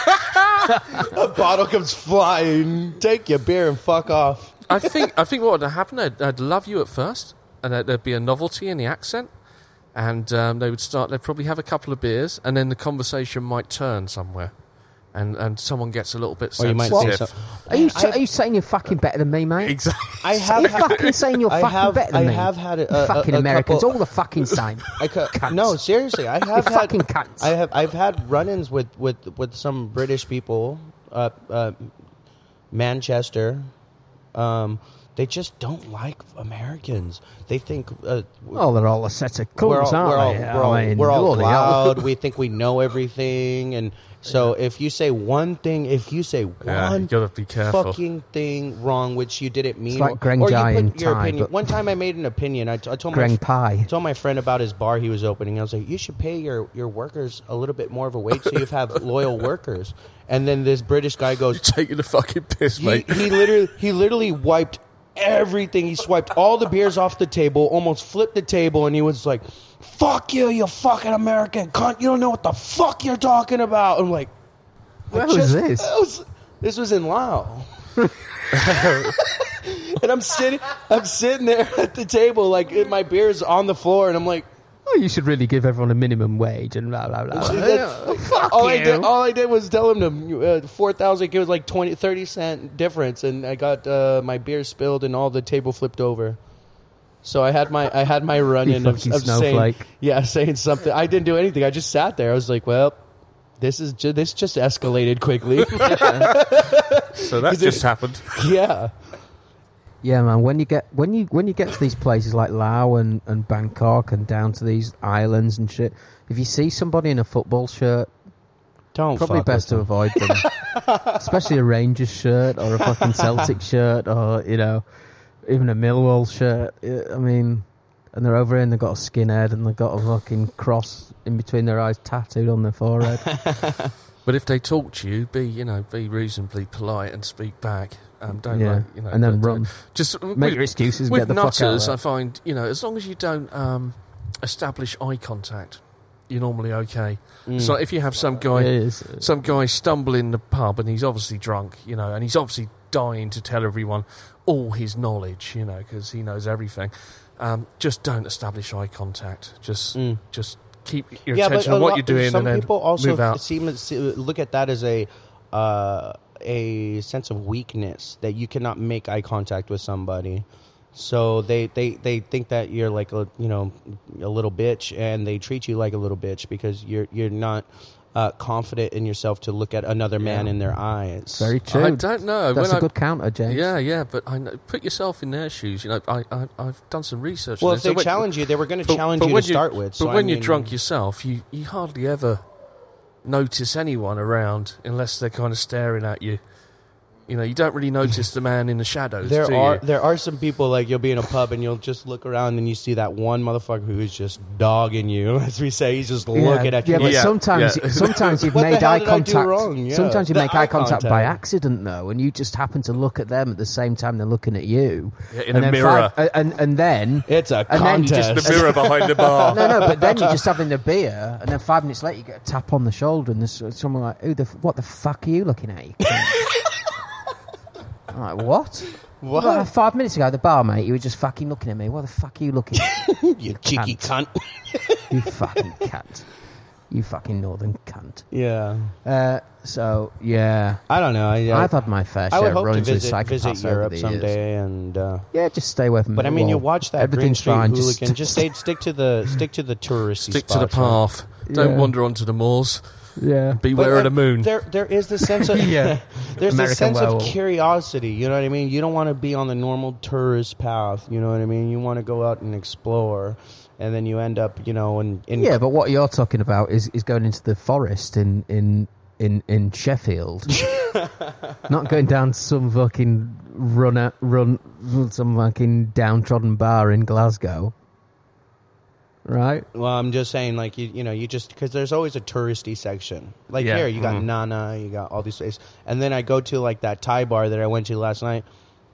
a bottle comes flying. Take your beer and fuck off. I think I think what would happen, I'd, I'd love you at first, and there- there'd be a novelty in the accent, and um, they would start. They'd probably have a couple of beers, and then the conversation might turn somewhere, and and someone gets a little bit Or you might sensitive. say so. Are you I- are you saying you're fucking better than me, mate? Exactly. I Are have. you fucking saying you're I fucking have- better than I me? have had a- You a- a- fucking a Americans, couple- all the fucking same. I ca- Cunts. no, seriously, I have had. fucking cunts. I have. I've had run-ins with with with some British people, uh, uh, Manchester. Um, they just don't like Americans. They think uh, Oh, they're all a set of we're cunts, all, aren't we're all, they? we're all, I mean, we're all bloody hell. loud. we think we know everything, and so if you say one thing, if you say Yeah, one you gotta be careful. fucking thing wrong, which you didn't mean, like or Greng you Jai put your Thai, opinion. but- One time, I made an opinion. I, t- I told my Greng fr- I told my friend about his bar he was opening. I was like, you should pay your, your workers a little bit more of a wage so you have loyal workers. And then this British guy goes, Taking the fucking piss, he, mate. he literally he literally wiped everything. He swiped all the beers off the table, almost flipped the table, and he was like, "Fuck you, you fucking American cunt! You don't know what the fuck you're talking about." I'm like, I Where was this? was- this was in Lao. and I'm sitting, I'm sitting there at the table, like my beer's on the floor, and I'm like, Oh, you should really give everyone a minimum wage and blah blah blah. That- Fuck all I you. did, all I did was tell him to uh, four thousand. It was like 20, 30 cent difference, and I got uh, my beer spilled and all the table flipped over. So I had my I had my run in of, of saying yeah saying something. I didn't do anything. I just sat there. I was like, well, this is ju- this just escalated quickly. So that Is it- just happened. yeah, Yeah, man. When you get when you when you get to these places like Laos and, and Bangkok and down to these islands and shit, if you see somebody in a football shirt, don't probably fuck best to them. avoid them. Especially a Rangers shirt or a fucking Celtic shirt or you know even a Millwall shirt. I mean, and they're over here and they've got a skinhead and they've got a fucking cross in between their eyes tattooed on their forehead. But if they talk to you, be you know be reasonably polite and speak back. Um, don't Yeah. like, you know, and then but, uh, run. Just Make with, your excuses and with get the fuck out. nutters, I find you know, as long as you don't um, establish eye contact, you're normally okay. Mm. So if you have some guy, some guy stumble in the pub and he's obviously drunk, you know, and he's obviously dying to tell everyone all his knowledge, you know, because he knows everything. Um, just don't establish eye contact. Just, Mm. just keep your yeah, attention on what lot- you're doing, Some and then people also seem see, look at that as a uh, a sense of weakness that you cannot make eye contact with somebody. So they, they, they think that you're like a you know a little bitch, and they treat you like a little bitch because you're you're not uh, confident in yourself to look at another man Yeah. in their eyes. Very true. I don't know. That's when a I- good counter, James. Yeah, yeah, but I know, put yourself in their shoes. You know, I, I I've done some research. Well, if they So when- challenge you, they were going to challenge but you when to start with. But so I when you're drunk yourself, you, you hardly ever notice anyone around unless they're kind of staring at you. You know, you don't really notice the man in the shadows. There do are you? there are some people like you'll be in a pub and you'll just look around and you see that one motherfucker who is just dogging you, as we say. He's just Yeah, looking at you. yeah, but Yeah, sometimes, yeah. sometimes you've What the made hell eye did I do contact. wrong? Yeah. Sometimes you The make eye eye contact, by contact. accident, though, and you just happen to look at them at the same time they're looking at you. Yeah, in and a then mirror. five- and and then It's a And then you contest. just- the mirror behind the bar. no, no, but then you're just having a beer, and then five minutes later you get a tap on the shoulder, and there's someone like, "Who the? f- What the fuck are you looking at?" You cunt?" I'm like, what? What? Well, five minutes ago, at the bar, mate, you were just fucking looking at me. What the fuck are you looking at? you cheeky cunt. you fucking cunt. You fucking northern cunt. Yeah. Uh, so yeah, I don't know. I, I've had my fair I would share of hope to runs with visit, psychopaths visit over Europe the years. someday, and uh, Yeah, just stay away from. but I mean, you watch that Green everything's Street fine. Hooligan. Just, stay, stick to the stick to the touristy Stick to the spots, right? path. Don't Yeah. wander onto the moors. Yeah. Beware But, of the moon. There, there is this sense of Yeah. there's American this sense werewolf. of curiosity. You know what I mean? You don't want to be on the normal tourist path. You know what I mean? You want to go out and explore, and then you end up, you know, in, in Yeah, but what you're talking about is, is going into the forest in in in, in Sheffield, not going down some fucking run out, run some fucking downtrodden bar in Glasgow, right? Well, I'm just saying, like you, you know, you just because there's always a touristy section. Like Yeah. here, you got Mhm. Nana, you got all these places, and then I go to like that Thai bar that I went to last night.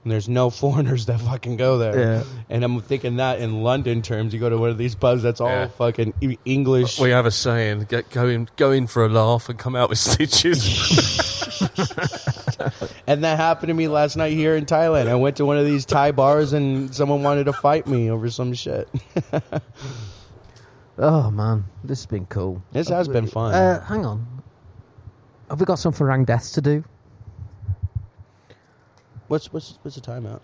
And there's no foreigners that fucking go there. Yeah. And I'm thinking that in London terms, you go to one of these pubs that's all Yeah. fucking e- English. We have a saying: get go in, go in for a laugh and come out with stitches. And that happened to me last night here in Thailand. I went to one of these Thai bars and someone wanted to fight me over some shit. Oh man, this has been cool. This has been fun. Uh, hang on, have we got some Farang Deaths to do? What's what's what's the timeout?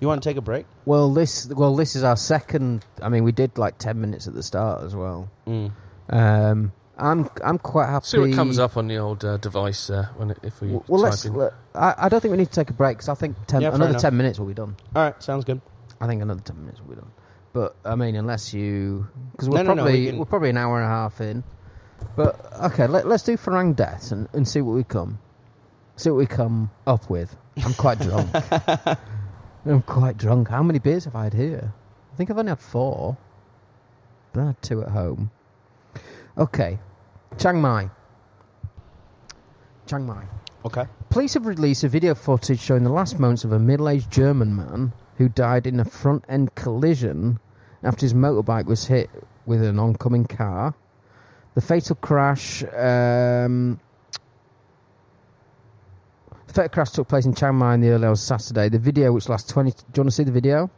You want to take a break? Well, this well this is our second. I mean, we did like ten minutes at the start as well. Mm. Um, I'm I'm quite happy. See what comes up on the old uh, device there when it, if we Well, well, type let's. in. let- I, I don't think we need to take a break because I think ten, Yeah, fair another enough. ten minutes will be done. All right, sounds good. I think another ten minutes will be done. But I mean, unless you because we're no, no, probably we can- we're probably an hour and a half in. But okay, let, let's do Farang Death and, and see what we come see what we come up with. I'm quite drunk. I'm quite drunk. How many beers have I had here? I think I've only had four. But I had two at home. Okay, Chiang Mai. Chiang Mai. Okay. Police have released a video footage showing the last moments of a middle aged German man who died in a front end collision after his motorbike was hit with an oncoming car. The fatal crash. Um, the fatal crash took place in Chiang Mai in the early hours Saturday. The video, which lasts 20. Do you want to see the video?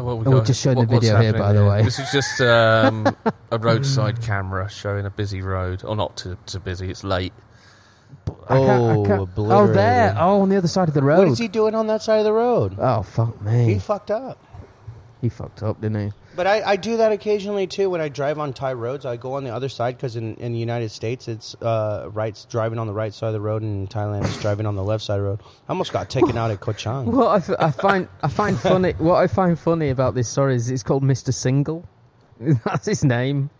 Oh, well, we Oh, we're just showing the video here, by the way. This is just um, a roadside camera showing a busy road, or not too, too busy. It's late. I can't- Oh, can't- oh, there. Oh, on the other side of the road. What is he doing on that side of the road? Oh, fuck me. He fucked up. He fucked up, didn't he? But I, I do that occasionally too when I drive on Thai roads. I go on the other side because in, in the United States it's uh, right driving on the right side of the road, and in Thailand it's driving on the left side of the road. I almost got taken out at Koh Chang. What I, f- I find I find funny what I find funny about this story is it's called Mr. Single. That's his name.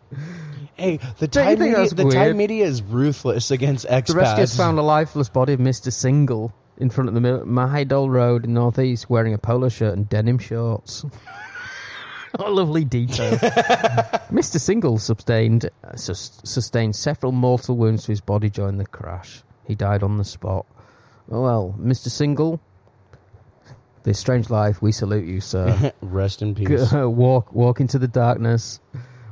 Hey, the Thai media, the Thai media is ruthless against expats. The rescuers found a lifeless body of Mr. Single in front of the Mahidol Road in Northeast wearing a polo shirt and denim shorts. A lovely detail. Mr. Single sustained uh, sus- sustained several mortal wounds to his body during the crash. He died on the spot. Oh, well, Mr. Single, this strange life, we salute you, sir. Rest in peace. Go- walk, walk into the darkness.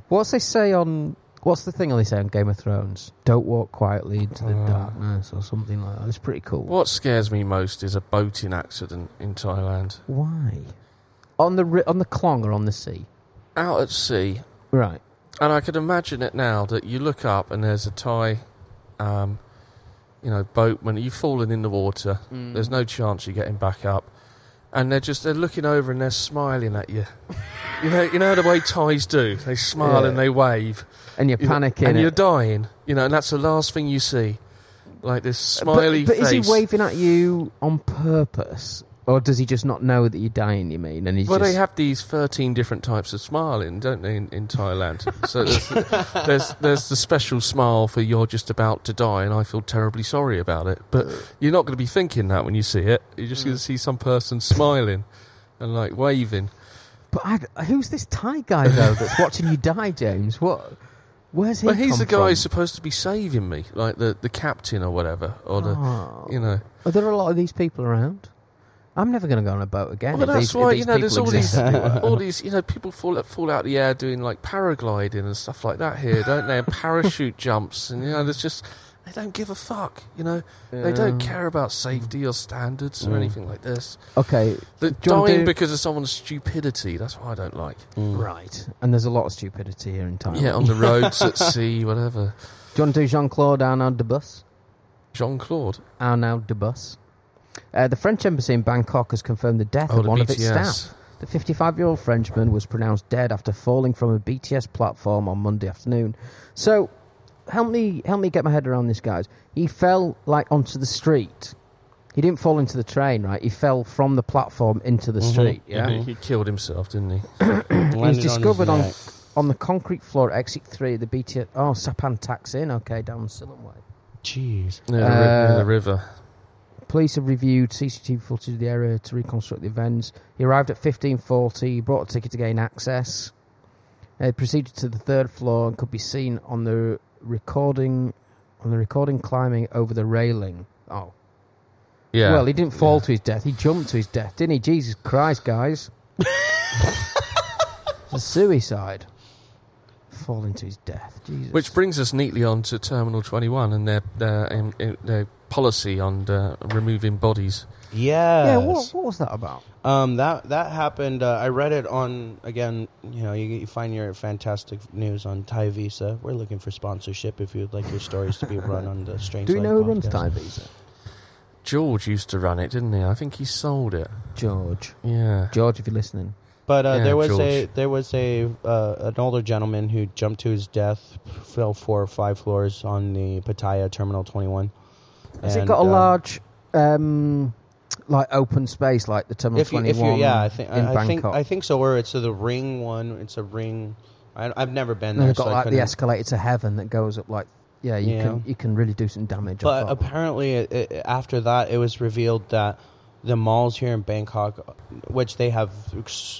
What's they say on? What's the thing they say on Game of Thrones? Don't walk quietly into the Oh. darkness, or something like that. It's pretty cool. What scares me most is a boating accident in Thailand. Why? On the on the Klong or on the sea? Out at sea, Right. and I could imagine it now that you look up and there's a Thai, um, you know, boatman. You've fallen in the water. Mm. There's no chance you're getting back up, and they're just they're looking over and they're smiling at you. you know, you know the way Thais do. They smile Yeah. and they wave, And you're You know, panicking. and you're dying. You know, and that's the last thing you see, like this But- smiley but, face. is he waving at you on purpose, or does he just not know that you're dying? You mean? And he's Well, just they have these thirteen different types of smiling, don't they, in, in Thailand? so there's, there's there's the special smile for you're just about to die, and I feel terribly sorry about it. But you're not going to be thinking that when you see it. You're just going to mm. see some person smiling and like waving. But I, who's this Thai guy though that's watching you die, James? What? Where's he? But he's come the guy from? who's supposed to be saving me, like the the captain or whatever, or the Oh. you know. Are there a lot of these people around? I'm never going to go on a boat again. Well, that's these, if why you know there's all these exist anywhere. all these you know people fall fall out of the air doing like paragliding and stuff like that here, don't they? And parachute jumps, and you know there's just they don't give a fuck. You know they don't care about safety or standards or Mm. anything like this. Okay, They're Do dying do- because of someone's stupidity. That's what I don't like. Mm. right. And there's a lot of stupidity here in Thailand. Yeah, on the roads at sea, whatever. Do you want to do Jean Claude Arnaud de Bus? Jean Claude. Arnaud de Bus. Uh, the French embassy in Bangkok has confirmed the death Oh, of the one of its staff. The 55 year old Frenchman was pronounced dead after falling from a BTS platform on Monday afternoon. So, help me help me get my head around this, guys. He fell like onto the street. He didn't fall into the train, right? He fell from the platform into the Mhm, street. Yeah, mhm. He killed himself, didn't he? he was discovered on- neck. on the concrete floor, at exit three. The BTS. Oh, Sapan Taksin. Okay, down Silom Way. Jeez. Near, the, ri- near Uh, the river. Police have reviewed CCTV footage of the area to reconstruct the events. He arrived at 1540, he brought a ticket to gain access. Uh, proceeded to the third floor and could be seen on the recording on the recording climbing over the railing. Oh. Yeah. Well, he didn't fall Yeah. to his death, he jumped to his death, didn't he? Jesus Christ, guys. it's a suicide. Falling to his death. Jesus. Which brings us neatly on to Terminal 21 and their their, um, uh, their policy on uh, removing bodies. Yeah. Yeah. What, what was that about? Um, that that happened. Uh, I read it on again. You know, you, you find your fantastic news on Thai Visa. We're looking for sponsorship if you'd like your stories to be run on the strange. Do we know who runs. Thai Visa? George used to run it, didn't he? I think he sold it. George. Yeah. George, if you're listening. But uh, yeah, there was George. a there was a uh, an older gentleman who jumped to his death, fell four or five floors on the Pattaya Terminal 21. Has and, it got a um, large um, like open space like the Terminal 21 yeah, I think, in I, I Bangkok? Think, I think so, or it's the ring one. It's a ring. I, have never been there. They've got so like the escalator to heaven that goes up like yeah, you yeah. can you can really do some damage. But apparently, it, it, after that, it was revealed that the malls here in Bangkok, which they have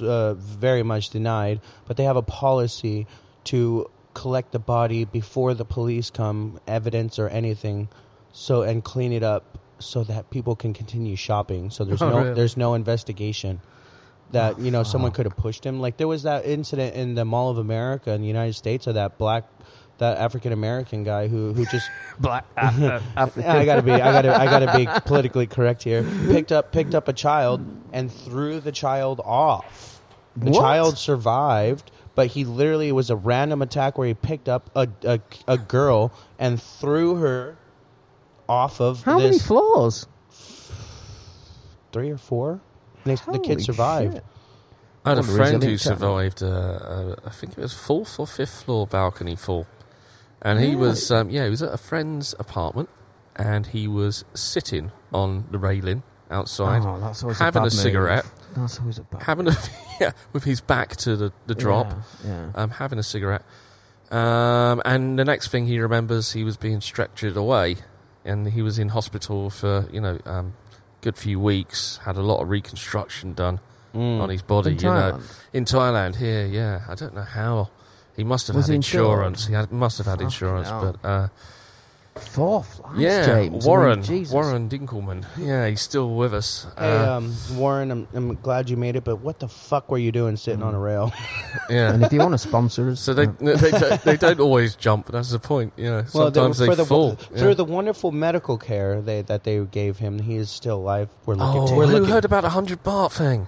uh, very much denied, but they have a policy to collect the body before the police come, evidence or anything so and clean it up so that people can continue shopping. So there's Oh, no really? there's no investigation. That you know someone could have pushed him. Like there was that incident in the Mall of America in the United States of that black, that African American guy who who just black uh. I gotta be, I gotta, I gotta be politically correct here. Picked up, picked up a child and threw the child off. The What? child survived, but he literally it was a random attack where he picked up a a, a girl and threw her off of How many floors? three or four. They, the kid survived. shit. I had a friend who survived, uh, uh, I think it was fourth or fifth floor balcony fall. And he was, um, yeah, he was at a friend's apartment and he was sitting on the railing outside, Oh, that's having a, a bad move. cigarette. That's always a bad. having a, yeah, with his back to the, the drop. Yeah. yeah. um, having a cigarette. Um, and the next thing he remembers, he was being stretchered away, and he was in hospital for you know um, good few weeks. Had a lot of reconstruction done, Mm. on his body. In you know, Thailand? in Thailand here, yeah. I don't know how. He must have Was had insurance. He had, must have had Fucking insurance, hell. but uh, Four flights, yeah, James. I Warren, mean, Jesus. Warren Dinkelman. Yeah, he's still with us. Hey, Uh, um, Warren, I'm, I'm glad you made it, but what the fuck were you doing sitting on a rail? yeah. And if you want to sponsor us, So they, they don't- they don't always jump. That's the point. You know, Well, the- sometimes for they the, fall. through yeah. the wonderful medical care they, that they gave him. He is still alive. We're looking. oh, we're who looking. heard about a hundred baht thing?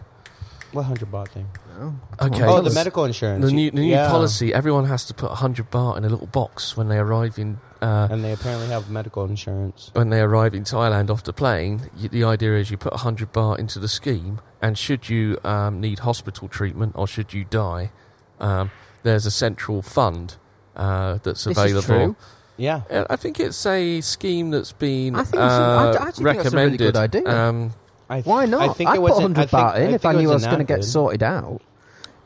What hundred baht thing? no. Okay. Oh, the medical insurance. The new, the new Yeah. policy: everyone has to put a hundred baht in a little box when they arrive in. Uh, and they apparently have medical insurance. when they arrive in Thailand off the plane, y the idea is you put 100 baht into the scheme, and should you um, need hospital treatment or should you die, um, there's a central fund uh, that's This is available. true. Yeah. Uh, I think it's a scheme that's been I think it's a- I uh, d- I actually think that's a really recommended. good idea. Um, I th- Why not? I think I'd it was put in- 100 I think- baht in if I think it knew I was was going to get sorted out.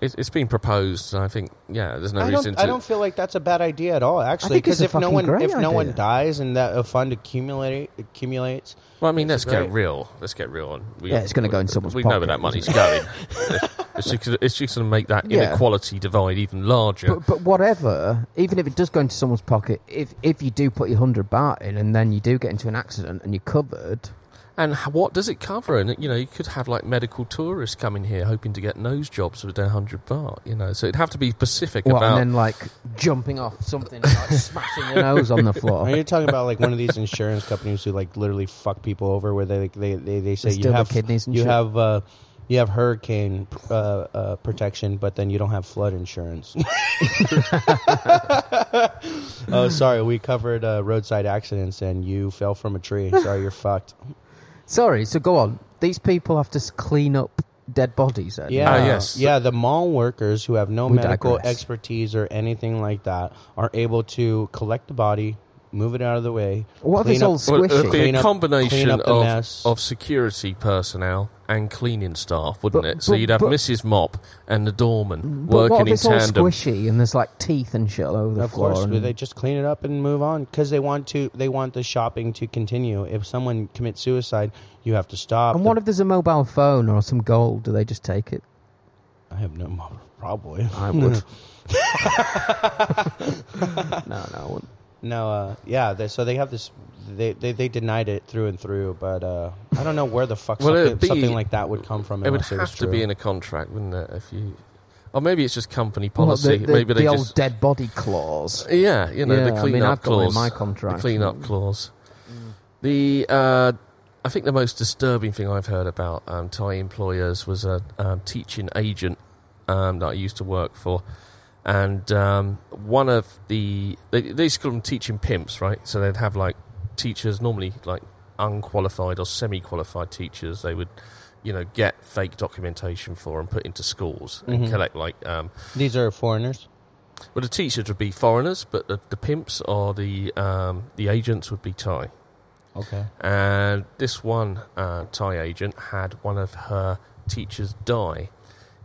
it, it's been proposed, and I think, yeah, there's no I reason don't. to. I don't feel like that's a bad idea at all. Actually, because if no one great if no one dies and that a fund accumulate accumulates, well, I mean, let's It's get real. Let's get real. And we, Yeah, it's gonna go in someone's pocket. We know where that money's going. it's just, it's just going to make that Yeah. inequality divide even larger. But, but whatever, even if it does go into someone's pocket, if if you do put your 100 baht in and then you do get into an accident and you're covered, And what does it cover? And you know, you could have like medical tourists coming here hoping to get nose jobs for their hundred baht. You know, so it'd have to be specific what, about. and then like jumping off something, and, like smashing your nose on the floor. are you talking about like one of these insurance companies who like literally fuck people over, where they they they, they say you have kidneys and you shit? have uh, you have hurricane uh, uh, protection, but then you don't have flood insurance. oh, sorry, we covered uh, roadside accidents, and you fell from a tree. Sorry, you're fucked. Sorry, so go on. These people have to clean up dead bodies. Then? Yeah, Ah, yes. yeah. The mall workers who have no We medical digress. expertise or anything like that are able to collect the body, move it out of the way. What if it's up- all Well, it'd be Clean a up- combination clean up the of, mess. of security personnel and cleaning staff, wouldn't But- it? So but- you'd have but- Mrs. Mop and the doorman But what working if in it's all tandem. squishy and there's like teeth and shit all over the of floor? course, and- they just clean it up and move on because they want to. They want the shopping to continue. If someone commits suicide, you have to stop. and The- what if there's a mobile phone or some gold? Do they just take it? I have no mo- probably. I would. no, no, I wouldn't. No, uh, yeah. They, so they have this. They, they they denied it through and through, but uh, I don't know where the fuck Well, something, be- something like that would come from. It would have was to true. be in a contract, wouldn't it? If you, or maybe it's just company Well, policy. the, the, maybe they the old just dead body clause. Yeah, you know, Yeah, the I clean mean, up I've got in clause. my The contract. clean up clause. The uh, I think the most disturbing thing I've heard about um, Thai employers was a um, teaching agent um, that I used to work for, and um, one of the they, they used to call them teaching pimps, right? So they'd have like teachers normally like unqualified or semi-qualified teachers. They would. You know, get fake documentation for and put into schools and Mhm. collect like um, These are foreigners. well, the teachers would be foreigners, but the, the pimps or the um, the agents would be Thai. Okay. And this one uh, Thai agent had one of her teachers die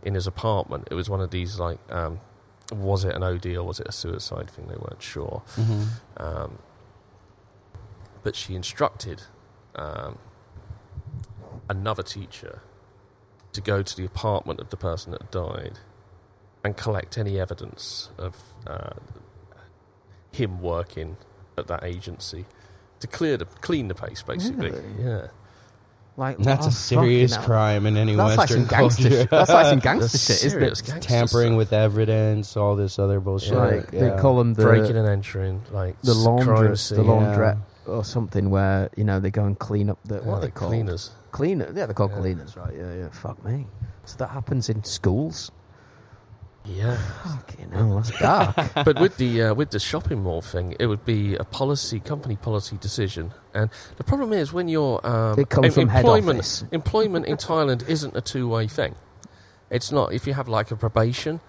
in his apartment. It was one of these like, um, was it an OD or was it a suicide thing? They weren't sure. Mm-hmm. Um, but she instructed um, another teacher to go to the apartment of the person that died and collect any evidence of uh, him working at that agency to clear the clean the place, basically. Really? Yeah. Like That's oh, a serious crime in any That's Western some gangster culture. shit. That's like some gangster shit, isn't it? gangster Tampering stuff. with evidence, all this other bullshit. Like yeah. they call them the breaking and entering, like the s- crime laundress, scene. the Yeah. or something where you know they go and clean up the Yeah, what are they like called? cleaners. Cleaner, yeah, they're called Yeah. cleaners, right? Yeah, yeah. Fuck me. So that happens in schools. Yeah. Fucking hell, that's dark. but with the uh, with the shopping mall thing, it would be a policy, company policy decision. And the problem is when you're um, It comes from head employment, office. employment in Thailand isn't a two way thing. It's not. If you have like a probation,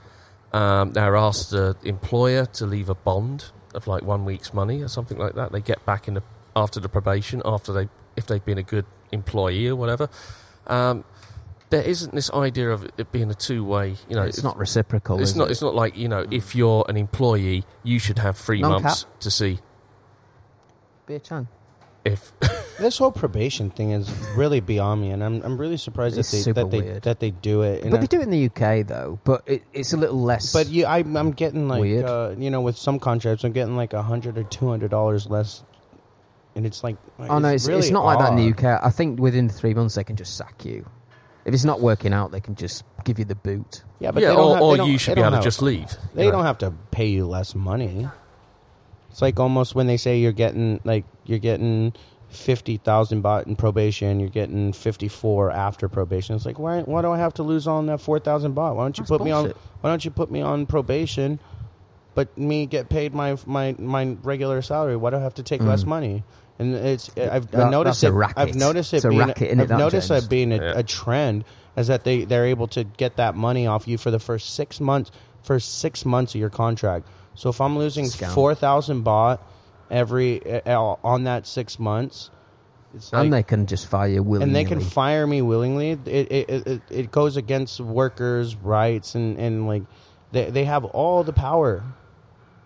um, they're asked the employer to leave a bond of like one week's money or something like that. They get back in the, after the probation after they if they've been a good employee or whatever. Um, there isn't this idea of it being a two way. You know, it's not reciprocal. it's is not. It? It's not like you know, if you're an employee, you should have three Non-cap. months to see. Beer Chan. if This whole probation thing is really beyond me, and I'm I'm really surprised It's that they super that they weird. that they do it. But they do it in the UK though. But it, it's a little less. But you, I, I'm getting like, Weird. uh, you know, with some contracts, I'm getting like a hundred or two hundred dollars less, and it's like, oh no, it's, really it's not like that in the odd. UK. I think within three months they can just sack you. If it's not working out, they can just give you the boot. Yeah, but yeah, they don't or, have, they or don't- you should be don't able to just leave. They you know. don't have to pay you less money. It's like almost when they say you're getting like you're getting fifty thousand baht in probation, you're getting fifty four after probation. It's like why why do I have to lose on that four thousand baht? Why don't you That's put me on why don't you put me on probation, but me get paid my my my regular salary? Why do I have to take less mm. money? And it's I've. I've noticed it. racket. I've noticed it being racket, I've that, noticed James? it being a, Yeah. a trend is that they they're able to get that money off you for the first six months first six months of your contract. So if I'm losing Scam. four thousand baht every uh, on that six months, it's like, and they can just fire you willingly. and they can fire me willingly. It it, it, it it goes against workers' rights and, and like they they have all the power.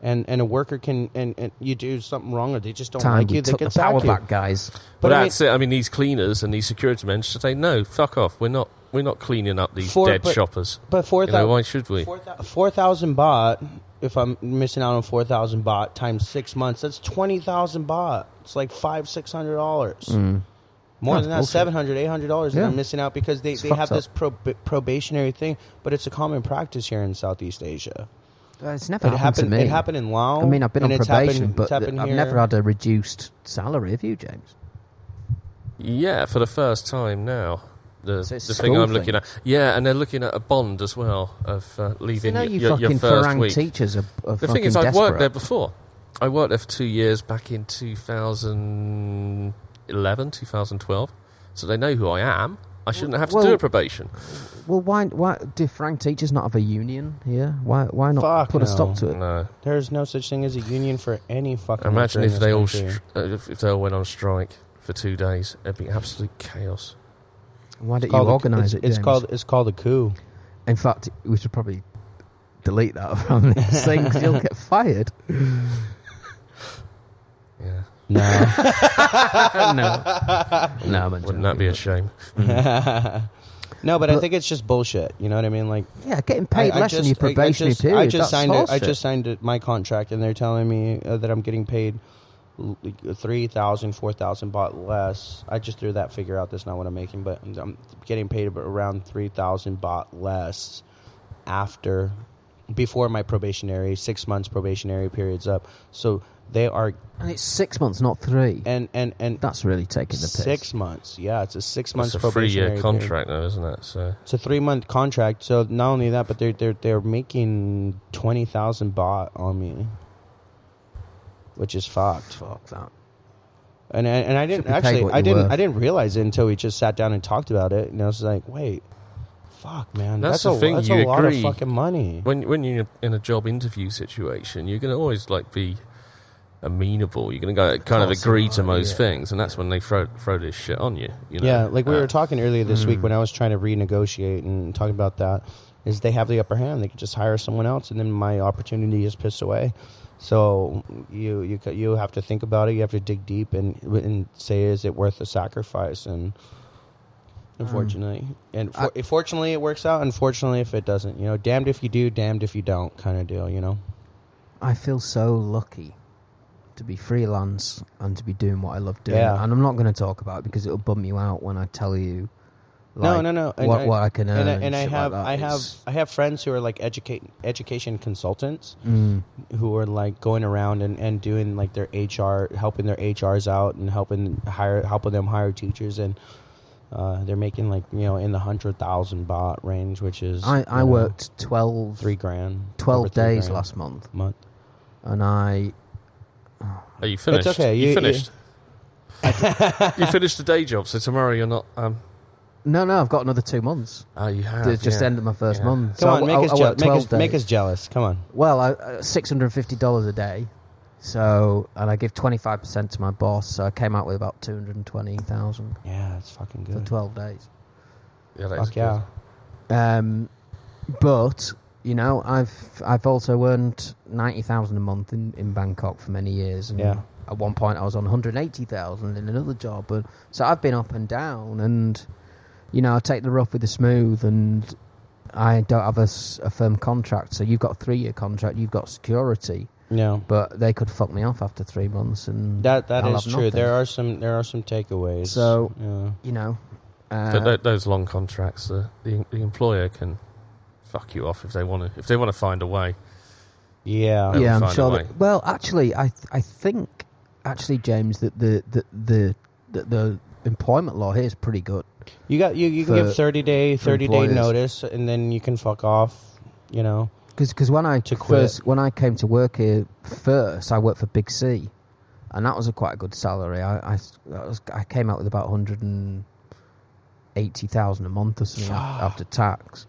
And and a worker can and, and you do something wrong or they just don't Time like you, they took can the sack power you. back, guys. But But I mean- that's it. I mean, these cleaners and these security men should say, "No, fuck off. We're not. We're not cleaning up these For- dead but- shoppers. But four You know, thousand why should we? Four thousand baht. If I'm missing out on four thousand baht times six months, that's twenty thousand baht. It's like five six hundred dollars. Mm. More That's than that, bullshit. seven hundred, eight hundred dollars that Yeah. I'm missing out because they, they fucked have up. this prob- probationary thing, but it's a common practice here in Southeast Asia. Uh, It's never It happened, happened. to me. It happened in Laos. I mean, I've been on probation, happened- but it's I've here. never had a reduced salary. Have you, James? Yeah, for the first time now. The, So the thing I'm thing. looking at, yeah, and they're looking at a bond as well of uh, You leaving know, you your, your fucking first week. teachers are, are The fucking thing is, I've worked there before. I worked there for two years back in 2011, 2012. So they know who I am. I shouldn't have to do a probation. Well, why why do Frank teachers not have a union here? Why why not Fuck put a stop to it? No. There's no such thing as a union for any fucking. Imagine if they all country. str- uh, if if they all went on strike for two days. It'd be absolute chaos. Why don't you called a- organise it's, it? It's James? called it's called a coup. In fact, we should probably delete that from this thing 'cause you'll get fired. Yeah. No. no, no, I'm Wouldn't that be a shame? no, but I think it's just bullshit. You know what I mean? Like Yeah, getting paid I- I less than your just- I- I probationary just- period. I just that's signed it. I horseshit. just signed it, my contract, and they're telling me uh, that I'm getting paid l- three thousand, four thousand baht less. I just threw that figure out. That's not what I'm making, but I'm, I'm getting paid about around three thousand baht less after, before my probationary six months probationary period's up. So they are, and it's six months, not three. and and and That's really taking the piss. six months. Yeah, it's a six months It's a three-year period. contract, though, isn't it? So It's a three month contract. So not only that, but they're they're they're making twenty thousand baht on me, which is fucked. Fuck that. And and, and I didn't actually I didn't worth. I didn't realize it until we just sat down and talked about it. And I was like, wait, fuck, man, That's that's, the a thing, that's you a lot of agree. fucking money. when when you're in a job interview situation, you're going to always like be amenable. You're going to go kind of agree to most yeah. things, and that's when they throw throw this shit on you. you know? Yeah, like we Uh, were talking earlier this Mm. week when I was trying to renegotiate and talking about that, is they have the upper hand. They could just hire someone else, and then my opportunity is pissed away. So you you you have to think about it. You have to dig deep and and say, is it worth the sacrifice? And unfortunately, and for, fortunately, it works out. Unfortunately, if it doesn't, you know, damned if you do, damned if you don't, kind of deal. You know. I feel so lucky to be freelance and to be doing what I love doing. Yeah. And I'm not going to talk about it because it'll bum you out when I tell you. no, like, no, no. And what, I- what I can earn. And, I, and I shit like have. I have It's- I have friends who are like educate education consultants. Mm, who are like going around and, and doing like their HR, helping their HRs out and helping hire, helping them hire teachers, and uh, they're making like you know in the hundred thousand baht range, which is I, I know, worked 12, three grand, 12 days grand last month. month. And I. Are you finished? okay, You, you- finished. you finished the day job, so tomorrow you're not. Um, No, no, I've got another two months. oh, you have. It's just yeah. ended my first Yeah. month. Come So on, I, make, I, us I je- make us make us jealous. Come on, Well, I, uh, $650 a day. So, and I give 25% to my boss. So I came out with about 220000 yeah, that's fucking good for 12 days. Yeah, that is Fuck yeah, Um, but you know, I've I've also earned ninety thousand a month in, in Bangkok for many years, and Yeah. at one point I was on 180,000 in another job, and so I've been up and down, and you know I take the rough with the smooth, and I don't have a firm contract. So you've got a three year contract, you've got security, Yeah. but they could fuck me off after three months, and That that I'll is have true. nothing. There are some there are some takeaways. So- yeah. you know. Uh, But those long contracts, uh, the the employer can fuck you off if they want to. If they want to find a way. yeah, yeah, I'm sure. That, well, actually, I I think actually, James, that the the the the, the employment law here is pretty good. You got you, you can give thirty day for thirty day notice, and then you can fuck off. You know. Because when I To quit. first when I came to work here first, I worked for Big C, and that was a quite a good salary. I I, that was, I came out with about hundred and eighty thousand a month or something after tax.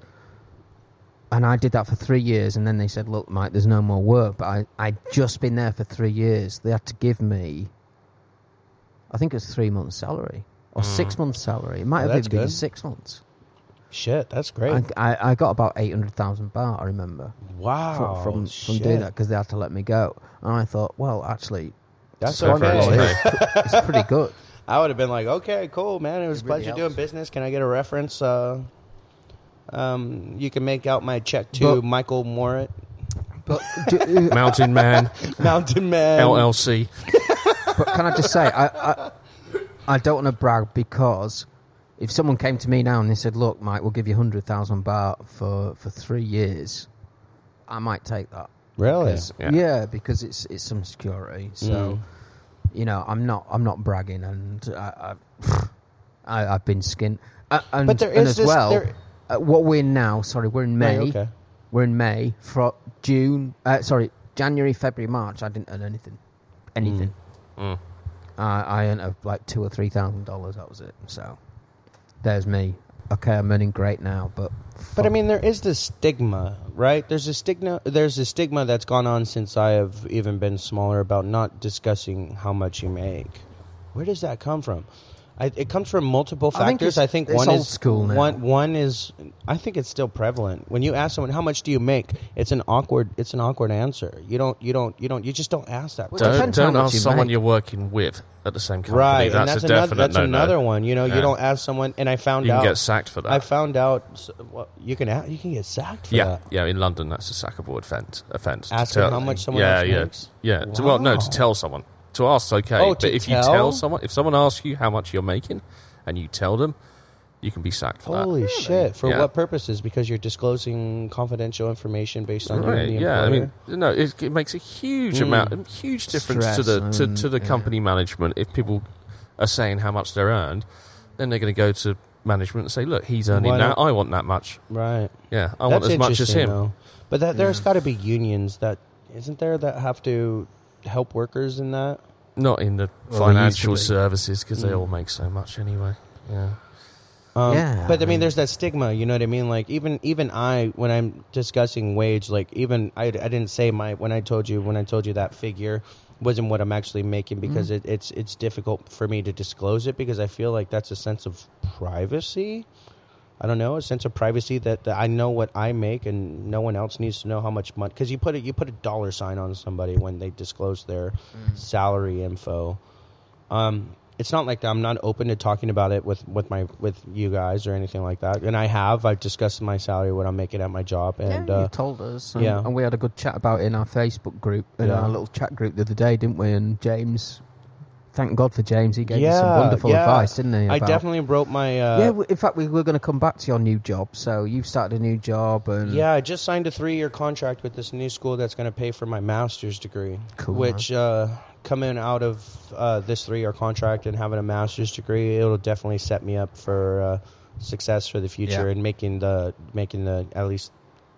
And I did that for three years, and then they said, "Look, Mike, there's no more work." But I I'd just been there for three years. They had to give me, I think it was three months' salary or six months' salary. It might Oh, have that's even been six months. Shit, that's great. I, I, I got about eight hundred thousand baht. I remember wow. from from, from doing that because they had to let me go. And I thought, well, actually, That's So okay. very it's, it's pretty good. I would have been like, okay, cool, man. It was It a really pleasure helps. doing business. Can I get a reference? Uh, um, you can make out my check to But- Michael Morit, But, do, Mountain Man, Mountain Man. LLC. but can I just say, I, I, I don't want to brag because if someone came to me now and they said, "Look, Mike, we'll give you hundred thousand baht for for three years," I might take that. Really? 'Cause- Yeah. yeah. because it's it's some security. So. Mm. you know, I'm not, I'm not bragging, and I, I, I I've been skinned, uh, and, But there and is as this- well, there- uh, what we're in now. Sorry, we're in May. Right, okay. We're in May. For June, uh, sorry, January, February, March. I didn't earn anything, anything. Mm. Uh, I earned uh, like two or three thousand dollars. That was it. So there's me. Okay, I'm earning great now, but But I mean, there is this stigma, right? There's a stigma. There's a stigma that's gone on since I have even been smaller about not discussing how much you make. Where does that come from? I, it comes from multiple I think factors. it's- I think it's one old is school now. One, one is. I think it's still prevalent. When you ask someone how much do you make, it's an awkward. It's an awkward answer. You don't. You don't. You don't. You just don't ask that. Well, question. Don't, depends how don't much ask you someone make. you're working with at the same company. right, That's, and that's a another. definite That's no-no. another one. You know, Yeah. you don't ask someone. And I found You can out. get sacked for that. I found out. s- Well, you can. a- You can get sacked for yeah, that. yeah. In London, that's a sackable offence. Offence. to Asking tell- how much someone yeah, else yeah, makes? yeah. To, well, no, Wow. to tell someone. To ask, okay, Oh, but to if you tell? tell someone, if someone asks you how much you're making, and you tell them, you can be sacked for Holy shit! For Yeah. what purposes? Because you're disclosing confidential information based on you Right? and the Yeah, I mean, no, it, it makes a huge Mm. amount, a huge difference to the to, to the yeah. company management. If people are saying how much they're earned, then they're going to go to management and say, "Look, he's earning Why that. don't- I want that much. right. Yeah, I That's want as much as interesting, him." though. But that, there's got to be unions that isn't there that have to help workers in that. Not in the Well, they used to financial services because they Mm. all make so much anyway. Yeah. Um, Yeah, but I I mean, mean- there's that stigma. You know what I mean? Like even even I, when I'm discussing wage, like even I, I didn't say my when I told you when I told you that figure wasn't what I'm actually making because it, it's it's difficult for me to disclose it because I feel like that's a sense of privacy. I don't know a sense of privacy that, that I know what I make and no one else needs to know how much money because you put it you put a dollar sign on somebody when they disclose their salary info. Um, it's not like I'm not open to talking about it with, with my with you guys or anything like that. And I have I've discussed my salary, what I'm making at my job, and yeah, uh, you told us. And, yeah. and we had a good chat about it in our Facebook group, in Yeah. our little chat group the other day, didn't we? And James, thank God for James, he gave us some wonderful yeah. advice, didn't he? I definitely wrote my uh, yeah, in fact, we were going to come back to your new job. So you've started a new job, and Yeah, I just signed a three year contract with this new school that's going to pay for my master's degree. Cool, Which, uh, coming out of uh, this three year contract and having a master's degree, it'll definitely set me up for uh, success for the future Yeah. and making the making the at least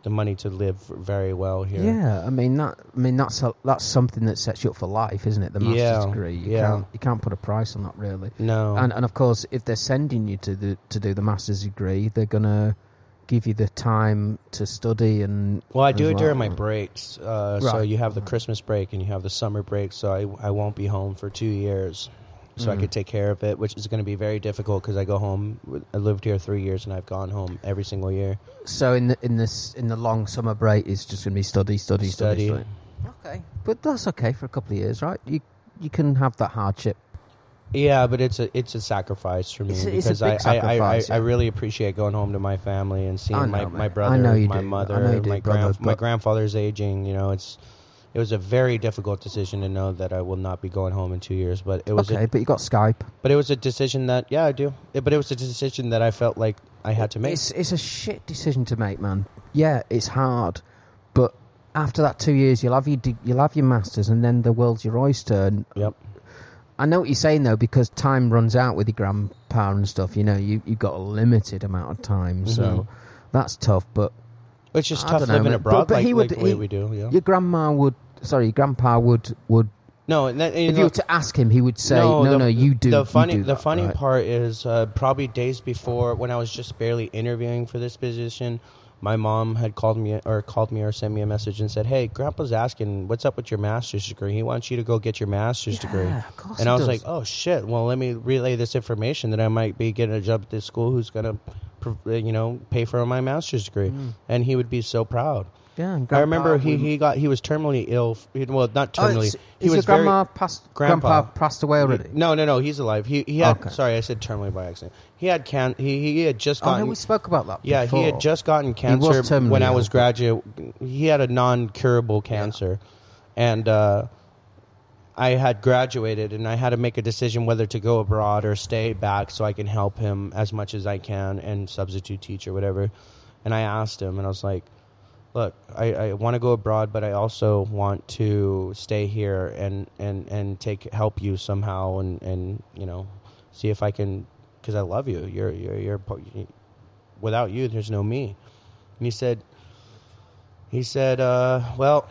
the money to live very well here. Yeah, I mean that. I mean that's a, that's something that sets you up for life, isn't it? The master's Yeah, degree. You yeah. can't you can't put a price on that really. No. And and of course, if they're sending you to the to do the master's degree, they're gonna give you the time to study and. well, I do as it during my breaks. Uh, So you have the Christmas break and you have the summer break. So I, I won't be home for two years. So I Mm. could take care of it, which is going to be very difficult because I go home. I lived here three years and I've gone home every single year. So in the in this in the long summer break, it's just gonna be study, study, study, Study. study. Okay, but that's okay for a couple of years, right? You you can have that hardship. Yeah, but it's a it's a sacrifice for me It's a- it's because big I, I, I, sacrifice, I really appreciate going home to my family and seeing I my, know, my brother, I know you my do. Mother, do, my brother, grand my but- grandfather's aging. You know, it's it was a very difficult decision to know that I will not be going home in two years. But it was Okay, a, but you got Skype. but it was a decision that yeah I do. It- but it was a decision that I felt like I had to make. It's it's a shit decision to make, man. Yeah, it's hard, but after that two years, you'll have your you'll have your masters, and then the world's your oyster. And Yep. I know what you're saying though, because time runs out with your grandpa and stuff. You know, you you've got a limited amount of time, so mm-hmm. that's tough. But It's just I tough living abroad, But- but like, he would- like the way he- we do. Yeah. your grandma would, sorry, your grandpa would would. No, and that, If you were to ask him, he would say, "No, no, the, you do." The funny, do the that, funny right? part is uh, probably days before when I was just barely interviewing for this position. My mom had called me or called me or sent me a message and said, "Hey, Grandpa's asking what's up with your master's degree. He wants you to go get your master's degree." Yeah, course And I was does. like, "Oh shit! Well, let me relay this information that I might be getting a job at this school who's gonna, you know, pay for my master's degree." Mm. And he would be so proud. Yeah, and I remember he, he got he was terminally ill. Well, not Oh, terminally. it's- he was your very- grandma passed? Grandpa. Grandpa passed away already. no, no, no. He's alive. He he had. Okay. Sorry, I said terminally by accident. He had can. He he had just Oh no, gotten. we spoke about that. yeah, he had just gotten cancer terminally when I was graduate. He had a non-curable cancer, and uh, I had graduated, and I had to make a decision whether to go abroad or stay back so I can help him as much as I can and substitute teach or whatever. And I asked him, and I was like, look, I, I want to go abroad, but I also want to stay here and, and, and take help you somehow and, and you know see if I can because I love you. You're you're you're without you, there's no me. And he said, he said, uh, well,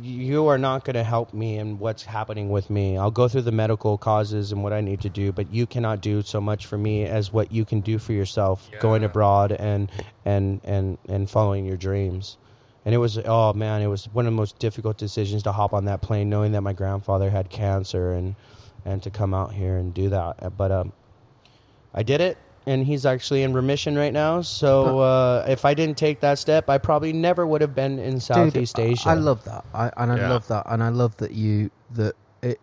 you are not going to help me in what's happening with me. I'll go through the medical causes and what I need to do, but you cannot do so much for me as what you can do for yourself going abroad and and and and following your dreams. And it was oh man, it was one of the most difficult decisions to hop on that plane knowing that my grandfather had cancer and and to come out here and do that. But um I did it and he's actually in remission right now. So uh, if I didn't take that step, I probably never would have been in Southeast Dude, I- Asia. I love that, I, and I Yeah. love that, and I love that you that it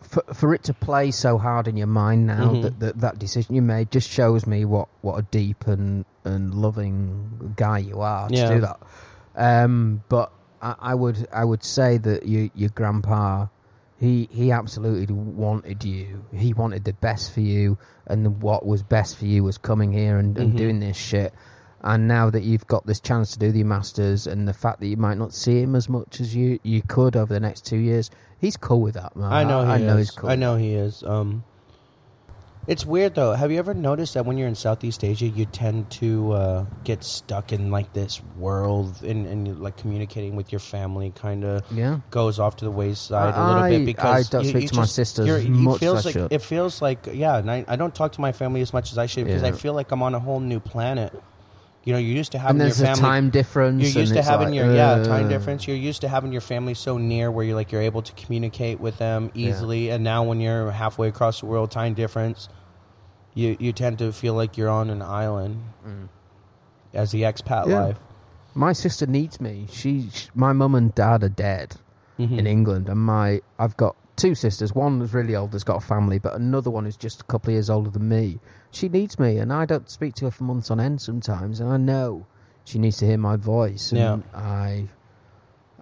for, for it to play so hard in your mind now Mhm. that, that that decision you made just shows me what what a deep and and loving guy you are to Yeah. do that. Um, but I, I would I would say that you, your grandpa. He he absolutely wanted you. He wanted the best for you, and what was best for you was coming here and, and Mhm. doing this shit. And now that you've got this chance to do the masters, and the fact that you might not see him as much as you you could over the next two years, he's cool with that, man. I know. He I know is. he's cool. I know he is. Um, it's weird though. Have you ever noticed that when you're in Southeast Asia, you tend to uh, get stuck in like this world, and and like communicating with your family kind of Yeah. goes off to the wayside a I- little bit because I don't you- speak you to my sisters you're- as it much feels like, should. It feels like yeah, and I, I don't talk to my family as much as I should because Yeah. I feel like I'm on a whole new planet. You know, you're used to having And your there's a family. time difference. You're used to having like, your yeah time uh, difference. You're used to having your family so near where you're like you're able to communicate with them Yeah. easily. And now when you're halfway across the world, time difference, you you tend to feel like you're on an island Mm. as the expat Yeah. life. My sister needs me. She, sh my mum and dad are dead Mhm. in England, and my I've got two sisters. One is really old, has got a family, but another one is just a couple of years older than me. She needs me, and I don't speak to her for months on end sometimes, and I know she needs to hear my voice. And Yeah. I,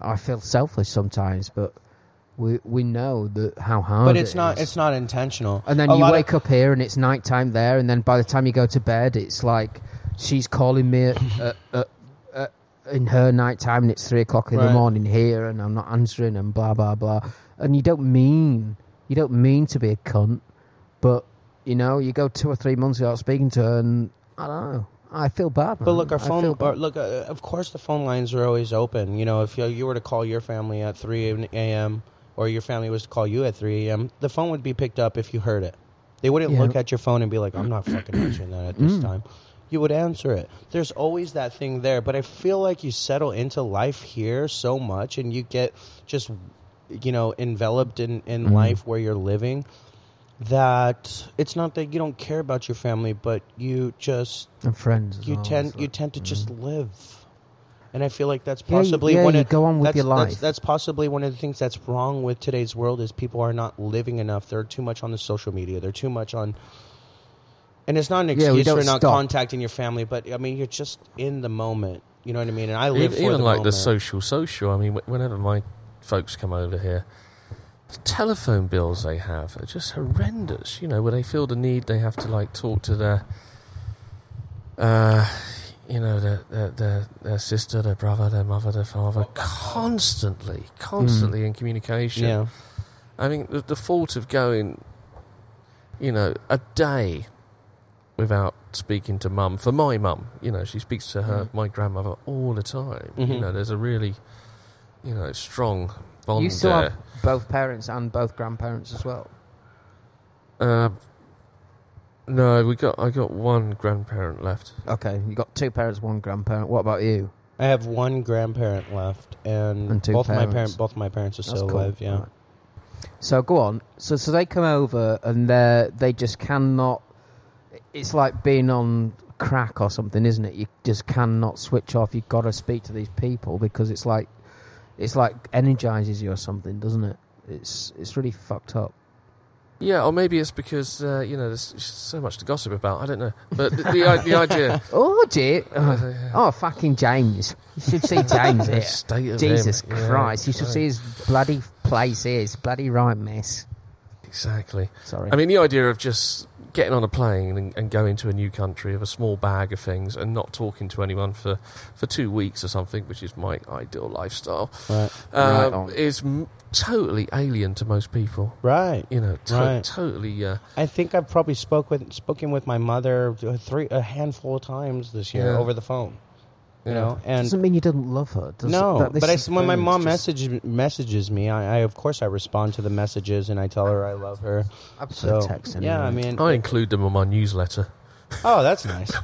I feel selfish sometimes, but we we know that how hard. But it it's not is. it's not intentional. And then A you lot of- wake up here and it's nighttime there, and then by the time you go to bed, it's like she's calling me at, at, at, at, in her nighttime, and it's three o'clock in Right. the morning here, and I'm not answering, and blah blah blah. And you don't mean you don't mean to be a cunt, but you know you go two or three months without speaking to her, and I don't know. I feel bad. But man. look, our phone. Or look, uh, of course, the phone lines are always open. You know, if you, you were to call your family at three a.m. or your family was to call you at three a.m., the phone would be picked up if you heard it. They wouldn't Yeah. look at your phone and be like, "I'm not fucking answering that at this Mm. time." You would answer it. There's always that thing there, but I feel like you settle into life here so much, and you get just, you know, enveloped in in Mm. life where you're living. That it's not that you don't care about your family, but you just and friends. You well, tend it's you tend to just live And I feel like that's possibly yeah, one you of go on with your life. That's, possibly one of the things that's wrong with today's world is people are not living enough. They're too much on the social media. They're too much on. And it's not an Yeah, excuse for don't stop. contacting your family, but I mean, you're just in the moment. You know what I mean? And I live even, for even the like the social social. I mean, whenever my folks come over here, the telephone bills they have are just horrendous. You know, when they feel the need, they have to like talk to their, uh, you know, their their their, their sister, their brother, their mother, their father, constantly, constantly in communication. Yeah. I mean, the, the thought of going, you know, a day without speaking to mum, for my mum, you know, she speaks to her, my grandmother, all the time. You Mhm. know, there's a really, you know, strong bond You still there. have both parents and both grandparents as well. Uh, no, we got. I got one grandparent left. Okay, you got two parents, one grandparent. What about you? I have one grandparent left, and, And two both my parents. parent, both my parents are That's still cool. alive. Yeah. Right. So go on. So so they come over and they they just cannot. It's like being on crack or something, isn't it? You just cannot switch off. You've got to speak to these people because it's like it's like energizes you or something, doesn't it? It's it's really fucked up. Yeah, or maybe it's because uh, you know there's so much to gossip about. I don't know, but the the, the idea. Oh dear! Oh, oh, fucking James! You should see James here. state of Jesus him. Yeah, Christ! You should see his bloody place here. His bloody right mess. exactly. Sorry. I mean, the idea of just getting on a plane and, and going to a new country with a small bag of things and not talking to anyone for, for two weeks or something, which is my ideal lifestyle, Right. Right um, on. is m- totally alien to most people. Right. You know, to- Right. totally. Uh, I think I've probably spoke with spoken with my mother three a handful of times this year Yeah. over the phone. You know, and doesn't mean you didn't love her. Does no, that- but I, is when my mom it's just- message, messages me, I, I of course I respond to the messages and I tell her I love her. I prefer So text yeah, I mean, I include them on my newsletter. oh, that's nice.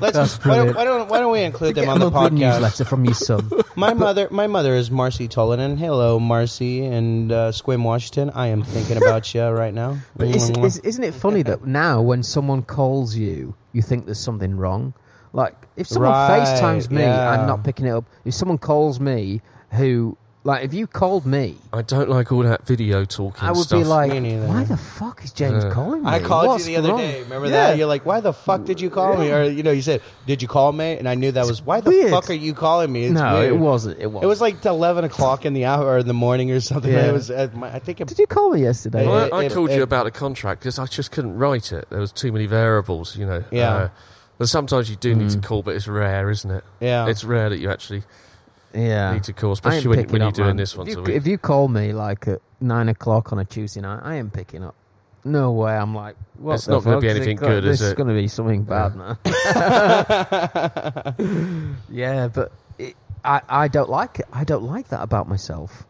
Let's That's why don't, brilliant. why don't why don't we include them on the monthly podcast? newsletter from your son. My mother, my mother is Marcy Tollenan. Hello, Marcy and uh, Sequim Washington. I am thinking about you right now. But is, is, isn't it funny that now when someone calls you, you think there's something wrong? Like if someone Right, FaceTimes me, yeah. I'm not picking it up. If someone calls me, who like if you called me, I don't like all that video talking I would stuff. be like, Me neither. why the fuck is James Yeah. calling me? I called What's you the other wrong?" day. Remember Yeah. that? You're like, why the fuck did you call me? Or you know, you said, "Did you call me?" And I knew that was why the weird. fuck are you calling me? It's no, weird. it wasn't. It was. It was like eleven o'clock in the hour or in the morning or something. Yeah. It was. At my, I think. It, Did you call me yesterday? Well, It- I, I it- called it- you about a contract because I just couldn't write it. There was too many variables, you know. Yeah. Uh, but sometimes you do need to Mm. call, but it's rare, isn't it? yeah. It's rare that you actually yeah. need to call, especially when, when you're up, doing man. this once if a you, week. If you call me like at nine o'clock on a Tuesday night, I am picking up. No way. I'm like, what It's not gonna be anything go- good, This is it? going to be something bad, man. yeah, but it, I I don't like it. I don't like that about myself.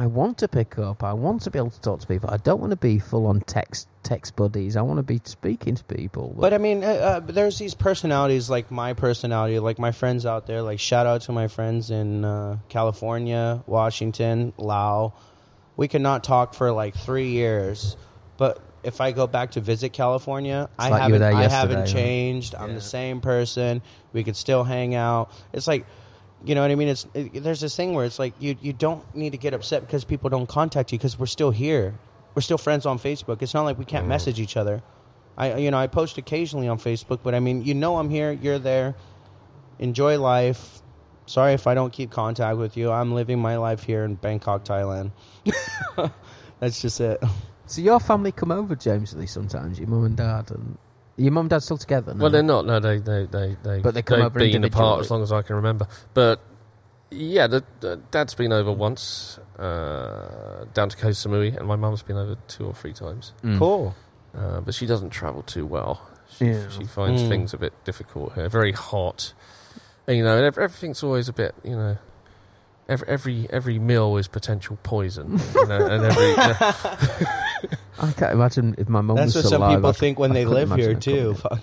I want to pick up. I want to be able to talk to people. I don't want to be full on text text buddies. I want to be speaking to people. But I mean, uh, uh, there's these personalities like my personality, like my friends out there. Like shout out to my friends in uh, California, Washington, Lao. We could not talk for like three years, but if I go back to visit California, I like haven't, I haven't right? changed. I'm Yeah. the same person. We could still hang out. It's like. You know what I mean? It's it, there's this thing where it's like you you don't need to get upset because people don't contact you because we're still here. We're still friends on Facebook. It's not like we can't mm-hmm. message each other. I you know I post occasionally on Facebook, but I mean you know I'm here, you're there. Enjoy life. Sorry if I don't keep contact with you. I'm living my life here in Bangkok, Thailand. That's just it. so your family come over, James, Lee, sometimes. Your mum and dad, and your mum and dad still together. No? Well, they're not. No, they they they they. But they come they've over been apart as long as I can remember. But yeah, the, the dad's been over once uh, down to Koh Samui, and my mum's been over two or three times. Mm. Cool. Uh, but she doesn't travel too well. She, Yeah. she finds Mm. things a bit difficult here. Very hot, and you know, and everything's always a bit. You know, every every every meal is potential poison. you know, and every I can't imagine if my mum That's was what some alive, people I think when they couldn't live here too. couldn't. Fuck.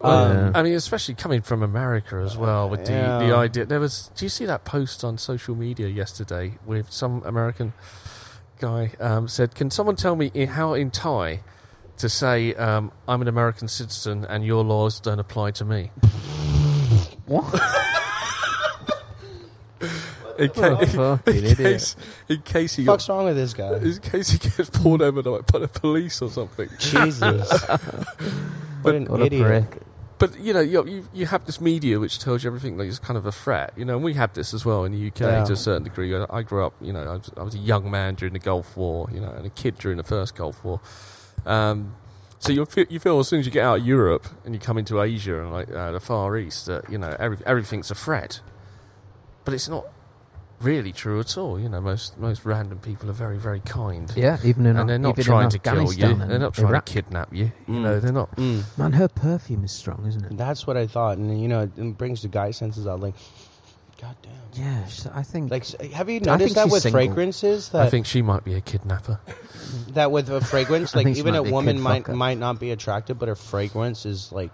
Well, Um, Yeah. I mean, especially coming from America as well, with the, Yeah. the idea. There was. Do you see that post on social media yesterday with some American guy um, said, "Can someone tell me how in Thai to say um, I'm an American citizen and your laws don't apply to me?" What? In, ca- What a fucking in case, in case he got, wrong with this guy? in case he gets pulled over like, by the police or something. Jesus. what an What a idiot. prick. But you know, you, you you have this media which tells you everything like it's kind of a threat. You know, and we had this as well in the UK Yeah. to a certain degree. I, I grew up, you know, I was, I was a young man during the Gulf War, you know, and a kid during the first Gulf War. Um, so you feel, you feel as soon as you get out of Europe and you come into Asia and like uh, the Far East that you know every, everything's a threat, but it's not really true at all. You know, most most random people are very very kind. Yeah, even in And they're not trying to kill you. And They're not trying Iraq. to kidnap you. You Mm. know, they're not. Mm. Man, her perfume is strong, isn't it? That's what I thought, and you know, it brings the guy senses out. Like, god damn. Yeah, I think. Like, have you noticed that with single. fragrances? I think she might be a kidnapper. that with a fragrance, like even a be a woman might fucker. might not be attractive, but her fragrance is like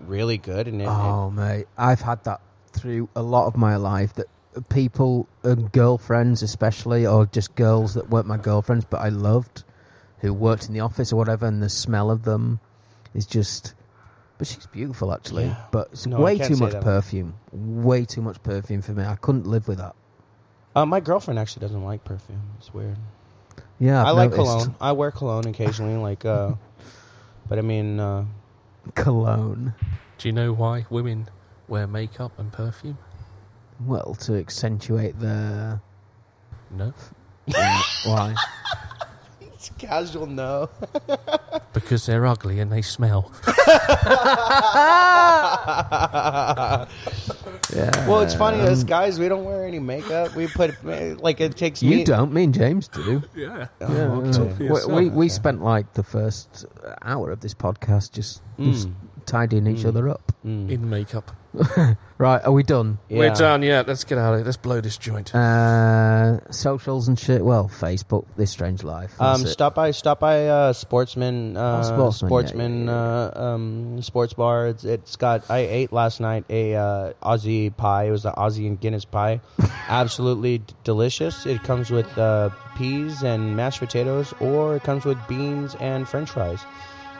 really good, and it, oh mate, I've had that through a lot of my life. That people, and girlfriends especially, or just girls that weren't my girlfriends, but I loved, who worked in the office or whatever, and the smell of them is just. But she's beautiful, actually. Yeah. But it's No, way too much that. perfume. Way too much perfume for me. I couldn't live with that. uh, my girlfriend actually doesn't like perfume. It's weird. Yeah, I've I like noticed. cologne. I wear cologne occasionally, like, uh, but I mean, uh, Cologne. Do you know why women wear makeup and perfume? Well, to accentuate the No, why? it's casual. No. because they're ugly and they smell. Yeah. Well, it's funny as um, guys, we don't wear any makeup. We put like it takes You me. don't. Me and James do. Yeah. Oh, Yeah, okay. We, we we spent like the first hour of this podcast just, just Mm. tidying each Mm. other up. Mm. In makeup. Right, are we done? We're done. Yeah, let's get out of here. Let's blow this joint. Uh, socials and shit. Well, Facebook, This Strange Life. That's Um, it. stop by, stop by, uh, Sportsman, uh, Oh, Sportsman, Sportsman, yeah, yeah, Uh, um, sports bar. It's, it's got. I ate last night a uh, Aussie pie. It was the Aussie and Guinness pie. Absolutely d- delicious. It comes with uh, peas and mashed potatoes, or it comes with beans and French fries.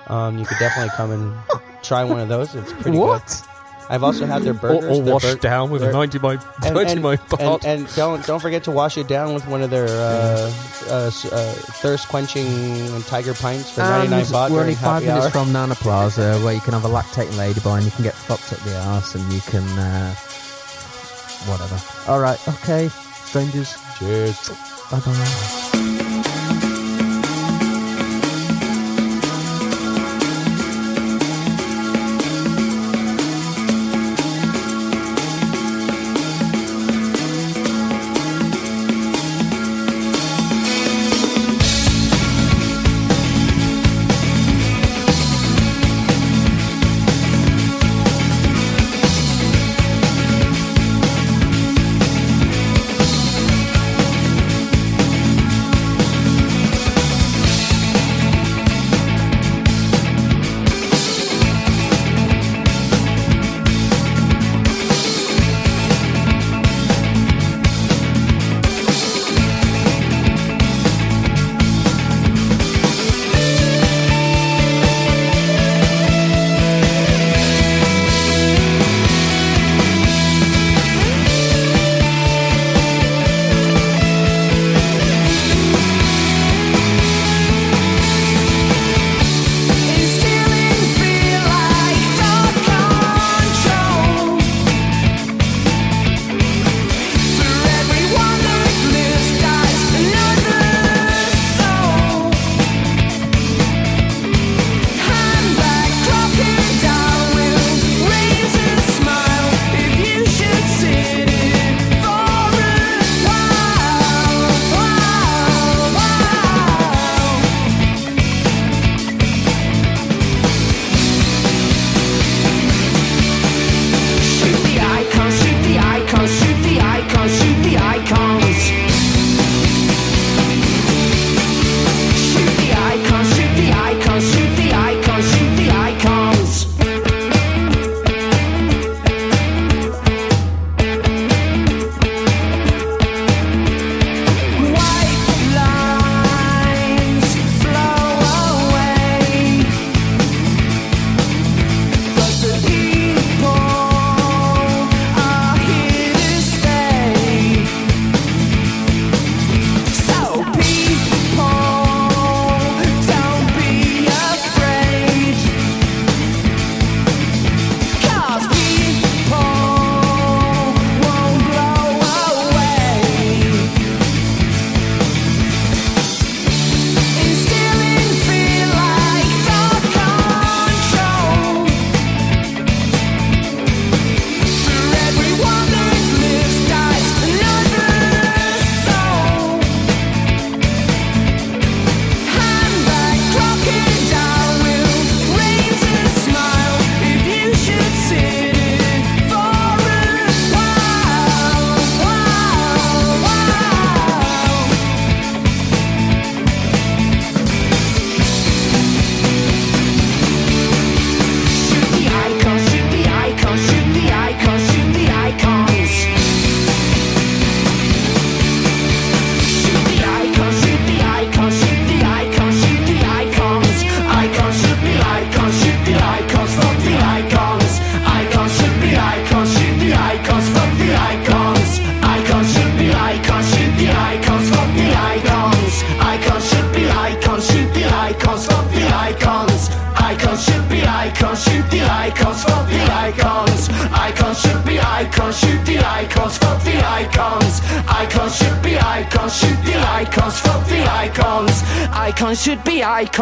Um, you could definitely come and try one of those. It's pretty what? Good. I've also had their Or, burgers. or their washed bur- down with a 90 by, and, 90 and, by and, part. and don't don't forget to wash it down with one of their uh, uh, uh, thirst quenching tiger pints for ninety nine And baht we're only five happy minutes hour. from Nana Plaza, where you can have a lactating ladyboy and you can get fucked up the ass, and you can uh, whatever. All right, okay, strangers. Cheers. Bye bye.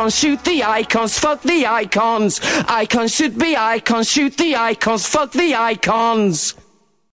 Icons, shoot the icons, fuck the icons. Icons should be icons, shoot the icons, fuck the icons.